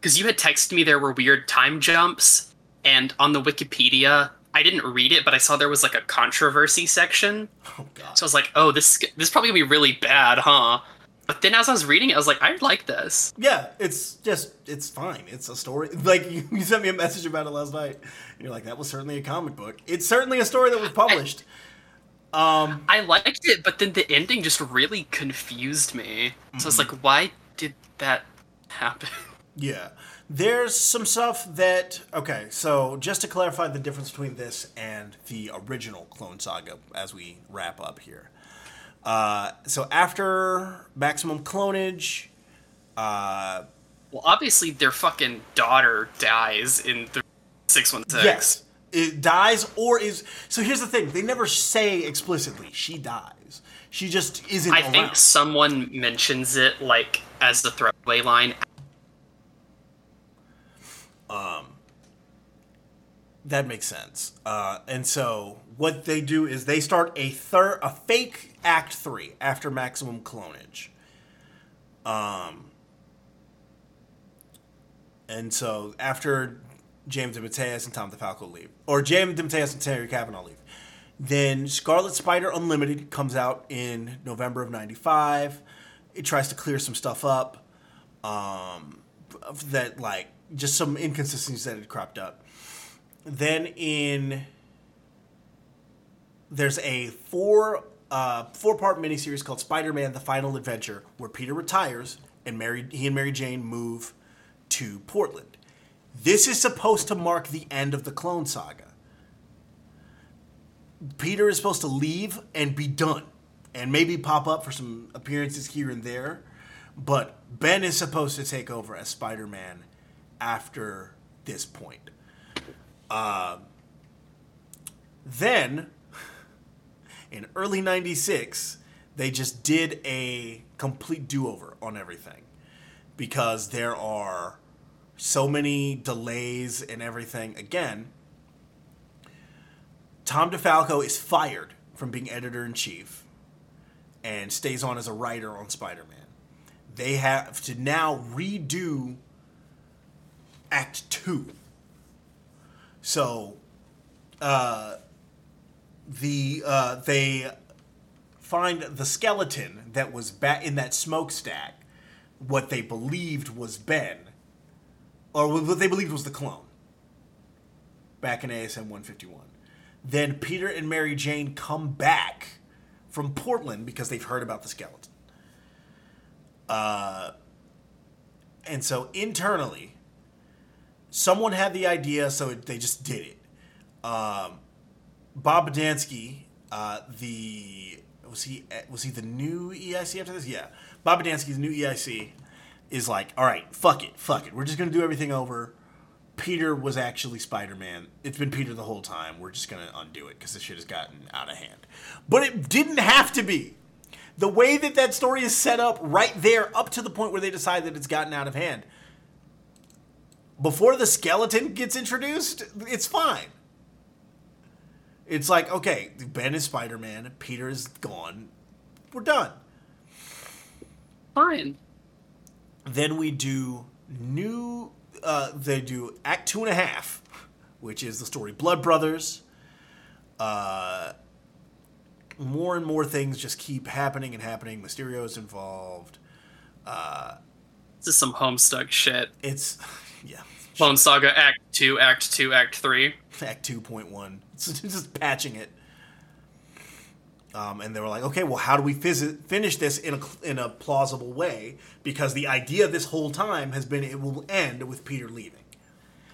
because you had texted me there were weird time jumps, and on the Wikipedia, I didn't read it, but I saw there was like a controversy section. oh god, So I was like, oh, this this is probably gonna be really bad, huh? But then as I was reading it, I was like, I like this. yeah, it's just it's fine. It's a story. Like you, you sent me a message about it last night, and you're like, that was certainly a comic book. It's certainly a story that was published. Um, I liked it, but then the ending just really confused me. So it's like, why did that happen? Yeah. There's some stuff that okay, so just to clarify the difference between this and the original Clone Saga as we wrap up here. Uh, so after maximum clonage, uh, Well, obviously their fucking daughter dies in the six one six. yes, it dies or is so here's the thing, they never say explicitly she dies. She just isn't I around. think someone mentions it like as the throwaway line. um That makes sense. Uh, and so what they do is they start a third, a fake Act Three after maximum clonage. Um. And so after James DeMatteis and Tom DeFalco leave, or James DeMatteis and Terry Kavanagh leave, then Scarlet Spider Unlimited comes out in November of '95. It tries to clear some stuff up, um, that like just some inconsistencies that had cropped up then in there's a four uh, four part miniseries called Spider-Man: The Final Adventure, where Peter retires and Mary he and Mary Jane move to Portland. This is supposed to mark the end of the Clone Saga. Peter is supposed to leave and be done, and maybe pop up for some appearances here and there, but Ben is supposed to take over as Spider-Man after this point. Uh, then, in early 96, they just did a complete do over on everything because there are so many delays and everything. Again, Tom DeFalco is fired from being editor in chief and stays on as a writer on Spider Man. They have to now redo Act 2. So, uh, the uh, they find the skeleton that was back in that smokestack, what they believed was Ben, or what they believed was the clone, back in ASM 151. Then Peter and Mary Jane come back from Portland because they've heard about the skeleton. Uh, and so internally, someone had the idea, so they just did it. Um, Bob Budiansky, uh, the was he was he the new EIC after this? Yeah, Bob Budiansky's new EIC is like, all right, fuck it, fuck it. We're just gonna do everything over. Peter was actually Spider Man. It's been Peter the whole time. We're just gonna undo it because this shit has gotten out of hand. But it didn't have to be. The way that that story is set up, right there, up to the point where they decide that it's gotten out of hand. Before the skeleton gets introduced, it's fine. It's like, okay, Ben is Spider Man, Peter is gone, we're done. Fine. Then we do new. Uh, they do Act Two and a Half, which is the story Blood Brothers. Uh, more and more things just keep happening and happening. Mysterio is involved. This is some Homestuck shit. It's yeah, Clone Saga Act 2, Act 2, Act 3. Act two point one. It's just patching it. Um, and they were like, okay, well, how do we finish this in a in a plausible way? Because the idea this whole time has been it will end with Peter leaving.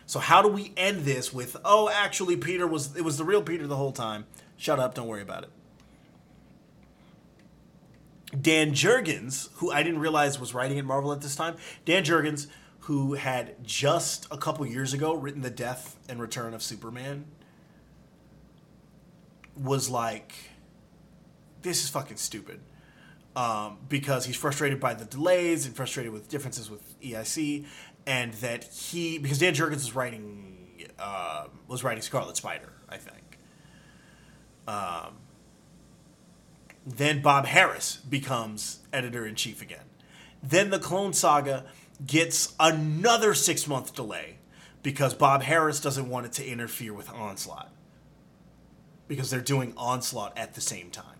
So how do we end this with, oh, actually, Peter was it was the real Peter the whole time? Shut up, don't worry about it. Dan Jurgens, who I didn't realize was writing at Marvel at this time, Dan Jurgens, who had just a couple years ago written the Death and Return of Superman, was like, this is fucking stupid. Um, because he's frustrated by the delays and frustrated with differences with EIC, and that he because Dan Jurgens was writing uh, was writing Scarlet Spider, I think. Um, then Bob Harras becomes editor in chief again. Then the Clone Saga gets another six month delay because Bob Harras doesn't want it to interfere with Onslaught because they're doing Onslaught at the same time.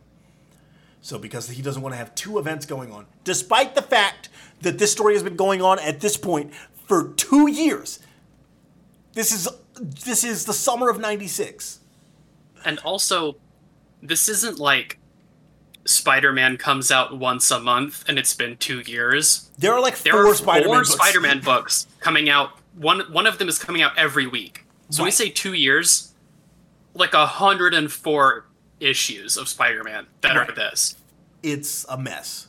So because he doesn't want to have two events going on, despite the fact that this story has been going on at this point for two years. This is this is the summer of '96. And also, this isn't like Spider Man comes out once a month and it's been two years. There are like There four are Spider-Man four books. Spider-Man books coming out. One one of them is coming out every week. So when we say two years, like hundred and four issues of Spider-Man that Right. are this. it's a mess.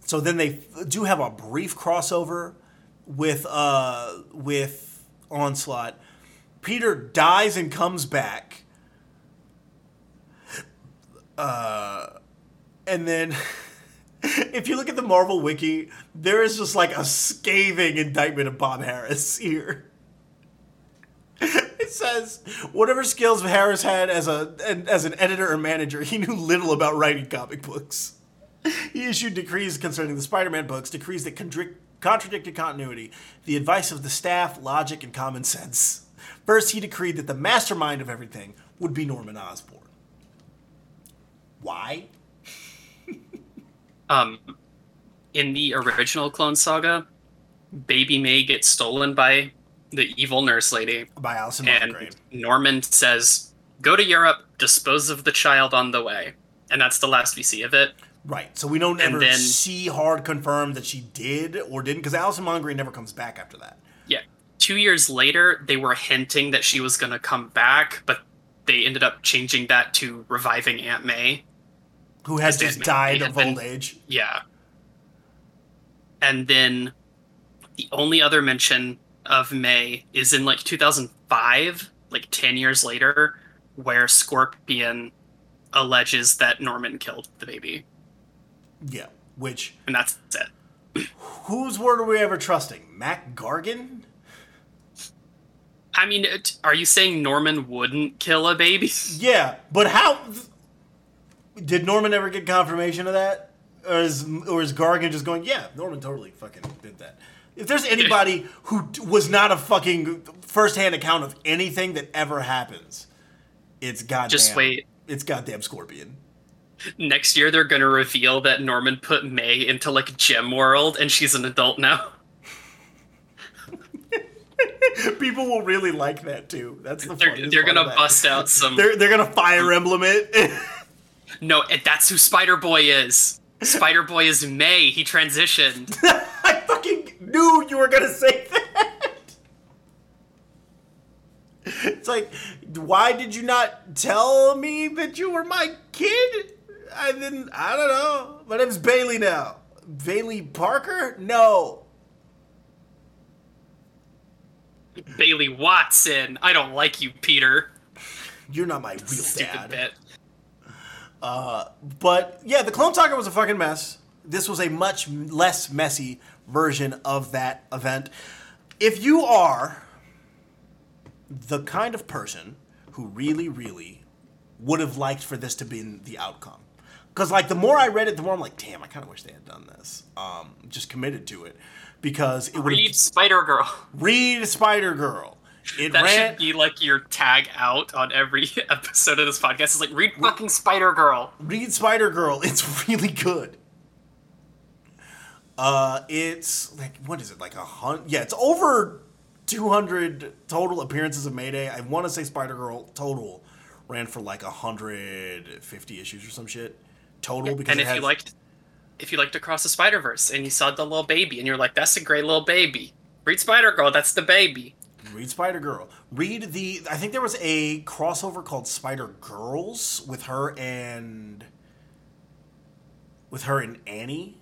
So then they do have a brief crossover with uh with Onslaught. Peter dies and comes back. Uh and then if you look at the Marvel wiki, there is just like a scathing indictment of Bob Harras here. It says whatever skills Harras had as a as an editor or manager, he knew little about writing comic books. He issued decrees concerning the Spider-Man books, decrees that contradicted continuity, the advice of the staff, logic, and common sense. First, he decreed that the mastermind of everything would be Norman Osborn. Why? Um, in the original Clone Saga, Baby May gets stolen by the evil nurse lady, by Alison and. Norman says, "Go to Europe, dispose of the child on the way," and that's the last we see of it. Right. So we don't ever then- see hard confirm that she did or didn't because Alison Moncrief never comes back after that. Yeah. Two years later, they were hinting that she was going to come back, but they ended up changing that to reviving Aunt May. Who has just Dan- died of old been- age. Yeah. And then the only other mention of May is in like 2005, like 10 years later, where Scorpion alleges that Norman killed the baby. Yeah. Which And that's it. whose word are we ever trusting? Mac Gargan? I mean, it- are you saying Norman wouldn't kill a baby? Yeah, but how did Norman ever get confirmation of that? Or is or is Gargan just going, yeah, Norman totally fucking did that. If there's anybody who was not a fucking first-hand account of anything that ever happens, it's goddamn. Just wait. It's goddamn Scorpion. Next year, they're going to reveal that Norman put May into like Gem World and she's an adult now. People will really like that too. That's the They're, they're gonna bust out some. They're they're gonna fire emblem it. No, that's who Spider Boy is. Spider Boy is May. He transitioned. Knew you were gonna say that. It's like, why did you not tell me that you were my kid? I didn't. I don't know. My name's Bailey now. Bailey Parker? No. Bailey Watson. I don't like you, Peter. You're not my real Stupid dad. bit. Uh, but yeah, the Clone Saga was a fucking mess. This was a much less messy version of that event. If you are the kind of person who really, really would have liked for this to be the outcome, because like the more I read it, the more I'm like, damn, I kind of wish they had done this. Um, just committed to it because it would Read Spider Girl. read Spider Girl. It That ran. should be like your tag out on every episode of this podcast. It's like read fucking Spider Girl. read Spider Girl. It's really good. Uh, it's like what is it like a hundred? Yeah, it's over two hundred total appearances of Mayday. I want to say Spider Girl total ran for like hundred fifty issues or some shit total because And if has, you liked, if you liked Across the Spider Verse and you saw the little baby and you're like, that's a great little baby. Read Spider Girl. That's the baby. read Spider Girl, read the. I think there was a crossover called Spider Girls with her and with her and Annie.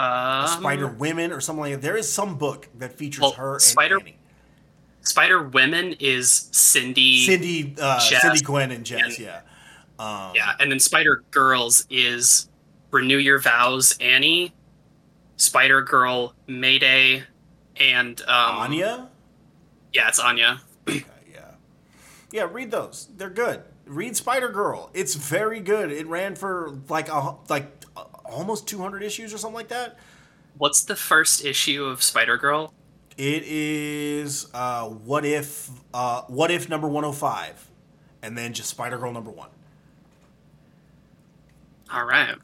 Um, Spider Women or something like that. There is some book that features Well, her Spider- Annie. Spider Women is Cindy. Cindy, uh, Jess, Cindy Gwen and Jess. and- yeah, Yeah, and then Spider Girls is Renew Your Vows, Annie, Spider Girl, Mayday, and um, Anya. Yeah, it's Anya. Okay, yeah, yeah. Read those. They're good. Read Spider Girl. It's very good. It ran for like a like almost 200 issues or something like that. What's the first issue of Spider Girl? It is uh, what if uh, what if number 105, and then just Spider Girl number one. All right.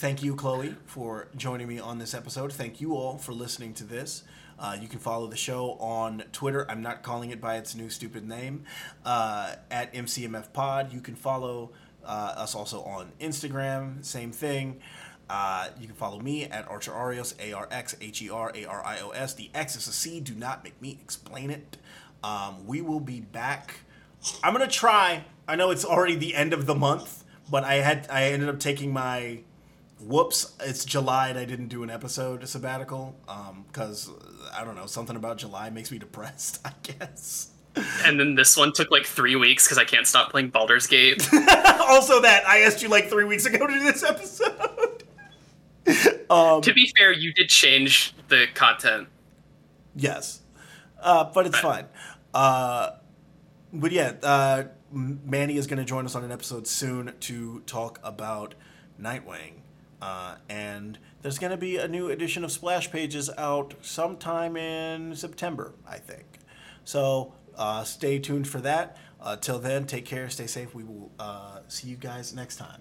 Thank you, Chloe, for joining me on this episode. Thank you all for listening to this. Uh, you can follow the show on Twitter. I'm not calling it by its new stupid name uh, at MCMF Pod. You can follow uh, us also on Instagram. Same thing. Uh, you can follow me at Archer Arios, A R X H E R A R I O S. The X is a C. Do not make me explain it. Um, we will be back. I'm gonna try. I know it's already the end of the month, but I had I ended up taking my whoops it's july and i didn't do an episode sabbatical because i don't know something about july makes me depressed i guess And then this one took like three weeks because I can't stop playing Baldur's Gate. also that i asked you like three weeks ago to do this episode. To be fair, you did change the content. yes. Uh, but it's fine. Uh, but yeah uh, manny is going to join us on an episode soon to talk about nightwing. Uh, and there's going to be a new edition of splash pages out sometime in september i think. So stay tuned for that. Uh, till then take care stay safe. We will uh, see you guys next time